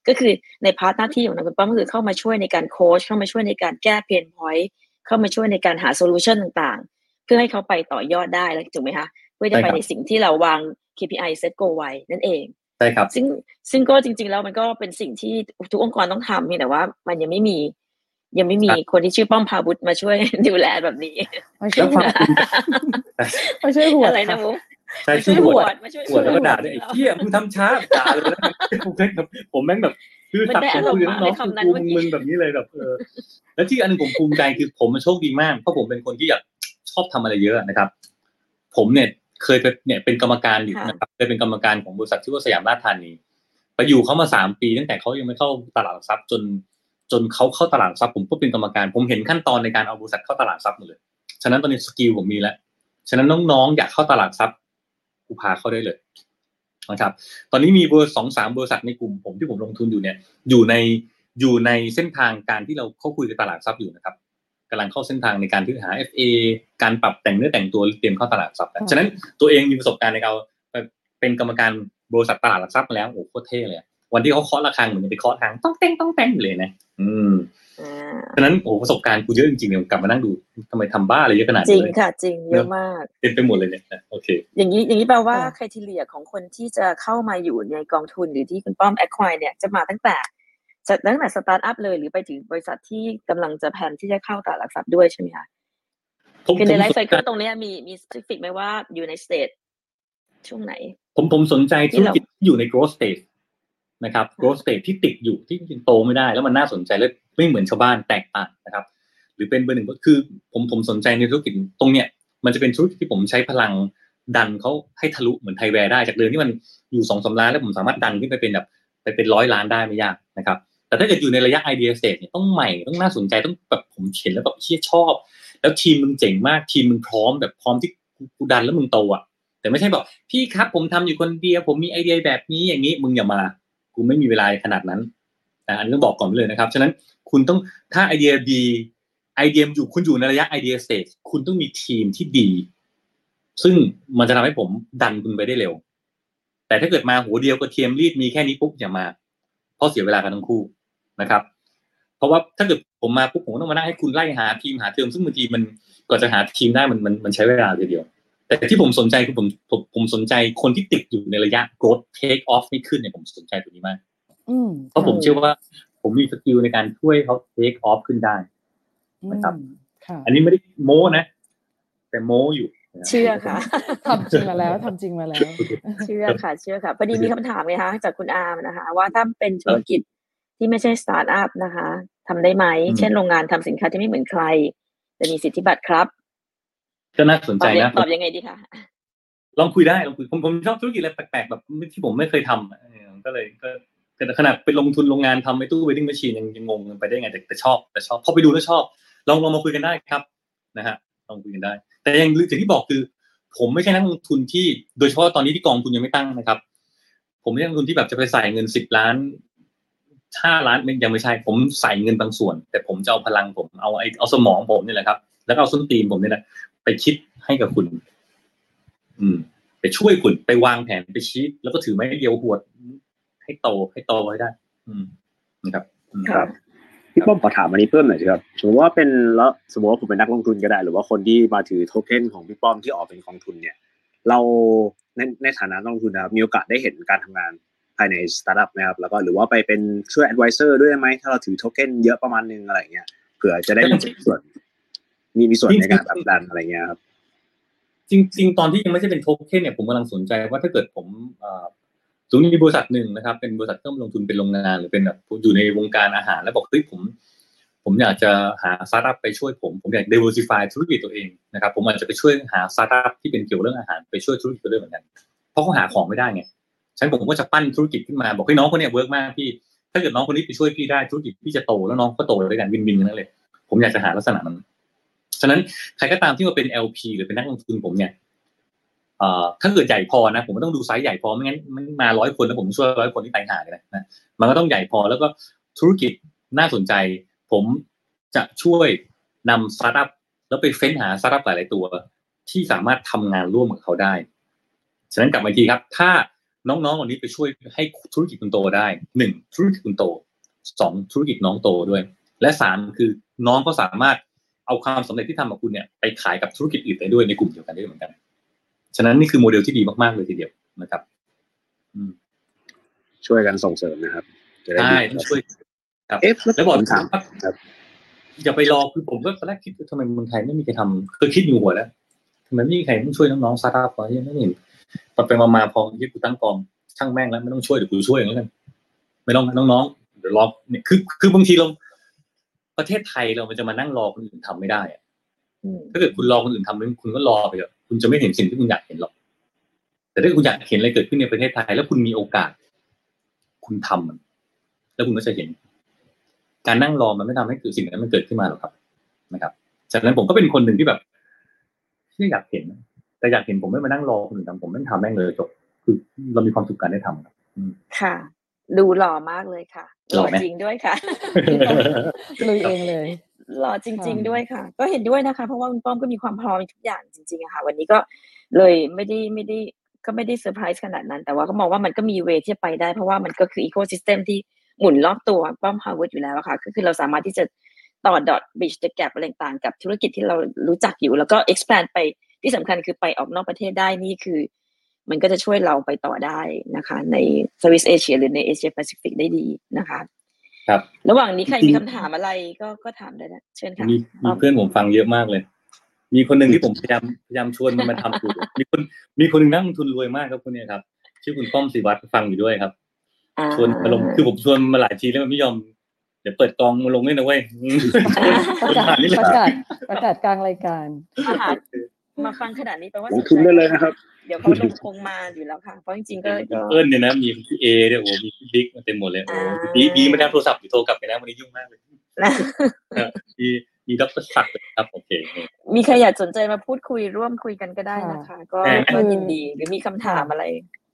ก็คือใน part หน้าที่ของนักคุณป้อมก็คือเข้ามาช่วยในการโค้ชเข้ามาช่วยในการแก้ pain pointเข้ามาช่วยในการหาโซลูชันต่างๆ เพื่อให้เขาไปต่อยอดได้แล้วถูกไหมคะเพื่อจะไปในสิ่งที่เราวาง KPI set goal ไว้นั่นเองใช่ครับซึ่งซึ่งก็จริง ๆ แล้วมันก็เป็นสิ่งที่ทุกองค์กรต้องทำเพียงแต่ว่ามันยังไม่มี ยังไม่มีคนที่ชื่อป้อมพาบุตรมาช่วยดูแลแบบนี้ไม่ใช่หัวไม่ใช่หัวอะไรนะมุก ใช่มาชื่ช่วยอหหัววดมาช่วยหัวแล้วก็ด่าหด้วยไอ้เหี้ยมึงทำช้าด่าเลยนะผมแม่งแบบผมแม่งแบบคือมันตัดได้ผมอารมณ์คุยกับน้องในคำนั้นกูเมื่อกี้มึงแบบนี้เลยแบบเออแล้วที่อันหนึงผมภูมิใจคือผมมันโชคดีมากเพราะผมเป็นคนที่อยากชอบทำอะไรเยอะนะครับ ผมเนี่ยเคยไปเนี่ยเป็นกรรมการอยู่นะครับเคยเป็นกรรมการของบริษัทที่ว่าสยามราชธานีไปอยู่เขามาสามปีตั้งแต่เขายังไม่เข้าตลาดหลักทรัพย์จน จนเขาเข้าตลาดหลักทรัพย์ผมก็เป็นกรรมการ ผมเห็นขั้นตอนในการเอาบริษัทเข้าตลาดหลักทรัพย์หมดเลย ฉะนั้นตอนนี้สกิลผมมีแล้ว ฉะนั้นน้องๆอยากเข้าตลาดหลักทรัพย์ กูพาเข้าได้เลยนะครับ ตอนนี้มีเบอร์สองสามบริษัทในกลุ่มผมที่ผมลงทุนอยู่เนี่ยอยู่ในอยู่ในเส้นทางการที่เราเข้าคุยกับตลาดหลักทรัพย์อยู่นะครับกำลังเข้าเส้นทางในการที่หา FA การปรับแต่งเนื้อแต่งตัวเตรียมเข้าตลาดหลักทรัพย์แล้วฉะนั้นตัวเองมีประสบการณ์ในการเป็นกรรมการบริษัทตลาดหลักทรัพย์มาแล้วโอ้โหโคตรเท่เลยอะวันที่เขาเคาะระฆังเหมือนจะไปเคาะทางต้องเต้งต้องเต้งเลยนะ อืมอ่า ฉะนั้นโอ้โหประสบการณ์กูเยอะจริงๆเนี่ยกลับมานั่งดูทำไมทำบ้าอะไรเยอะขนาดจรินี้งเลยค่ะ จริงเยอะมากเต็มไปหมดเลยเนี่ยนะโอเค อย่างนี้อย่างนี้แปลว่าค่ะค r i ทีเรียของคนที่จะเข้ามาอยู่ในกองทุนหรือที่คุณป้อม acquire เนี่ยจะมาตั้งแต่จะตั้งแต่สตาร์ทอัพเลยหรือไปถึงบริษัทที่กำลังจะแผนที่จะเข้าตลาดหลักทรัพย์ด้วยใช่ไหมคะผมคือผมสนใจใน life cycle ตรงเนี้ยมีมี specific ไหมว่าอยู่ใน stage ช่วงไหน ผมผมสนใจที่ธุรเรากิจที่อยู่ใน growth stage นะครับ growth stage ที่ติดอยู่ที่ยังโตไม่ได้แล้วมันน่าสนใจและไม่เหมือนชาวบ้านแตกต่างนะครับ หรือเป็นเบอร์หนึ่งก็คือผมผมสนใจในธุรกิจตรงเนี้ยมันจะเป็นธุรกิจที่ผมใช้พลังดันเขาให้ทะลุเหมือนไทยแวร์ได้จากเดิมที่มันอยู่สองสาล้านแล้วผมสามารถดันขึ้นไปเป็นแบบไปเป็นร้อยล้านได้ไม่ยากนะครับ แต่ถ้าเกิดอยู่ในระยะ idea stage เนี่ยต้องใหม่ต้องน่าสนใจต้องแบบผมเห็นแล้วแบบเชี่ยชอบ แล้วทีมมึงเจ๋งมากทีมมึงพร้อมแบบพร้อมที่กูดันแล้วมึงโตอะ แต่ไม่ใช่บอกพี่ครับผมทำอยู่คนเดียวผมมีไอเดียแบบนี้อย่างนี้มึงอย่ามา กูไม่มีเวลาขนาดนั้นนะอันนี้ต้องบอกก่อนเลยนะครับ ฉะนั้นคุณต้องถ้าไอเดียดีไอเดียอยู่คุณอยู่ในระยะ idea stage คุณต้องมีทีมที่ดี ซึ่งมันจะทำให้ผมดันคุณไปได้เร็ว แต่ถ้าเกิดมาหัวเดียวกระเทียมลีบมีแค่นี้ปุ๊บอย่ามาเพราะเสียเวลากันทั้งคู่นะครับ เพราะว่าถ้าเกิดผมมาปุ๊บผมต้องมานั่งให้คุณไล่หาทีมหาเทอมซึ่งบางทีมันก่อนจะหาทีมได้มันมันมันใช้เวลาเดียว แต่ที่ผมสนใจคือผมผมผมสนใจคนที่ติดอยู่ในระยะ growth take off ไม่ขึ้นเนี่ยผมสนใจตัวนี้มากอืมเพราะผมเชื่อว่า ผมมี skill ในการช่วยเขา take off ขึ้นได้นะครับอืมค่ะอันนี้ไม่ได้โม้นะ แต่โม้อยู่นะเชื่อค่ะทำจริงมาแล้วทำจริงมาแล้ว เชื่อค่ะ เชื่อค่ะพอดีมีคำถามไงคะจากคุณอาร์มนะคะ ว่าถ้าเป็นธุรกิจที่ไม่ใช่สตาร์ทอัพนะคะทำได้ไหม เช่นโรงงานทำสินค้าที่ไม่เหมือนใคร จะมีสิทธิบัตรครับ ก็น่าสนตใจอบยังนะตอบยังไงดีคะลองคุยได้ลองคุยผมผมชอบธุรกิจอะไรแปลกๆแบบที่ผมไม่เคยทำเออก็เลยก็แต่ขนาดไปลงทุนโรงงานทำไอ้ตู้ vending machine ยังยังงงไปได้ไงแต่แต่ชอบแต่ชอบพอไปดูแล้วชอบ ลองลองมาคุยกันได้ครับนะฮะลองคุยกันได้ แต่ยังอย่างที่บอกคือ ผมไม่ใช่นักลงทุนที่โดยเฉพาะตอนนี้ที่กองทุนยังไม่ตั้งนะครับ ผมไม่ใช่นักลงทุนที่แบบจะไปใส่เงินสิบล้านห้าล้านยังไม่ใช่ ผมใส่เงินบางส่วน แต่ผมจะเอาพลังผมเอาไอ้เอาสมองผมนี่แหละครับแล้วก็เอาส้นตีนผมนี่แหละ ไปคิดให้กับคุณ อืม ไปช่วยคุณไปวางแผนไปชี้แล้วก็ถือไม้เรียวหวด ให้โตให้โตไว้ได้ อืมนะครับอืมค่ะพี่ป้อมขอถามอันนี้เพิ่มหน่อยสิครับสมมติว่าเป็นแล้วสมมติว่าผมเป็นนักลงทุนก็ได้ หรือว่าคนที่มาถือโทเค็นของพี่ป้อมที่ออกเป็นกองทุนเนี่ย เราในในฐานะนักลงทุนนะครับมีโอกาสได้เห็นการทำงานภายในสตาร์ทอัพนะครับแล้วก็หรือว่าไปเป็นช่วย advisor ด้วยไหมถ้าเราถือโทเค็นเยอะประมาณนึงอะไรเงี้ยเผื่อจะได้มีส่วน มีมีส่วนในการผลักดันอะไรเงี้ยครับ จริง ๆ ตอนที่ยังไม่ใช่เป็นโทเค็นเนี่ยผมกำลังสนใจว่าถ้าเกิดผมสมมติมีบริษัทหนึ่งนะครับ เป็นบริษัทเพิ่มลงทุนเป็นโรงงานหรือเป็นแบบอยู่ในวงการอาหารแล้วบอกเฮ้ยผม ผมอยากจะหาสตาร์ทอัพไปช่วยผม ผมอยาก diversify ธุรกิจตัวเองนะครับ ผมอาจจะไปช่วยหาสตาร์ทอัพที่เป็นเกี่ยวเรื่องอาหารไปช่วยธุรกิจตัวเองเหมือนกัน เพราะเขาหาของไม่ได้ไงฉันผมก็จะปั้นธุรกิจขึ้นมาบอกให้น้องคนนี้ work มากพี่ ถ้าเกิดน้องคนนี้ไปช่วยพี่ได้ธุรกิจพี่จะโตแล้วน้องก็โตด้วยกัน win win กันนั่นเลย ผมอยากจะหาลักษณะนั้น ฉะนั้นใครก็ตามที่มาเป็น LP หรือเป็นนักลงทุนผมเนี่ยถ้าเกิดใหญ่พอนะผมก็ต้องดูไซส์ใหญ่พอไม่งั้นมันมาร้อยคนแล้วผมช่วยร้อยคนที่ตายห่าเลยนะมันก็ต้องใหญ่พอแล้วก็ธุรกิจน่าสนใจ ผมจะช่วยนำสตาร์ทอัพแล้วไปเฟ้นหาสตาร์ทอัพหลาย ๆ ตัว ที่สามารถทำงานร่วมกับเขาได้ ฉะนั้นกลับมาทีครับ ถ้าน้องๆวันนี้ไปช่วยให้ธุรกิจคุณโตได้หนึ่งธุรกิจคุณโตสองธุรกิจน้องโตด้วย และสามคือน้องก็สามารถ เอาความสำเร็จที่ทำกับคุณเนี่ยไปขายกับธุรกิจอื่นได้ด้วยในกลุ่มเดียวกันได้เหมือนกัน ฉะนั้นนี่คือโมเดลที่ดีมากๆเลยทีเดียวนะครับอืมช่วยกันส่งเสริมนะครับจะได้ใช่ดีต้องช่วยครับเอ๊ะแล้วบอกผมถามว่าครับอย่าไปรอคือผมก็ตอนแรกคิดว่าทำไมเมืองไทยไม่มีใครทำคือคิดอยู่หัวแล้วทำไมไม่มีใครต้องช่วยน้องๆสตาร์ทอัพวะยังไม่เห็นพอไปมาๆพอที่กูตั้งกองช่างแม่งแล้วไม่ต้องช่วยเดี๋ยวกูช่วยเองแล้วกันไม่ต้องน้องๆเดี๋ยวรอเนี่ยคือคือบางทีเรา ประเทศไทยเรามันจะมานั่งรอคนอื่นทำไม่ได้อะอืมถ้าเกิดคุณรอคนอื่นทำคุณก็รอไปเถอะคุณจะไม่เห็นสิ่งที่คุณอยากเห็นหรอก แต่ถ้าคุณอยากเห็นอะไรเกิดขึ้นในประเทศไทย แล้วคุณมีโอกาส คุณทำมัน แล้วคุณก็จะเห็น การนั่งรอมันไม่ทำให้เกิดสิ่งนั้นมันเกิดขึ้นมาหรอกครับ นะครับฉะนั้นผมก็เป็นคนหนึ่งที่แบบที่อยากเห็น แต่อยากเห็นผมไม่มานั่งรอคนอื่นทำผมไม่ทำแม่งเลยจบ คือเรามีความสุขการได้ทำครับอืมค่ะ ดูหล่อมากเลยค่ะ หล่อไหมจริงด้วยค่ะลุยเองเลย หล่อจริงค่ะๆด้วยค่ะ ก็เห็นด้วยนะคะ เพราะว่าคุณป้อมก็มีความพร้อมทุกอย่างจริงๆอะค่ะ วันนี้ก็เลยไม่ได้ไม่ได้ก็ไม่ได้เซอร์ไพรส์ขนาดนั้น แต่ว่าก็มองว่ามันก็มีเวที่จะไปได้ เพราะว่ามันก็คืออีโค y ิสเต็มที่หมุนรอบตัวป้อมฮาร์วาร์ดอยู่แล้วอะค่ะ ก็คือเราสามารถที่จะต่อดอทบิชเดอะแก p อะไรต่างๆกับธุรกิจที่เรารู้จักอยู่ แล้วก็ expand ไปที่สำคัญคือไปออกนอกประเทศได้นี่คือ มันก็จะช่วยเราไปต่อได้นะคะ ในสวิสเอเชียหรือในเอเชียแปซิฟิกได้ดีนะคะ ครับ ระหว่างนี้ใครจริมีงคำถามอะไรก็ก็ถามได้นะเชิญค่ะมีมีเพื่อนผมฟังเยอะมากเลย มีคนหนึ่งที่ผมพยายามพยายามชวนมันมาทำอยู่มีคนมีคนหนึ่งนักลงทุนรวยมากครับคนเนี้ยครับ ชื่อคุณป้อมศิวัตรฟังอยู่ด้วยครับอ่าชวนมาลงคือผมชวนมาหลายทีแล้วมันไม่ยอมเดี๋ยวเปิดกองมาลงด้วยนะเว้ยประกาศนี่แหปละระกาศประกาศกลางรายการมาหามาฟังขนาดนี้แปลว่าลงทุนได้เลยนะครับ เดี๋ยวเขาลงคงมาอยู่แล้วค่ะเพราะจริงๆก็ก็เอิญเนี่ยนะมีพี่เอเนี่ยโอ้โหมีพี่บิ๊กมาเต็มหมดเลยโอ้อ่าบีบีไม่ได้โทรศัพท์อยู่โทรกลับไปนะวันนี้ยุ่งมากเลยนะมีมีดรศักดิ์เลยครับโอเคมีใครอยากสนใจมาพูดคุยร่วมคุยกันก็ได้นะคะ ก็แหมก็ยินดีหรือมีคำถามอะไร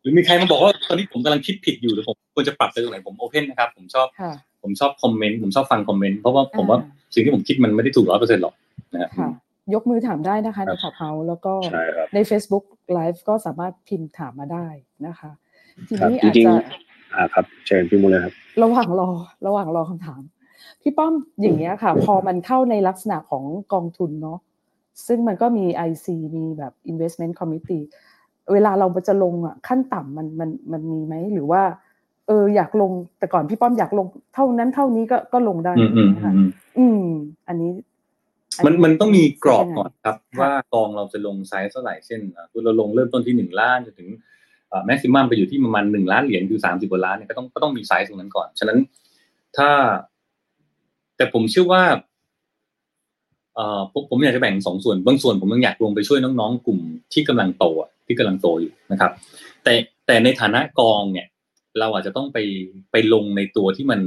หรือมีใครมาบอกว่าตอนนี้ผมกำลังคิดผิดอยู่หรือผมควรจะปรับไปตรงไหนผม open นะครับผมชอบค่ะผมชอบคอมเมนต์ผมชอบฟังคอมเมนต์เพราะว่าผมว่าสิ่งที่ผมคิดมันไม่ได้ถูกร้อยเปอร์เซ็นต์หรอกนะครับค่ะ ยกมือถามได้นะคะครัใน Clubhouse แล้วก็ใช่ครับใน Facebook Live ก็สามารถพิมพ์ถามมาได้นะคะ ครับทีนี้อาจจะจริงๆอ่าครับเชิญพี่มูลเลยครับ ระหว่างรอ ระหว่างรอคำถาม พี่ป้อมอย่างเงี้ยค่ะ พอมันเข้าในลักษณะของกองทุนเนาะซึ่งมันก็มี IC มีแบบ investment committee เวลาเราจะลงอะขั้นต่ำมันมันมันมีไหมหรือว่า เอออยากลงแต่ก่อนพี่ป้อมอยากลง เท่านั้นเท่านี้ก็ก็ลงได้อืมอืมค่ะอืมอืม อันนี้อั มันมันต้องมีกรอบเป็นยังไงก่อนครับค่ะว่ากองเราจะลงไซส์เท่าไหร่เช่นอะเราลงเริ่มต้นที่หนึ่งล้านจนถึงแม็กซิมัมไปอยู่ที่ประมาณหนึ่งล้านเหรียญคือสามสิบกว่าล้านเนี่ยก็ต้องก็ต้องมีไซส์ตรงนั้นก่อน ฉะนั้นถ้า แต่ผมเชื่อว่าเอ่อผมผมอยากจะแบ่งสองส่วนบางส่วนผมยังอยากลงไปช่วยน้องๆ กลุ่มที่กำลังโตอะที่กำลังโตอยู่นะครับ แต่แต่ในฐานะกองเนี่ย เราอาจจะต้องไปไปลงในตัวที่มัน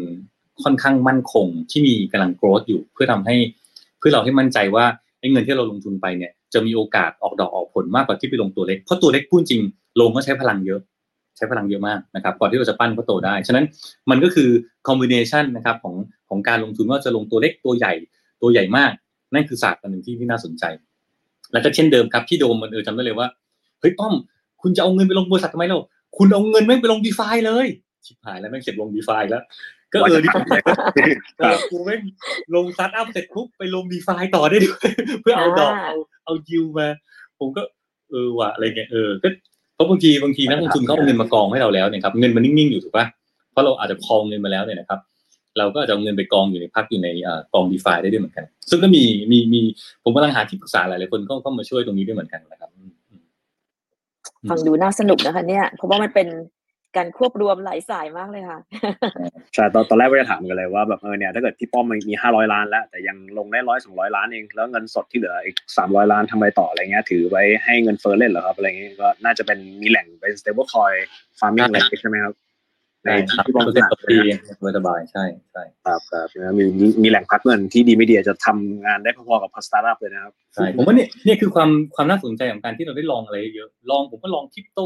ค่อนข้างมั่นคงที่มีกำลังโกรธอยู่เพื่อทำให้เพื่อเราให้มั่นใจว่าไอ้เงินที่เราลงทุนไปเนี่ยจะมีโอกาสออกดอกออกผลมากกว่าที่ไปลงตัวเล็กเพราะตัวเล็กพูดจริงลงก็ใช้พลังเยอะ ใช้พลังเยอะมากนะครับก่อนที่เราจะปั้นเขาโตได้ ฉะนั้นมันก็คือ combination นะครับของของการลงทุนว่าจะลงตัวเล็กตัวใหญ่ตัวใหญ่มาก นั่นคือศาสตร์อันหนึ่งที่ที่น่าสนใจ แล้วก็เช่นเดิมครับที่โดมมันเออจำได้เลยว่าเฮ้ยป้อม คุณจะเอาเงินไปลงบริษัททำไมเราคุณเอาเงินแม่ไปลง DeFi เลยชิบหายแล้วแม่เสร็จลง DeFi แล้ว ก็เออดีเออกูแม่งลงสตาร์ทอัพเสร็จปุ๊บไปลง DeFi ต่อได้ด้วยเพื่อเอาดอกอ่าเอาเอายิวมา ผมก็เออว่ะอะไรเงี้ยเออก็เพราะบางทีบางทีนักลงทุนเขาเอาเงินมากองให้เราแล้วเนี่ยครับเงินมันนิ่งๆอยู่ถูกปะเพราะเราอาจจะคองเงินมาแล้วเนี่ยนะครับ เราก็อาจจะเอาเงินไปกองอยู่ในพักอยู่ในเอ่อกองดีฟาได้ด้วยเหมือนกัน ซึ่งก็มีมีมีผมกำลังหาที่ปรึกษาหลายๆคนก็ก็มาช่วยตรงนี้ด้วยเหมือนกันนะครับอืมอืมฟังดูน่าสนุกนะคะเนี่ยเพราะว่ามันเป็น การควบรวมหลายสายมากเลยค่ะใช่ตอนตอนแรกว่าจะถามกันเลยว่าแบบเออเนี่ยถ้าเกิดพี่ป้อมมันมีห้าร้อยล้านแล้วแต่ยังลงได้ร้อยสองร้อยล้านเองแล้วเงินสดที่เหลืออีกสามร้อยล้านทำไมต่ออะไรเงี้ยถือไว้ให้เงินเฟ้อเล่นเหรอครับอะไรเงี้ยก็น่าจะเป็นมีแหล่งเป็น stable coin farming อะไรใช่ไหมครับในใช่ครับที่บางก็ขเป็นนาดปกติสบายๆใช่ใช่ครับครับนะมีมีแหล่งพักเงินที่ดีไม่ดีจะทำงานได้พอๆกับสตาร์ทอัพเลยนะครับใช่ผมว่าเนี่ยเนี่ยคือความความน่าสนใจของการที่เราได้ลองอะไรเยอะลองผมก็ลองคริปโต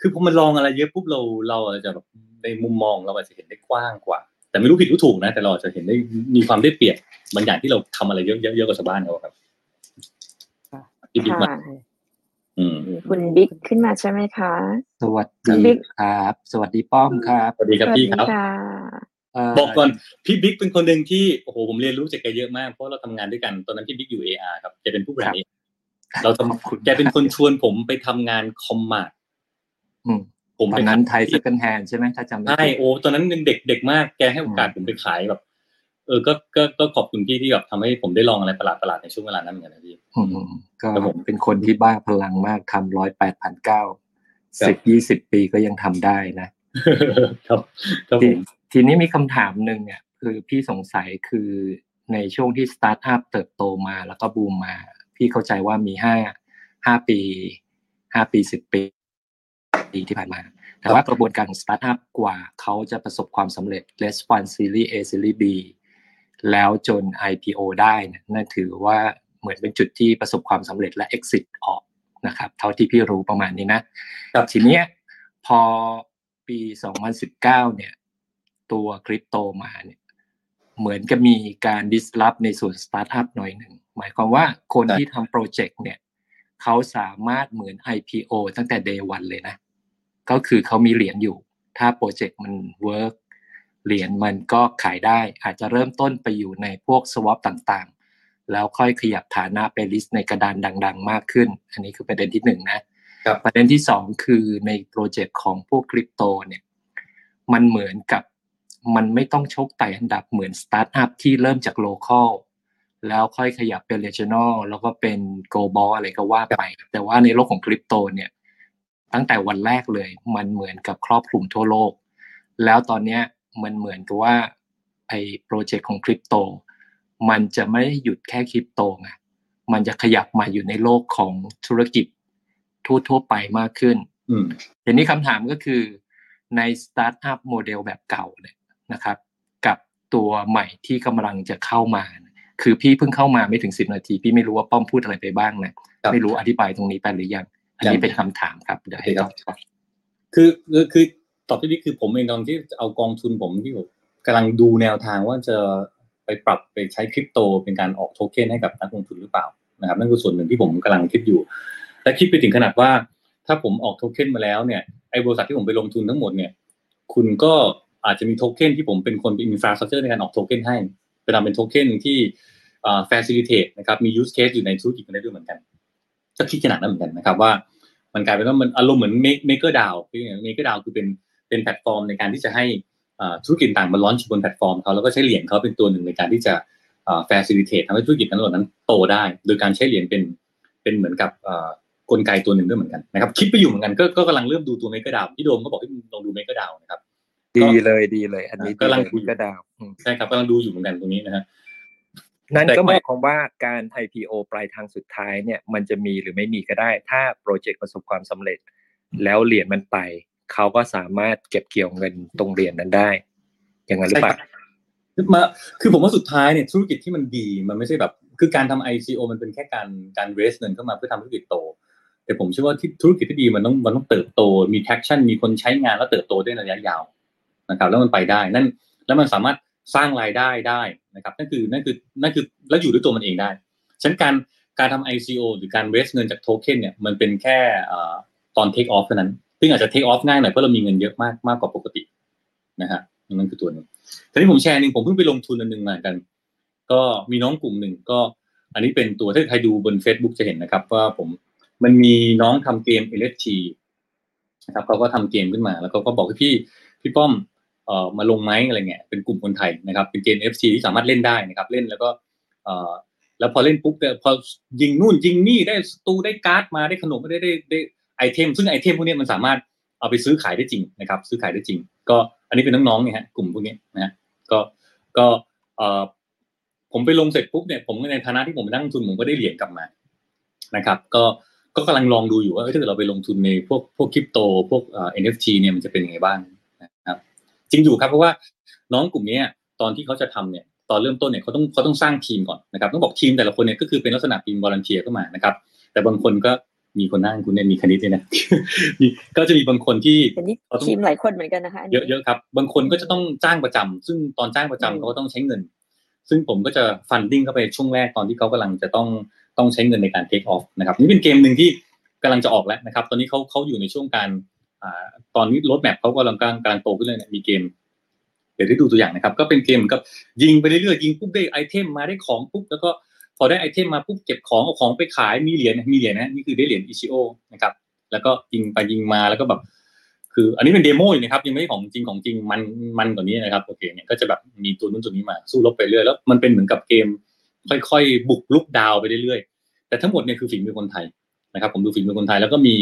คือพอมันลองอะไรเยอะปุ๊บเราเราอาจจะแบบในมุมมองเราอาจจะเห็นได้กว้างกว่า แต่ไม่รู้ผิดรู้ถูกนะ แต่เราอาจจะเห็นได้มีความได้เปรียบบางอย่างที่เราทำอะไรเยอะเยอะเยอะกว่าชาวบ้านเขาครับค่ะที่บิ๊กมาค่ะอืมคุณบิ๊กขึ้นมาใช่ไหมคะ สวัสคุณดีบิ๊กครับ สวัสดีป้อมครับ สวัสดีครับพี่ครับสวัสดีค่ะเอ่อบอกก่อนพี่บิ๊กเป็นคนหนึ่งที่โอ้โหผมเรียนรู้จากแกเยอะมากเพราะเราทำงานด้วยกันตอนนั้นพี่บิ๊กอยู่ AR ครับแกเป็นผู้บริหาร AR เราทขอบคุณำแกเป็นคนชวนผมไปทำงาน Commart อืม ผมตอไปนนั้นทำไทย second hand ใช่ไหมถ้าจำไม่ใช่ผิดโอ้ตอนนั้นยังเด็กเด็กมากแกให้โอกาสผมไปขายแบบ เออก็ก็ก็ขอบคุณพี่ที่แบบทำให้ผมได้ลองอะไรประหลาดประหลาดๆในช่วงเวลานั้นเหมือนกันนะพี่อืมก็ครับผมเป็นคนที่บ้าพลังมากทำร้อยแปดพันเก้าครับสิบยี่สิบปีก็ยังทำได้นะครับครับผทีมทีนี้มีคำถามหนึ่งเนี่ย คือพี่สงสัยคือในช่วงที่สตาร์ทอัพเติบโตมาแล้วก็บูมมา พี่เข้าใจว่ามีห้าห้าปีห้าปีสิบปี ที่ผ่านมา แต่ว่ากระบวนการของสตาร์ทอัพกว่าเขาจะประสบความสำเร็จ l e s f u n Series A Series B แล้วจน IPO ได้เนี่ยนั่นถือว่าเหมือนเป็นจุดที่ประสบความสำเร็จและ exit ออกนะครับ เท่าที่พี่รู้ประมาณนี้นะครับทีเนี้ยพอปี 2019 เนี่ย ตัวคริปโตมาเนี่ยเหมือนกับมีการ disrupt ในส่วนสตาร์ทอัพหน่อยหนึ่ง หมายความว่าคนใช่ที่ทำโปรเจกต์เนี่ยเขาสามารถเหมือน IPO ตั้งแต่ day one เลยนะ ก็คือเขามีเหรียญอยู่ ถ้าโปรเจกต์มัน work เหรียญมันก็ขายได้ อาจจะเริ่มต้นไปอยู่ในพวก swap ต่างๆ แล้วค่อยขยับฐานะไป list ในกระดานดัง ๆ มากขึ้น อันนี้คือประเด็นที่หนึ่งนะครับประเด็นที่สองคือในโปรเจกต์ของพวกคริปโตเนี่ยมันเหมือนกับมันไม่ต้องชกไต่อันดับเหมือนสตาร์ทอัพที่เริ่มจาก local แล้วค่อยขยับเป็น regional แล้วก็เป็น global อะไรก็ว่าไป แต่ว่าในโลกของคริปโตเนี่ย ตั้งแต่วันแรกเลย มันเหมือนกับครอบคลุมทั่วโลก แล้วตอนเนี้ยมันเหมือนกับว่าไอ้โปรเจกต์ของคริปโต มันจะไม่ได้หยุดแค่คริปโตไงมันจะขยับมาอยู่ในโลกของธุรกิจทั่วๆไปมากขึ้นอืมทีนี้คำถามก็คือในสตาร์ทอัพโมเดลแบบเก่าเนี่ยนะครับ กับตัวใหม่ที่กำลังจะเข้ามา คือพี่เพิ่งเข้ามาไม่ถึงสิบนาที พี่ไม่รู้ว่าป้อมพูดอะไรไปบ้างนะครับไม่รู้อธิบายตรงนี้ไปหรือยัง อันนี้ยังเป็นคำถามครับเดี๋ยวให้โอเคครัตอบบครับคือคือคือตอบที่นี่คือผมเองตอนที่เอากองทุนผมที่ผมกำลังดูแนวทางว่าจะไปปรับไปใช้คริปโตเป็นการออกโทเค็นให้กับนักลงทุนหรือเปล่านะครับ นั่นคือส่วนหนึ่งที่ผมกำลังคิดอยู่ และคิดไปถึงขนาดว่า ถ้าผมออกโทเค็นมาแล้วเนี่ยไอ้บริษัทที่ผมไปลงทุนทั้งหมดเนี่ย คุณก็อาจจะมีโทเค็นที่ผมเป็นคนเป็น infrastructure ในการออกโทเค็นให้ไปทำเป็นโทเค็นที่อ่า facilitate นะครับมี use case อยู่ในธุรกิจกันได้ด้วยเหมือนกันก็คิดขนาดนั้นเหมือนกันนะครับว่า มันกลายเป็นว่ามันอารมณ์เหมือน maker DAO คืออย่าง maker DAO คือเป็นเป็นแพลตฟอร์มในการที่จะให้อ่าธุรกิจต่างมา launch บนแพลตฟอร์มเขาแล้วก็ใช้เหรียญเขาเป็นตัวหนึ่งในการที่จะอ่า facilitate ทำให้ธุรกิจนั้นเหล่านั้นโตได้ โดยการใช้เหรียญเป็นเป็นเหมือนกับอ่ากลไกตัวหนึ่งด้วยเหมือนกันนะครับคิดไปอยู่เหมือนกันก็ก็กำลังเริ่มดูตัว maker DAO พี่โดมก็บอกให้ลองดู maker DAO นะครับดีเลยดีเลย อันนี้กำลังดีเยก็ดาวอืมใช่ครับกำลังดูอยู่เหมือนกันตรงนี้นะฮะ นั่นแต่ก็ก็หมายความว่าการ IPO ปลายทางสุดท้ายเนี่ย มันจะมีหรือไม่มีก็ได้ ถ้าโปรเจกต์ประสบความสำเร็จ แล้วเหรียญมันไป เขาก็สามารถเก็บเกี่ยวเงินตรงเหรียญนั้นได้ อย่างนั้นหรือเปล่ามาคือผมว่าสุดท้ายเนี่ยธุรกิจที่มันดีมันไม่ใช่แบบ คือการทำ ICO มันเป็นแค่การการ raise เงินเข้ามาเพื่อทำธุรกิจโต แต่ผมเชื่อว่าที่ธุรกิจที่ดีมันต้องมันต้องเติบโตมี traction มีคนใช้งานแล้วเติบโตได้ในระยะยาวนะครับแล้วมันไปได้ นั่นแล้วมันสามารถสร้างรายได้ได้ นะครับนั่นคือนั่นคือนั่นคือแล้วอยู่ด้วยตัวมันเองได้ฉะนั้นการการทำ ICO หรือการ raise เงินจากโทเค็นเนี่ยมันเป็นแค่ตอน take off เท่านั้น ซึ่งอาจจะ take off ง่ายหน่อยเพราะเรามีเงินเยอะมากมากกว่าปกตินะฮะนั่นคือตัวหนึงทีนี้ผมแชร์หนึ่งผมเพิ่งไปลงทุนอันหนึ่งมากัน ก็มีน้องกลุ่มหนึ่งก็ อันนี้เป็นตัวถ้าใครดูบน Facebook จะเห็นนะครับว่าผมมันมีน้องทำเกม LSG นะครับเขาก็ทำเกมขึ้นมา แล้วเขาก็บอกพี่พี่ป้อม มาลงไหมอะไรเงี้ยเป็นกลุ่มคนไทยนะครับ เป็นเกม FC ที่สามารถเล่นได้นะครับ เล่นแล้วก็เอ่อแล้วพอเล่นปุ๊บเนี่ยพอยิงนู่นยิงนี่ได้สตูได้การ์ดมาได้ขนมได้ได้ได้ไอเทม ซึ่งไอเทมพวกนี้มันสามารถเอาไปซื้อขายได้จริงนะครับ ซื้อขายได้จริง ก็อันนี้เป็นน้องๆเนี่ยฮะกลุ่มพวกนี้นะฮะก็ก็เอ่อผมไปลงเสร็จปุ๊บเนี่ยผมในฐานะที่ผมนั่งทุนผมก็ได้เหรียญกลับมานะครับ ก็ก็กำลังลองดูอยู่ว่าถ้าเกิดเราไปลงทุนในพวกพวกคริปโต พวกเอ่อ NFT เนี่ยมันจะเป็นยังไงบ้าง จริงอยู่ครับเพราะว่าน้องกลุ่มนี้ตอนที่เขาจะทำเนี่ยตอนเริ่มต้นเนี่ยเขาต้องเขาต้องสร้างทีมก่อนนะครับต้องบอกทีมแต่ละคนเนี่ยก็คือเป็นลักษณะทีมบอลเทียเข้ามานะครับแต่บางคนก็มีคนนั่งคุณเนี่ยมีคณิตเลยนะก็จะมีบางคนที่เป็นนี่ทีมหลายคนเหมือนกันนะคะเยอะๆครับ บางคนก็จะต้องจ้างประจำซึ่งตอนจ้างประจำเขาก็ต้องใช้เงิน ซึ่งผมก็จะ funding เข้าไปช่วงแรกตอนที่เขากำลังจะต้องต้องใช้เงินในการ take off นะครับนี่เป็นเกมหนึ่งที่กำลังจะออกแล้วนะครับ ตอนนี้เขาเขาอยู่ในช่วงการอ่า ตอนนี้ roadmap เขากำลังกำลังกำลังโตขึ้นเลยเนี่ยมีเกม เดี๋ยวได้ดูตัวอย่างนะครับ ก็เป็นเกมเหมือนกับยิงไปเรื่อยๆยิงปุ๊บได้ไอเทมมาได้ของปุ๊บแล้วก็พอได้ไอเทมมาปุ๊บเก็บของเอาของไปขายมีเหรียญมีเหรียญนะนี่คือได้เหรียญ ICOนะครับแล้วก็ยิงไปยิงมาแล้วก็แบบ คือ อันนี้เป็น demo อยู่นะครับ ยังไม่ของจริงของจริงมันมันกว่านี้นะครับโอเคเนี่ยก็จะแบบมีตัวนู้นตัวนี้มาสู้รบไปเรื่อยแล้วมันเป็นเหมือนกับเกม ค่อยๆ บุกรุกดาวไปเรื่อยๆแต่ทั้งหมดเนี่ยคือฝีมือคนไทยนะครับ ผมดูฝีมือคนไทยแล้วก็มี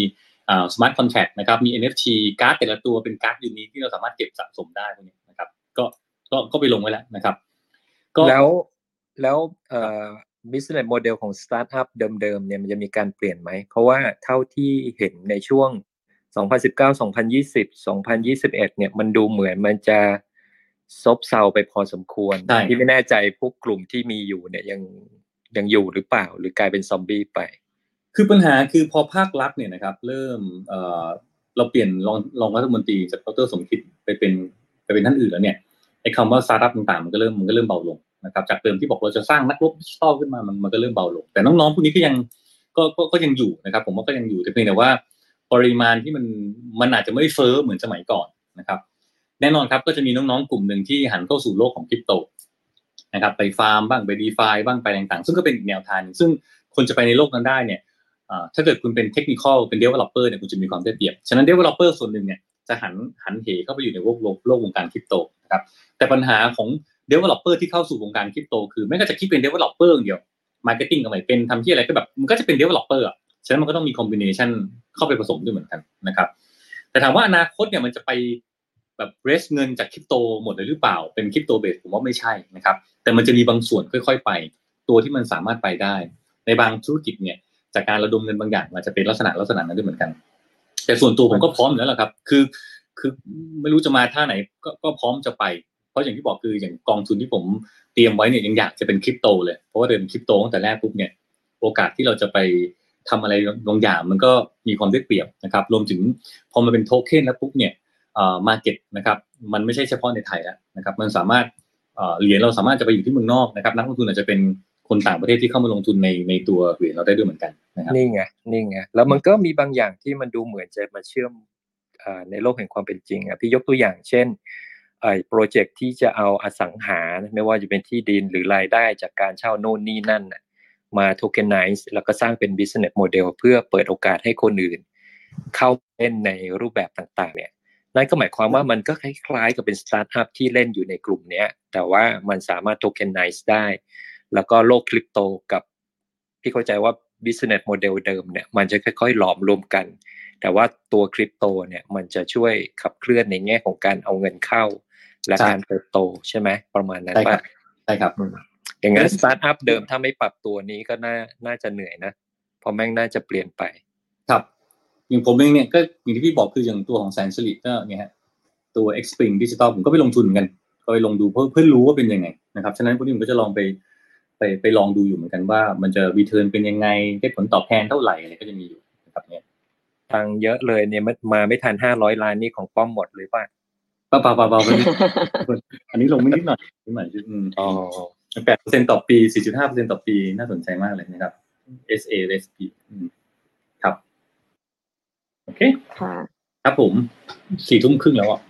smart contract นะครับมี NFT การ์ดแต่ละตัวเป็นการ์ด unique ที่เราสามารถเก็บสะสมได้พวกนี้นะครับ ก็ก็ก็ไปลงไว้แล้วนะครับ ก็แล้วแล้วเอ่อ business model ของสตาร์ทอัพเดิมๆเนี่ยมันจะมีการเปลี่ยนไหม เพราะว่าเท่าที่เห็นในช่วง 2019 2020 2021 เนี่ยมันดูเหมือนมันจะซบเซาไปพอสมควรใช่ที่ไม่แน่ใจพวกกลุ่มที่มีอยู่เนี่ยยังยังอยู่หรือเปล่า หรือกลายเป็นซอมบี้ไป คือปัญหาคือพอภาครัฐเนี่ยนะครับ เริ่มเอ่อเราเปลี่ยนรองรองรัฐมนตรีจากดรสมคิดไปเป็นไปเป็นท่านอื่นแล้วเนี่ยไอ้คำว่าสตาร์ทอัพต่างๆมันก็เริ่มมันก็เริ่มเบาลงนะครับ จากเดิมที่บอกเราจะสร้างนักรบดิจิทัลขึ้นมามันมันก็เริ่มเบาลง แต่น้องๆพวกนี้ก็ยังก็ก็ก็ยังอยู่นะครับ ผมว่าก็ยังอยู่แต่เพียงแต่ว่าปริมาณที่มันมันอาจจะไม่เฟ้อเหมือนสมัยก่อนนะครับ แน่นอนครับก็จะมีน้องๆกลุ่มหนึ่งที่หันเข้าสู่โลกของคริปโตนะครับ ไปฟาร์มบ้างไป DeFi บ้างไปต่างๆ ซึ่งก็เป็นอีกแนวทางซึ่งคนจะไปในโลกนั้นได้เนี่ย ถ้าเกิดคุณเป็น technical เป็น developer เนี่ยคุณจะมีความได้เปรียบ ฉะนั้น developer ส่วนหนึ่งเนี่ยจะหันหันเหเข้าไปอยู่ในโลกโลกวงการคริปโตนะครับแต่ปัญหาของ developer ที่เข้าสู่วงการคริปโตคือไม่ก็จะคิดเป็น developer อย่างเดียว marketing ก็ไม่เป็นทำที่อะไรก็แบบมันก็จะเป็น developer ฉะนั้นมันก็ต้องมี combination เข้าไปผสมด้วยเหมือนกันนะครับแต่ถามว่าอนาคตเนี่ยมันจะไปแบบ raise เงินจากคริปโตหมดเลยหรือเปล่าเป็น crypto base ผมว่าไม่ใช่นะครับแต่มันจะมีบางส่วนค่อย ๆ ไป ตัวที่มันสามารถไปได้ ในบางธุรกิจเนี่ย จากการระดมเงินบางอย่างมันจะเป็นลักษณะลักษณะนั้นด้วยเหมือนกัน แต่ส่วนตัวผมก็พร้อมอยู่แล้วแหละครับ คือคือไม่รู้จะมาท่าไหนก็ก็พร้อมจะไป เพราะอย่างที่บอกคืออย่างกองทุนที่ผมเตรียมไว้เนี่ยยังอยากจะเป็นคริปโตเลย เพราะว่าเดินคริปโตตั้งแต่แรกปุ๊บเนี่ยโอกาสที่เราจะไปทำอะไรบางอย่างมันก็มีความได้เปรียบนะครับ รวมถึงพอมันเป็นโทเค็นแล้วปุ๊บเนี่ยอ่อมาเก็ตนะครับ มันไม่ใช่เฉพาะในไทยแล้วนะครับ มันสามารถอ่อเหรียญเราสามารถจะไปอยู่ที่เมืองนอกนะครับ นักลงทุนอาจจะเป็น คนต่างประเทศที่เข้ามาลงทุนในในตัวเหรียญเราได้ด้วยเหมือนกันนะครับนี่ไงนี่ไงแล้วมันก็มีบางอย่างที่มันดูเหมือนจะมาเชื่อมอ่าในโลกแห่งความเป็นจริงอะพี่ยกตัวอย่างเช่นไอ้โปรเจกต์ที่จะเอาอสังหา ไม่ว่าจะเป็นที่ดินหรือรายได้จากการเช่าโน่นนี่นั่นน่ะมาโทเ e นไนซ์แล้วก็สร้างเป็น business model เพื่อเปิดโอกาสให้คนอื่น เข้าเล่นในรูปแบบต่างๆ เนี่ยนั่นก็หมายความว่ามันก็คล้ายๆกับเป็นสตาร์ทอัพที่เล่นอยู่ในกลุ่มเนี้ยแต่ว่ามันสามารถโทเ e นไนซ์ได้ แล้วก็โลกคริปโตกับพี่เข้าใจว่า business model เดิมเนี่ยมันจะค่อยๆหลอมรวมกัน แต่ว่าตัวคริปโตเนี่ยมันจะช่วยขับเคลื่อนในแง่ของการเอาเงินเข้า และใช่การเติบโตใช่ไหมประมาณนั้นใช่ครัป่ะบใช่ครับอืมอย่างนั้นสตาร์ทอัพเดิมถ้าไม่ปรับตัวนี้ก็น่าน่าจะเหนื่อยนะเพราะแม่งน่าจะเปลี่ยนไป ครับอย่างผมเองเนี่ยก็อย่างที่พี่บอกคืออย่างตัวของแสนสิริก็เนี่ยฮะตัว X Spring Digital ผมก็ไปลงทุนเหมือนกัน ก็ไปลงดูเพื่อเพื่อรู้ว่าเป็นยังไงนะครับฉะนั้นพวกนี้ผมก็จะลองไป ไปไปลองดูอยู่เหมือนกันว่า มันจะรีเทิร์นเป็นยังไงได้ผลตอบแทนเท่าไหร่อะไรก็จะมีอยู่นะครับเนี่ยตังค์เยอะเลยเนี่ยมันมาไม่ทันห้าร้อยล้านนี่ของป้อมหมดเลยป่ะเปล่าเปล่าเปล่าเปล่าอันนี้ลงไม่นิดหน่อยนิดหน่อยอืมอ๋อแปดเปอร์เซ็นต์ต่อปีสี่จุดห้าเปอร์เซ็นต์ต่อปีน่าสนใจมากเลยนะครับ S A S P อืมครับ โอเค ค่ะ ครับผมสี่ทุ่มครึ่งแล้วอะคุณ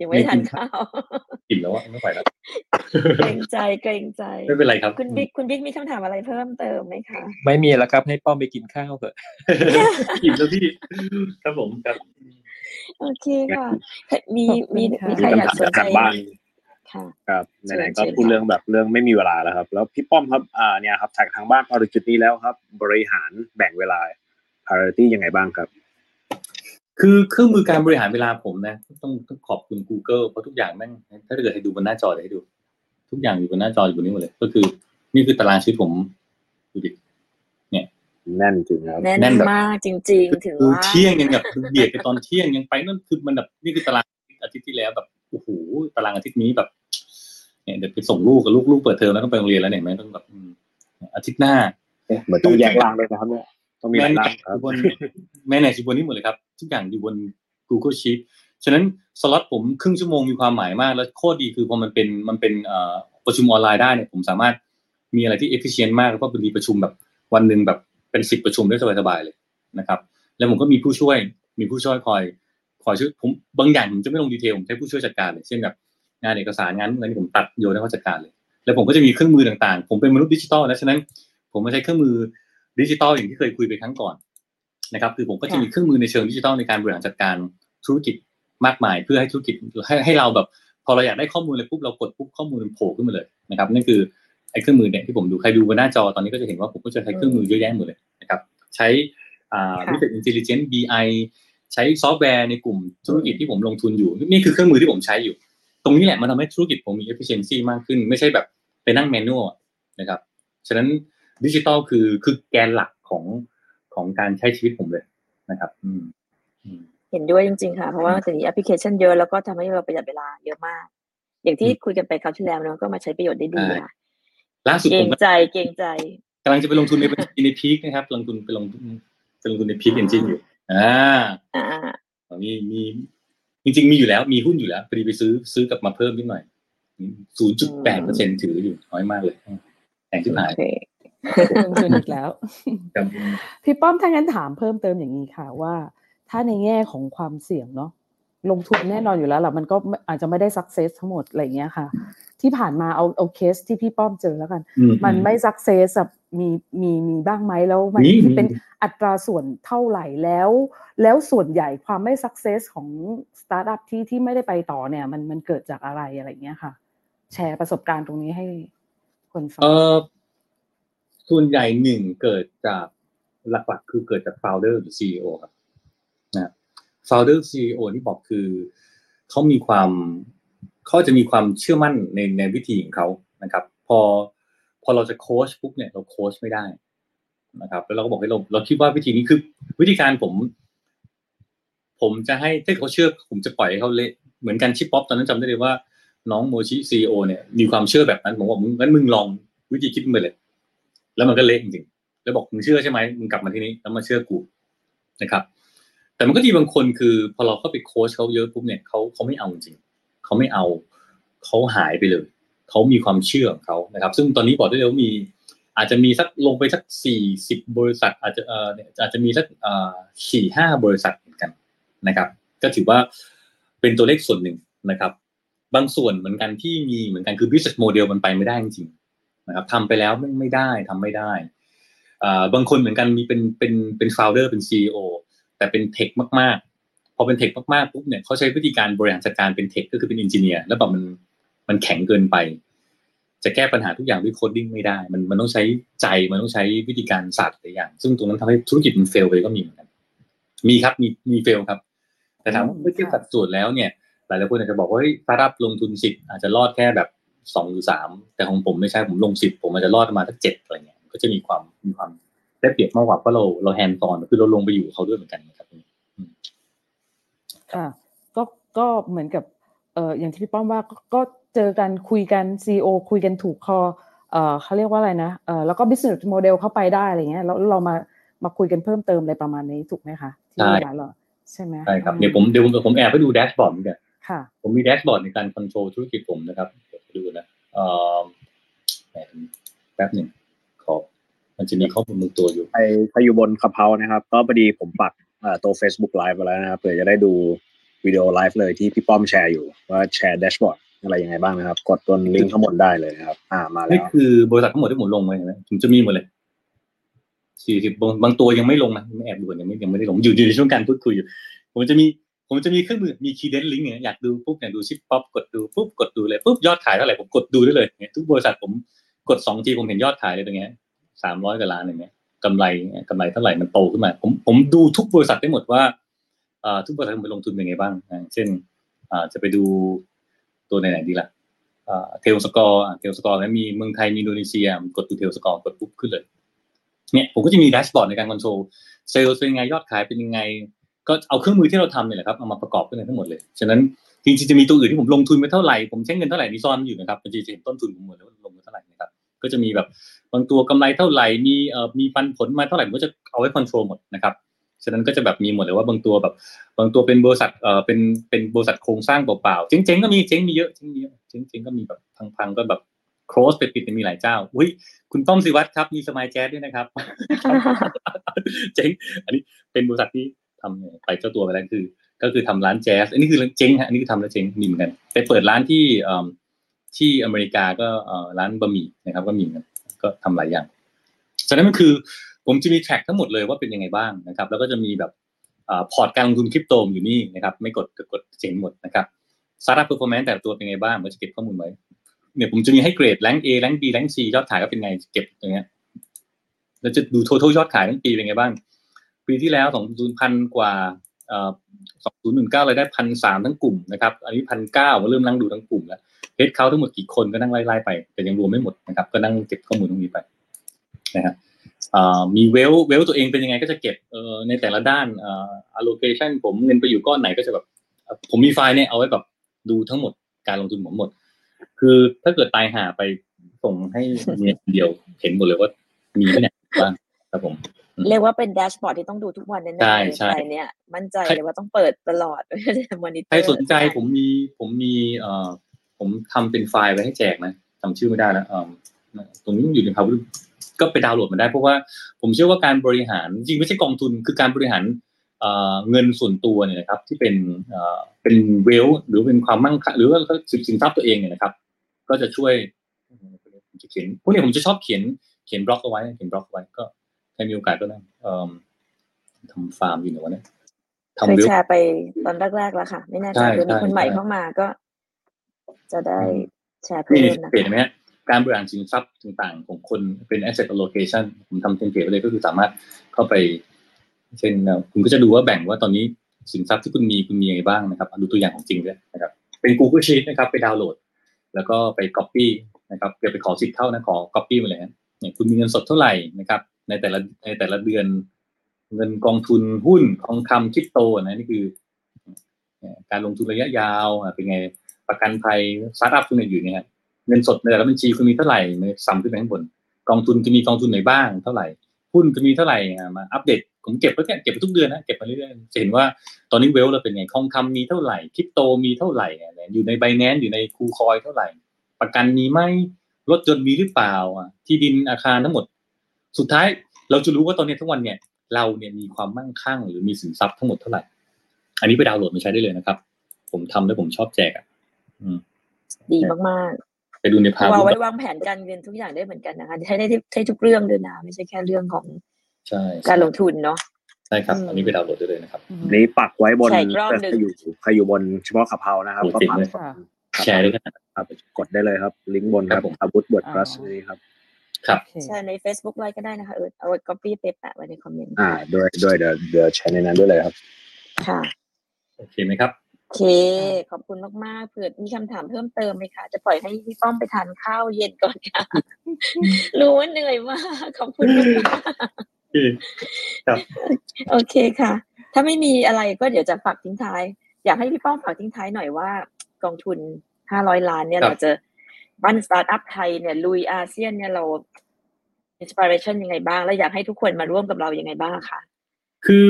ยังไม่ทานข้าวอิ่มแล้วอะไม่ไหวแล้วเกรงใจเกรงใจไม่เป็นไรครับ คุณบิ๊กคุณบิ๊กมีคำถามอะไรเพิ่มเติมไหมคะ ไม่มีแล้วครับให้ป้อมไปกินข้าวเถอะอิ่มแล้วพี่ครับผมครับโอเคค่ะ มีขอบคุณมีค่ะมีใครอยากสนใจทางบ้านค่ะครับไหนๆก็เชิญพูดเรื่องแบบเรื่องไม่มีเวลาแล้วครับ แล้วพี่ป้อมครับอ่าเนี่ยครับจากทางบ้านพอถึงจุดนี้แล้วครับ บริหารแบ่งเวลา priority ยังไงบ้างครับ คือเครื่องมือการบริหารเวลาผมนะ ต้องต้องขอบคุณ Google เพราะทุกอย่างแม่งถ้าเกิดให้ดูบนหน้าจอเดี๋ยวให้ดู ทุกอย่างอยู่บนหน้าจออยู่บนนี้หมดเลย ก็คือ นี่คือตารางชีวิตผมดูดิแน่นจริงครับแน่นแน่นแบบมากจริง ๆ ถึงคือว่าเที่ยงยังแบบเบียดไปตอนเที่ยงยังไปนั่นคือมันแบบนี่คือตารางอาทิตย์ที่แล้วแบบโอ้โหตารางอาทิตย์นี้แบบเนี่ยเดี๋ยวไปส่งลูกกับลูกลูกเปิดเทอมแล้วต้องไปโรงเรียนแล้วเนี่ยแม่ต้องแบบอาทิตย์หน้าเหมือนต้องแยกล่างเลยนะครับเนี่ย ต้องมีหลายล่างครับบนแม่ไหนอยู่บนนี้หมดเลยครับ ทุกอย่างอยู่บน Google Sheet ฉะนั้นสล็อตผมครึ่งชั่วโมงมีความหมายมาก แล้วโคตรดีคือพอมันเป็นมันเป็นประชุมออนไลน์ได้เนี่ยผมสามารถมีอะไรที่ efficient มากแล้วก็บางทีประชุมแบบวันหนึ่งแบบเป็นสิบประชุมได้สบายๆเลยนะครับ แล้วผมก็มีผู้ช่วยมีผู้ช่วยคอยคอยช่วยผมบางอย่างผมจะไม่ลงดีเทลผมใช้ผู้ช่วยจัดการเลยเช่นแบบงานเอกสารงานอะไรนี่ผมตัดโยนให้เขาจัดการเลย แล้วผมก็จะมีเครื่องมือต่างๆ ผมเป็นมนุษย์ดิจิทัลนะฉะนั้น ผมมาใช้เครื่องมือ ดิจิทัลอย่างที่เคยคุยไปครั้งก่อนนะครับคือผมก็จะมีเครื่องมือในเชิงดิจิทัลในการบริหารจัดการธุรกิจมากมาย เพื่อให้ธุรกิจให้ให้เราแบบ พอเราอยากได้ข้อมูลเลยปุ๊บเรากดปุ๊บข้อมูลมันโผล่ขึ้นมาเลยนะครับนั่นคือไอ้เครื่องมือเนี่ยที่ผมดูใครดูบนหน้าจอตอนนี้ก็จะเห็นว่าผมก็จะใช้เครื่องมือเยอะแยะหมดเลยนะครับใช้อ่า Business Intelligence BI ใช้ซอฟต์แวร์ในกลุ่มธุรกิจที่ผมลงทุนอยู่ นี่คือเครื่องมือที่ผมใช้อยู่ ตรงนี้แหละมันทำให้ธุรกิจผมมี efficiency มากขึ้น ไม่ใช่แบบไปนั่ง manual นะครับฉะนั้น ดิจิตอลคือคือแกนหลักของของการใช้ชีวิตผมเลยนะครับ อืมเห็นด้วยจริง ๆ ค่ะ เพราะว่าตอนนี้แอปพลิเคชันเยอะแล้วก็ทำให้เราประหยัดเวลาเยอะมาก อย่างที่คุยกันไปคราวที่แล้วเนาะก็มาใช้ประโยชน์ได้ดีค่ะล่าสุดเกรผมงใจเกรงใจกำลังจะไปลงทุนในบัญชีใน PEAK นะครับ ลงทุนไปลงทุนไปลงทุนใน PEAK Engine อยู่อ่าอ่ามีมีจริง ๆ มีอยู่แล้ว มีหุ้นอยู่แล้วพอดีไปซื้อซื้อกลับมาเพิ่มนิดหน่อยศูนย์จุดแปดเปอร์เซ็นถืออยู่น้อยมากเลยแพงที่หายโอเค ลงทุนอีกแล้วครับพี่ป้อมถ้างั้นถามเพิ่มเติมอย่างนี้ค่ะว่า ถ้าในแง่ของความเสี่ยงเนาะลงทุนแน่นอนอยู่แล้วแหละมันก็อาจจะไม่ได้ success ทั้งหมดอะไรเงี้ยค่ะ ที่ผ่านมาเอาเอาเคสที่พี่ป้อมเจอแล้วกันอืมันไม่ successมีมีมีบ้างไหมแล้วมันมีมีเป็นอัตราส่วนเท่าไหร่แล้ว แล้วส่วนใหญ่ความไม่ success ของสตาร์ทอัพที่ที่ไม่ได้ไปต่อเนี่ย มันมันเกิดจากอะไรอะไรเงี้ยค่ะ แชร์ประสบการณ์ตรงนี้ให้คนฟังเออ ส่วนใหญ่หนึ่งเกิดจากหลักๆคือเกิดจาก founder หรือ CEO ครับนะ founder CEO ที่บอกคือเขามีความเขาจะมีความเชื่อมั่นในในวิธีของเขานะครับ พอพอเราจะโค้ชปุ๊บเนี่ยเราโค้ชไม่ได้นะครับ แล้วเราก็บอกให้เราเราคิดว่าวิธีนี้คือ วิธีการผม ผมจะให้ถ้าเขาเชื่อ ผมจะปล่อยให้เขาเละเหมือนกัน Shippop ตอนนั้นจำได้เลยว่าน้องโมชิ CEO เนี่ยมีความเชื่อแบบนั้นผมบอกมึงงั้นมึงลองวิธีคิดมึงเลย แล้วมันก็เละจริงๆแล้วบอกมึงเชื่อใช่ไหมมึงกลับมาที่นี้แล้วมาเชื่อกูนะครับ แต่มันก็มีบางคนคือพอเราเข้าไปโค้ชเขาเยอะปุ๊บเนี่ยเขาเขาไม่เอาจริงเขาไม่เอาเขาหายไปเลยเขามีความเชื่อของเขานะครับ ซึ่งตอนนี้บอกได้เลยว่ามี อาจจะมีสักลงไปสักสี่สิบบริษัท อาจจะเอ่ออาจจะมีสักเอ่อสี่ห้าบริษัทเหมือนกันนะครับ ก็ถือว่าเป็นตัวเลขส่วนหนึ่งนะครับ บางส่วนเหมือนกันที่มีเหมือนกันคือ business model มันไปไม่ได้จริงๆ นะครับทำไปแล้วไม่ได้ทำไม่ได้บางคนเหมือนกันมีเป็นเป็นเป็น founder เป็น CEO แต่เป็น tech มากๆ พอเป็น tech มากๆปุ๊บเนี่ยเขาใช้วิธีการบริหารจัดการเป็น tech ก็คือเป็น engineer แล้วแบบมันมันแข็งเกินไป จะแก้ปัญหาทุกอย่างด้วย coding ไม่ได้ มันมันต้องใช้ใจมันต้องใช้วิธีการศาสตร์หลายอย่าง ซึ่งตรงนั้นทำให้ธุรกิจมัน fail ไปก็มีเหมือนกันมีครับมีมี fail ครับ แต่ถามว่าเมื่อเทียบสัดส่วนแล้วเนี่ย หลายๆคนอาจจะบอกว่าเฮ้ยสตาร์ทอัพลงทุนสิบอาจจะรอดแค่แบบ สองหรือสามแต่ของผมไม่ใช่ผมลงสิบผมอาจจะรอดประมาณสักเจ็ดอะไรเงี้ยก็จะมีความมีความได้เปรียบมากกว่าเพราะเราเราแฮนด์ตอนคือเราลงไปอยู่กับเขาด้วยเหมือนกันนะครับค่ะก็ก็เหมือนกับเอ่ออย่างที่พี่ป้อมว่าก็ก็เจอกันคุยกันซีอคุยกันถูกคอเอ่อเขาเรียกว่าอะไรนะเอ่อแล้วก็ business model เข้าไปได้อะไรเงี้ยแล้วเรามามาคุยกันเพิ่มเติมอะไรประมาณนี้ถูกไหมคะที่ใช่ร้านเราใช่ไหมใช่ครับเดี๋ยวผมเดี๋ยวผมผมแอบไปดูแดชบอร์ดเหมือนกันค่ะ ผมมีแดชบอร์ดในการคอนโทรลธุรกิจผมนะครับเดี๋ยวไปดูนะเอ่อแป๊บแป๊บหนึ่งขอมันจะมีข้อมูลบางตัวอยู่ใครใครอยู่บน Clubhouse นะครับ ก็พอดีผมปักเอ่อตัว Facebook Live ไปแล้วนะครับเผื่อจะได้ดูวิดีโอไลฟ์เลยที่พี่ป้อมแชร์อยู่ ว่าแชร์ dashboard อะไรยังไงบ้างนะครับ กดตัวลิงก์ข้างบนได้เลยนะครับ อ่ามาแล้นี่วคือบริษัททั้งหมดที่ผมลงไปเห็นไหมผมจะมีหมดเลยสี่สิบบางบางตัวยังไม่ลงนะไม่แอบดูก่อนยังไม่ยังไม่ได้ลงอยู่อยู่ในช่วงการพูดคุยอยู่ ผมจะมี ผมจะมีเครื่องมือมีคีย์เดนลิงก์เนี่ยอยากดูปุ๊บอยากดู Shippop กดดูปุ๊บกดดูเลยปุ๊บยอดขายเท่าไหร่ผมกดดูได้เลยเนี่ยทุกบริษัทผมกดสองทีผมเห็นยอดขายเลยตรงเนี้ยสามร้อยกว่าล้านอย่างเงี้ยกำไรเนี่ยกำไรเท่าไหร่มันโตขึ้นมา ผมผมดูทุกบริษัทได้หมดว่าอ่าทุกบริษัทมไปลงทุนเป็นไงบ้างอ่าเช่นอ่าจะไปดูตัวไหนดีล่ะ Tellscore Tellscore แล้วมีเมืองไทยมีอินโดนีเซียกดดู Tellscore กดปุ๊บขึ้นเลยเนี่ยผมก็จะมี dashboard ในการ control sales เป็นยังไงยอดขายเป็นยังไง ก็เอาเครื่องมือที่เราทำเนี่ยแหละครับเอามาประกอบกันทั้งหมดเลยฉะนั้นจริงๆจะมีตัวอื่นที่ผมลงทุนไปเท่าไหร่ผมใช้เงินเท่าไหร่นี่ซ่อนอยู่นะครับจริงๆจะเห็นต้นทุนผมหมดแล้วลงไปเท่าไหร่นะครับก็จะมีแบบบางตัวกำไรเท่าไหร่มีเอ่อมีปันผลมาเท่าไหร่ผมก็จะเอาไว้คอนโทรลหมดนะครับฉะนั้นก็จะแบบมีหมดเลยว่าบางตัวแบบ บางตัวเป็นบริษัทเอ่อเป็นเป็นบริษัทโครงสร้างเปล่าๆเจ๊งๆก็มีเจ๊งมีเยอะเจ๊งมีเยอะเจ๊งๆก็มีแบบพังๆก็แบบ close ไปปิดมีหลายเจ้าอุ้ยคุณต้อมสิวัตรครับมีสมายแจ๊สด้วยนะครับเจ๊งอันนี้เป็นบริษัทที่ ทำไปเจ้าตัวไปแล้วคือ ก็คือทำร้านแจ๊สอันนี้คือเจ๊งฮะอันนี้คือทำแล้วเจ๊งมีเหมือนกันไปเปิดร้านที่อ่อที่อเมริกาก็อ่อร้านบะหมี่นะครับ ก็มีเหมือนกันก็ทำหลายอย่างฉะนั้นมันคือผมจะมี track ทั้งหมดเลยว่าเป็นยังไงบ้างนะครับ แล้วก็จะมีแบบพอร์ตการลงทุนคริปโตอยู่นี่นะครับไม่กดกดเจ๋งหมดนะครับ startup performance แต่ละตัวเป็นไงบ้างผมจะเก็บข้อมูลไว้เนี่ยผมจะมีให้เกรด rank A rank B rank C ยอดขายก็เป็นไงเก็บอย่างเงี้ยแล้วจะดู total ยอดขายทั้งปีเป็นไงบ้าง ปีที่แล้วสองศูนย์พันกว่าสองศูนย์หนึ่งเก้าเลยได้พันสามทั้งกลุ่มนะครับอันนี้พันเก้าเริ่มนั่งดูทั้งกลุ่มแล้วเฮดเขาทั้งหมดกี่คนก็นั่งไล่ๆไป แต่ยังรวมไม่หมดนะครับ ก็นั่งเก็บข้อมูลตรงนี้ไปนะครับมีเวลเวลตัวเองเป็นยังไงก็จะเก็บในแต่ละด้าน allocation ผมเงินไปอยู่ก้อนไหนก็จะแบบผมมีไฟล์เนี่ยเอาไว้แบบดูทั้งหมดการลงทุนผมหมด คือถ้าเกิดตายหาไปส่งให้เมียเดียวเห็นหมดเลยว่ามีแค่ไหนบ้างครับผม เรียกว่าเป็น dashboard ที่ต้องดูทุกวันแน่ๆใช่ใช่เนี่ย มั่นใจเลยว่าต้องเปิดตลอดมอนิเตอร์ใครสนใจผมมีผมมีเอ่อผมทำเป็นไฟล์ไว้ให้แจกนะจำชื่อไม่ได้แล้วเอ่อตรงนี้อยู่ในพาวเวอร์ก็ไปดาวน์โหลดมาได้เพราะว่าผมเชื่อว่าการบริหารจริงไม่ใช่กองทุนคือการบริหารเงินส่วนตัวเนี่ยนะครับ ที่เป็นเป็น wealth หรือเป็นความมั่งคั่งหรือว่าสินทรัพย์ตัวเองเนี่ยนะครับ ก็จะช่วยจะเขียนพวกนี้ผมจะชอบเขียนเขียนบล็อกเอาไว้เขียนบล็อกเอาไว้ก็ ใครมีโอกาสก็ได้ทำฟาร์มอยู่เนี่ยวันนี้เคยแชร์ไปตอนแรกๆแล้วค่ะ ไม่แน่ใจเดี๋ยวมีคนใหม่เข้ามาก็ จะได้แชร์เพิ่มนะเห็นไหมการบริหารสินทรัพย์ต่างๆ ของคนเป็น asset allocation ผมทำ template ไปเลยก็คือสามารถเข้าไป เช่นคุณก็จะดูว่าแบ่งว่าตอนนี้สินทรัพย์ที่คุณมีคุณมีอะไรบ้างนะครับดูตัวอย่างของจริงด้วยนะครับ เป็น Google Sheet นะครับ ไปดาวน์โหลด แล้วก็ไป Copy นะครับเกิดไปขอสิทธิ์เข้านะขอ Copy มาเลยเนี่ยคุณมีเงินสดเท่าไหร่นะครับ ในแต่ละในแต่ละเดือน เงินกองทุนหุ้นทองคำคริปโตนะนี่คือการลงทุนระยะยาวเป็นไงประกันภัยสตาร์ทอัพคุณอยู่เนี่ยเงินสดในแต่ละบัญชีคุณมีเท่าไหร่มาซ้ำขึ้นไปข้างบนกองทุนจะมีกองทุนไหนบ้างเท่าไหร่หุ้นจะมีเท่าไหร่มาอัปเดตผมเก็บไว้แค่เก็บไปทุกเดือนนะเก็บมาเรื่อยๆจะเห็นว่าตอนนี้เวลเราเป็นไงทองคำมีเท่าไหร่คริปโตมีเท่าไหร่อยู่ในไบแนนอยู่ในคูคอยเท่าไหร่ ประกันมีไหมรถยนต์มีหรือเปล่าที่ดินอาคารทั้งหมด สุดท้ายเราจะรู้ว่าตอนนี้ทั้งวันเนี่ย เราเนี่ยมีความมั่งคั่ง หรือมีสินทรัพย์ทั้งหมดเท่าไหร่ อันนี้ไปดาวน์โหลดมาใช้ได้เลยนะครับ ผมทำแล้วผมชอบแจกอะดีมากไปดูในภาพๆวางไว้วางแผนการเงินทุกอย่างได้เหมือนกันนะคะใช้ได้ใช้ทุกเรื่องเลยนะไม่ใช่แค่เรื่องของใช่การลงทุนเนาะใช่ครับ อันนี้ไปดาวน์โหลดได้เลยนะครับนี้ปักไว้บนใช่อีกรอบหนึ่งใครอยู่ใครอยู่บนเฉพาะขับเฮานะครับโอก็เคปักเลยค่ะแชร์ด้วยกันครับกดได้เลยครับ ลิงก์บนคครัรับบผมอาบุตบทอ๋อพลัสนี่ครับ ครับโอเคใช่ใน Facebook ไลน์ก็ได้นะคะเออเอา copy ไปแปะไว้ในคอมเมนต์อ่าด้วยด้วยเดี๋ยวเดี๋ยวแชร์ในนั้นด้วยเลยครับ ค่ะโอเคไหมครับโอเค ขอบคุณมากๆเผื่อมีคำถามเพิ่มเติมไหมคะ จะปล่อยให้พี่ป้อมไปทานข้าวเย็นก่อนค่ะรู้ว่าเหนื่อยมากขอบคุณมากครับโอเคค่ะ ถ้าไม่มีอะไรก็เดี๋ยวจะฝากทิ้งท้าย อยากให้พี่ป้อมฝากทิ้งท้ายหน่อยว่ากองทุนห้าร้อยล้านเนี่ยครับเราจะ ปั้นสตาร์ทอัพไทยเนี่ยลุยอาเซียนเนี่ยเรา inspiration ยังไงบ้าง แล้วอยากให้ทุกคนมาร่วมกับเรายังไงบ้างคะคือ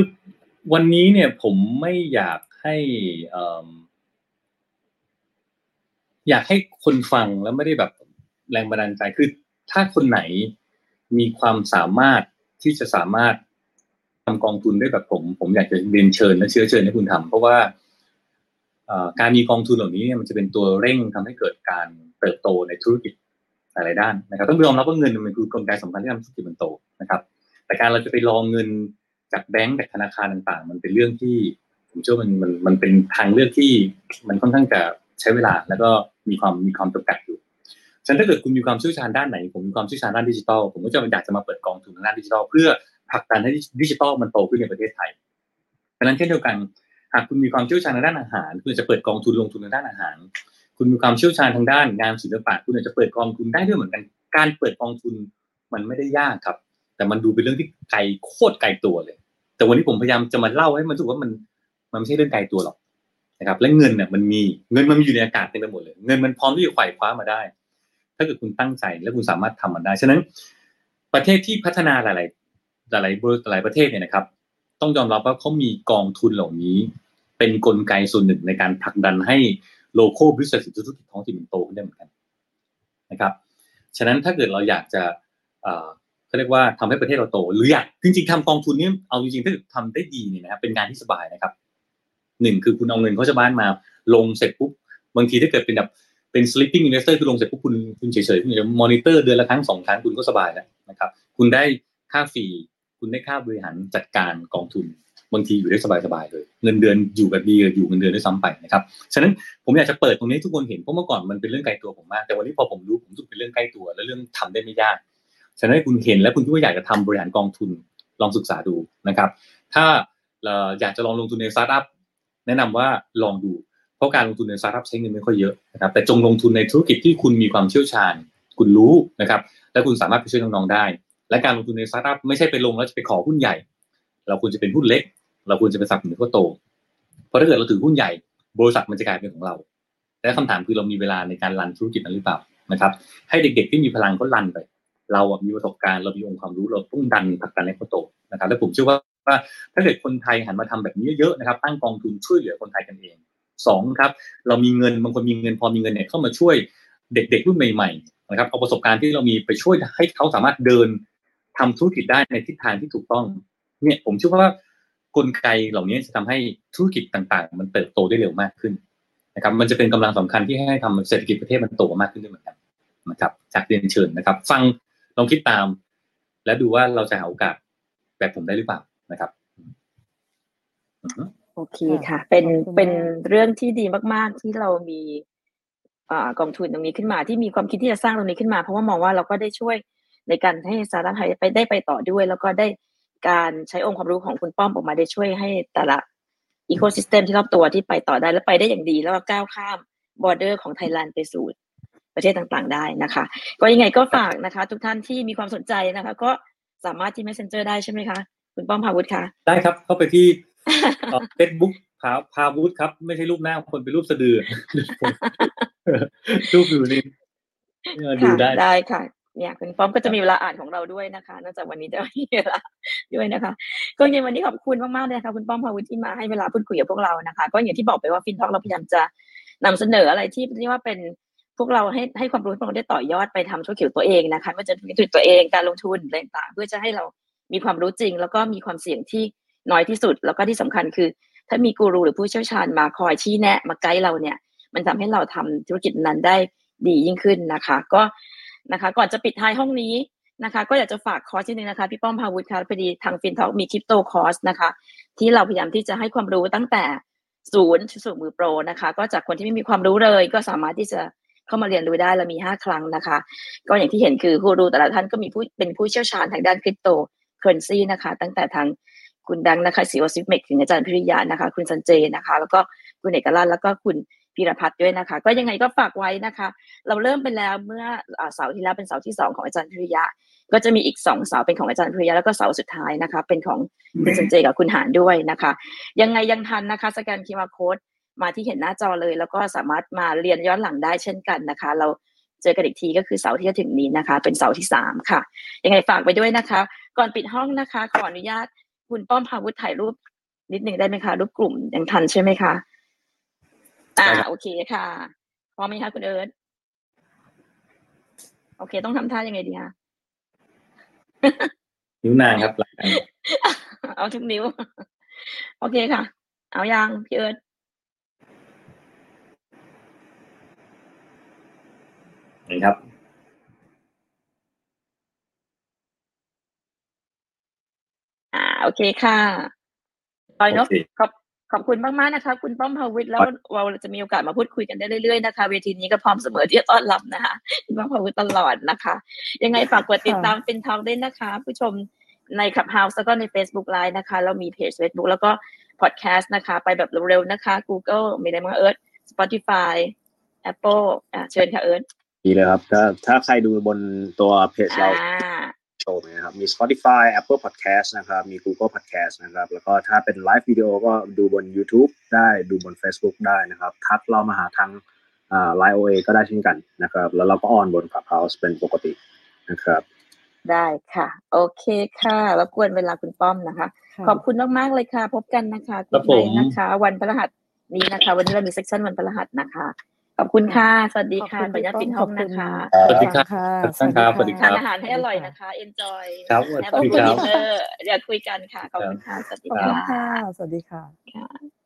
วันนี้เนี่ยผมไม่อยากให้เอิ่มอยากให้คนฟังแล้วไม่ได้แบบแรงบันดาลใจคือถ้าคนไหนมีความสามารถที่จะสามารถทำกองทุนได้แบบผม ผมอยากจะเรียนเชิญและเชื้อเชิญให้คุณทำเพราะว่าอ่อการมีกองทุนเหล่านี้เนี่ยมันจะเป็นตัวเร่งทำให้เกิดการ เติบโตในธุรกิจหลายด้านนะครับ ต้องยอมรับว่าเงินมันคือกลไกสำคัญที่ทำให้ธุรกิจมันโตนะครับ แต่การเราจะไปรองเงินจากแบงก์จากธนาคารต่างๆ มันเป็นเรื่องที่ผมเชื่อว่ามันมันมันเป็นทางเลือกที่มันค่อนข้างจะใช้เวลาแล้วก็มีความมีความจำกัดอยู่ฉะนั้นถ้าเกิดคุณมีความเชี่ยวชาญด้านไหน ผมมีความเชี่ยวชาญด้านดิจิทัลผมก็จะอยากจะมาเปิดกองทุนทางด้านดิจิทัลเพื่อผลักดันให้ดิจิทัลมันโตขึ้นในประเทศไทยเพราะฉะนั้นเช่นเดียวกันหากคุณมีความเชี่ยวชาญทางด้านอาหาร คุณจะเปิดกองทุนลงทุนทางด้านอาหาร คุณมีความเชี่ยวชาญทางด้านงานศิลปะคุณอาจจะเปิดกองทุนได้ด้วยเหมือนกัน การเปิดกองทุนมันไม่ได้ยากครับ แต่มันดูเป็นเรื่องที่ไกลโคตรไกลตัวเลย แต่วันนี้ผมพยายามจะมาเล่าให้มันรู้ว่ามันมันไม่ใช่เรื่องไกลตัวหรอกนะครับ และเงินเนี่ยมันมีเงินมันมีอยู่ในอากาศเต็มไปหมดเลย เงินมันพร้อมที่จะไขว่คว้ามาได้ ถ้าเกิดคุณตั้งใจและคุณสามารถทำมันได้ฉะนั้น ประเทศที่พัฒนาหลาย ๆ หลายๆหลายประเทศเนี่ยนะครับ ต้องยอมรับว่าเขามีกองทุนเหล่านี้ เป็นกลไกส่วนหนึ่งในการผลักดันให้ local business ธุรกิจท้องถิ่นมันโตขึ้นได้เหมือนกันนะครับฉะนั้นถ้าเกิดเราอยากจะเขาเรียกว่าทำให้ประเทศเราโต หรืออยากจริงๆทำกองทุนนี้เอาจริงๆถ้าทำได้ดีเนี่ยนะครับเป็นงานที่สบายนะครับหนึ่งคือคุณเอาเงินเขาจะบ้านมาลงเสร็จปุ๊บบางทีถ้าเกิดเป็นแบบเป็น sleeping investor คือลงเสร็จปุ๊บคุณคุณเฉยๆคุณจะมอนิเตอร์เดือนละครั้งสองครั้งคุณก็สบายแล้วนะครับ คุณได้ค่าฟรีคุณได้ค่าบริหารจัดการกองทุน บางทีอยู่ได้สบายๆเลย เงินเดือนอยู่แบบดีอยู่เงินเดือนด้วยซ้ำไปนะครับฉะนั้นผมอยากจะเปิดตรงนี้ทุกคนเห็นเพราะเมื่อก่อนมันเป็นเรื่องไกลตัวผมมากแต่วันนี้พอผมรู้ผมรู้เป็นเรื่องใกล้ตัว และเรื่องทำได้ไม่ยากฉะนั้นคุณเห็นและคุณคิดว่าอยากจะทำบริหารกองทุนลองศึกษาดูนะครับ ถ้าอยากจะลองลงทุนในสตาร์ทอัพแนะนำว่าลองดูเพราะการลงทุนในสตาร์ทอัพใช้เงินไม่ค่อยเยอะนะครับแต่จงลงทุนในธุรกิจที่คุณมีความเชี่ยวชาญ คุณรู้นะครับ และคุณสามารถไปช่วยน้องๆได้ และการลงทุนในสตาร์ทอัพไม่ใช่ไปลงแล้วจะไปขอหุ้นใหญ่ เราควรจะเป็นหุ้นเล็ก เราควรจะไปสับหนุนก็โต เพราะถ้าเกิดเราถือหุ้นใหญ่ บริษัทมันจะกลายเป็นของเราและคำถามคือเรามีเวลาในการรันธุรกิจนั้นหรือเปล่านะครับ ให้เด็กๆที่มีพลังก็รันไป เรามีประสบการณ์เรามีองค์ความรู้เราต้องดันผลักดันให้เขาโตนะครับ และผมเชื่อว่าว่าถ้าเกิดคนไทยหันมาทำแบบนี้เยอะๆนะครับ ตั้งกองทุนช่วยเหลือคนไทยกันเองสองครับ เรามีเงินบางคนมีเงินพอมีเงินเนี่ยเข้ามาช่วยเด็กๆรุ่นใหม่ๆนะครับเอาประสบการณ์ที่เรามีไปช่วยให้เขาสามารถเดินทำธุรกิจได้ในทิศทางที่ถูกต้อง เนี่ยผมเชื่อว่า กลไกเหล่านี้จะทำให้ธุรกิจต่างๆ มันเติบโตได้เร็วมากขึ้นนะครับ มันจะเป็นกำลังสำคัญที่ให้ทำเศรษฐกิจประเทศมันโตมากขึ้นด้วยเหมือนกันนะครับจากเรียนเชิญนะครับ ฟังลองคิดตาม และดูว่าเราจะหาโอกาสแบบผมได้หรือเปล่านะครับโอเคค่ะ เป็นเป็นเรื่องที่ดีมาก ๆ ที่เรามีกองทุนตรงนี้ขึ้นมาที่มีความคิดที่จะสร้างตรงนี้ขึ้นมา เพราะว่ามองว่าเราก็ได้ช่วยในการให้สตาร์ทอัพไทยไปได้ไปต่อด้วย แล้วก็ได้ การใช้องค์ความรู้ของคุณป้อมออกมาได้ช่วยให้แต่ละ ecosystem ที่รอบตัวที่ไปต่อได้และไปได้อย่างดี แล้วก็ก้าวข้าม border ของไทยแลนด์ไปสู่ประเทศต่างๆ ได้นะคะ ก็ยังไงก็ฝากนะคะ ทุกท่านที่มีความสนใจนะคะ ก็สามารถที่ messenger ได้ใช่ไหมคะ คุณป้อมภาวุธคะ ได้ครับ เข้าไปที่เฟซบุ๊กภาภาวุธครับ ไม่ใช่รูปหน้าคนเป็นรูปสะดือรูปอยู่นี่ดูได้ได้ค่ะ เนี่ยคุณป้อมก็จะมีเวลาอ่านของเราด้วยนะคะนอกจากวันนี้จะมีเวลาด้วยนะคะ ก็ยังวันนี้ขอบคุณมากๆเลยค่ะคุณป้อมพาวุฒิที่มาให้เวลาพูดคุยกับพวกเรานะคะ ก็อย่างที่บอกไปว่าฟินท็อกเราพยายามจะนำเสนออะไรที่เรียกว่าเป็นพวกเราให้ให้ความรู้พวกเราได้ต่อยอดไปทำธุรกิจตัวเองนะคะว่าจะธุรกิจตัวเองการลงทุนอะไรต่างๆเพื่อจะให้เรามีความรู้จริง แล้วก็มีความเสี่ยงที่น้อยที่สุด แล้วก็ที่สำคัญคือ ถ้ามีกูรูหรือผู้เชี่ยวชาญมาคอยชี้แนะมาไกด์เราเนี่ย มันทำให้เราทำธุรกิจนั้นได้ดียิ่งขึ้นนะคะ ก็ นะคะ ก่อนจะปิดท้ายห้องนี้นะคะ ก็อยากจะฝากคอร์สที่นึงนะคะพี่ป้อมภาวุธค่ะพอดีทาง FinTalk มีคริปโตคอร์สนะคะ ที่เราพยายามที่จะให้ความรู้ตั้งแต่ศูนย์สู่มือโปรนะคะ ก็จากคนที่ไม่มีความรู้เลย ก็สามารถที่จะเข้ามาเรียนรู้ได้เรามีห้าครั้งนะคะ ก็อย่างที่เห็นคือกูรูแต่ละท่านก็มีผู้เป็นผู้เชี่ยวชาญทางด้านคริปโตเคอร์เรนซีนะคะ ตั้งแต่ทางคุณดังนะคะ CEO Zipmex ถึงอาจารย์พิริยะนะคะ คุณสันเจนะคะ แล้วก็คุณเอกลักษณ์แล้วก็คุณ พิรพัฒน์ด้วยนะคะ ก็ยังไงก็ฝากไว้นะคะ เราเริ่มไปแล้วเมื่อเสาร์ที่แล้วเป็นเสาร์ที่สองของอาจารย์พิริยะก็จะมีอีกสองเสาร์เป็นของอาจารย์พิริยะแล้วก็เสาร์สุดท้ายนะคะ เป็นของคุณสันเจกับคุณหานด้วยนะคะ ยังไงยังทันนะคะ สแกนคิวอาร์โค้ดมาที่เห็นหน้าจอเลย แล้วก็สามารถมาเรียนย้อนหลังได้เช่นกันนะคะ เราเจอกันอีกทีก็คือเสาร์ที่จะถึงนี้นะคะ เป็นเสาร์ที่สามค่ะ ยังไงฝากไปด้วยนะคะ ก่อนปิดห้องนะคะ ขออนุญาตคุณป้อมพาวุฒิถ่ายรูปนิดหนึ่งได้ไหมคะ รูปกลุ่มยังทันใช่ไหมคะ อ่าโอเคค่ะ พร้อมไหมคะคุณเอิร์ธโอเค ต้องทำท่ายังไงดีคะนิ้วนางครับเอาทุกนิ้ว โอเคค่ะ เอายังพี่เอิร์ธครับอ่าโอเคค่ะปอยนกขอบ ขอบคุณมากๆนะคะ คุณป้อมภาวุธแล้วเราจะมีโอกาสมาพูดคุยกันได้เรื่อยๆนะคะ เวทีนี้ก็พร้อมเสมอที่จะต้อนรับนะคะคุณป้อมภาวุธตลอดนะคะ ยังไงฝากกดติดตาม FinTalk ด้วยนะคะ ผู้ชมในคลับเฮาส์แล้วก็ใน Facebook Live นะคะ เรามีเพจ Facebook แล้วก็พอดแคสต์นะคะ ไปแบบเร็วๆนะคะ Google มีอะไรบ้างเอิร์ธ Spotify Apple อ่าเชิญค่ะเอิร์ธดีเลยครับ ถ้าถ้าใครดูบนตัวเพจเราโชว์นะครับมี Spotify Apple Podcast นะครับมี Google Podcast นะครับแล้วก็ถ้าเป็นไลฟ์วิดีโอก็ดูบน YouTube ได้ดูบน Facebook ได้นะครับทักเรามาหาทาง LINE OA ก็ได้เช่นกันนะครับ แล้วเราก็ on บน Clubhouse เป็นปกตินะครับ ได้ค่ะ โอเคค่ะรบกวนเวลาคุณป้อมนะคะค่ะขอบคุณมากๆเลยค่ะ พบกันนะคะครับคุณผมไนท์นะคะ วันพฤหัสนี้นะคะ วันนี้เรามี session วันพฤหัสนะคะข อบคุณค่ะ สวัสดีค่ะขออนุญาตปิดห้องนะคะ สวัสดีครับค่ะท่านครับ สวัสดีคทารันบอาหารให้อร่อยนะคะ enjoy ครับแฮปสวัสดีปี้ครับดินเนอร์เดี๋ยวคุยกันค่ะ ขอบคุณค่ะ สวัสดีขอบคุณค่ะค่ะ สวัสดีค่ะค่ะ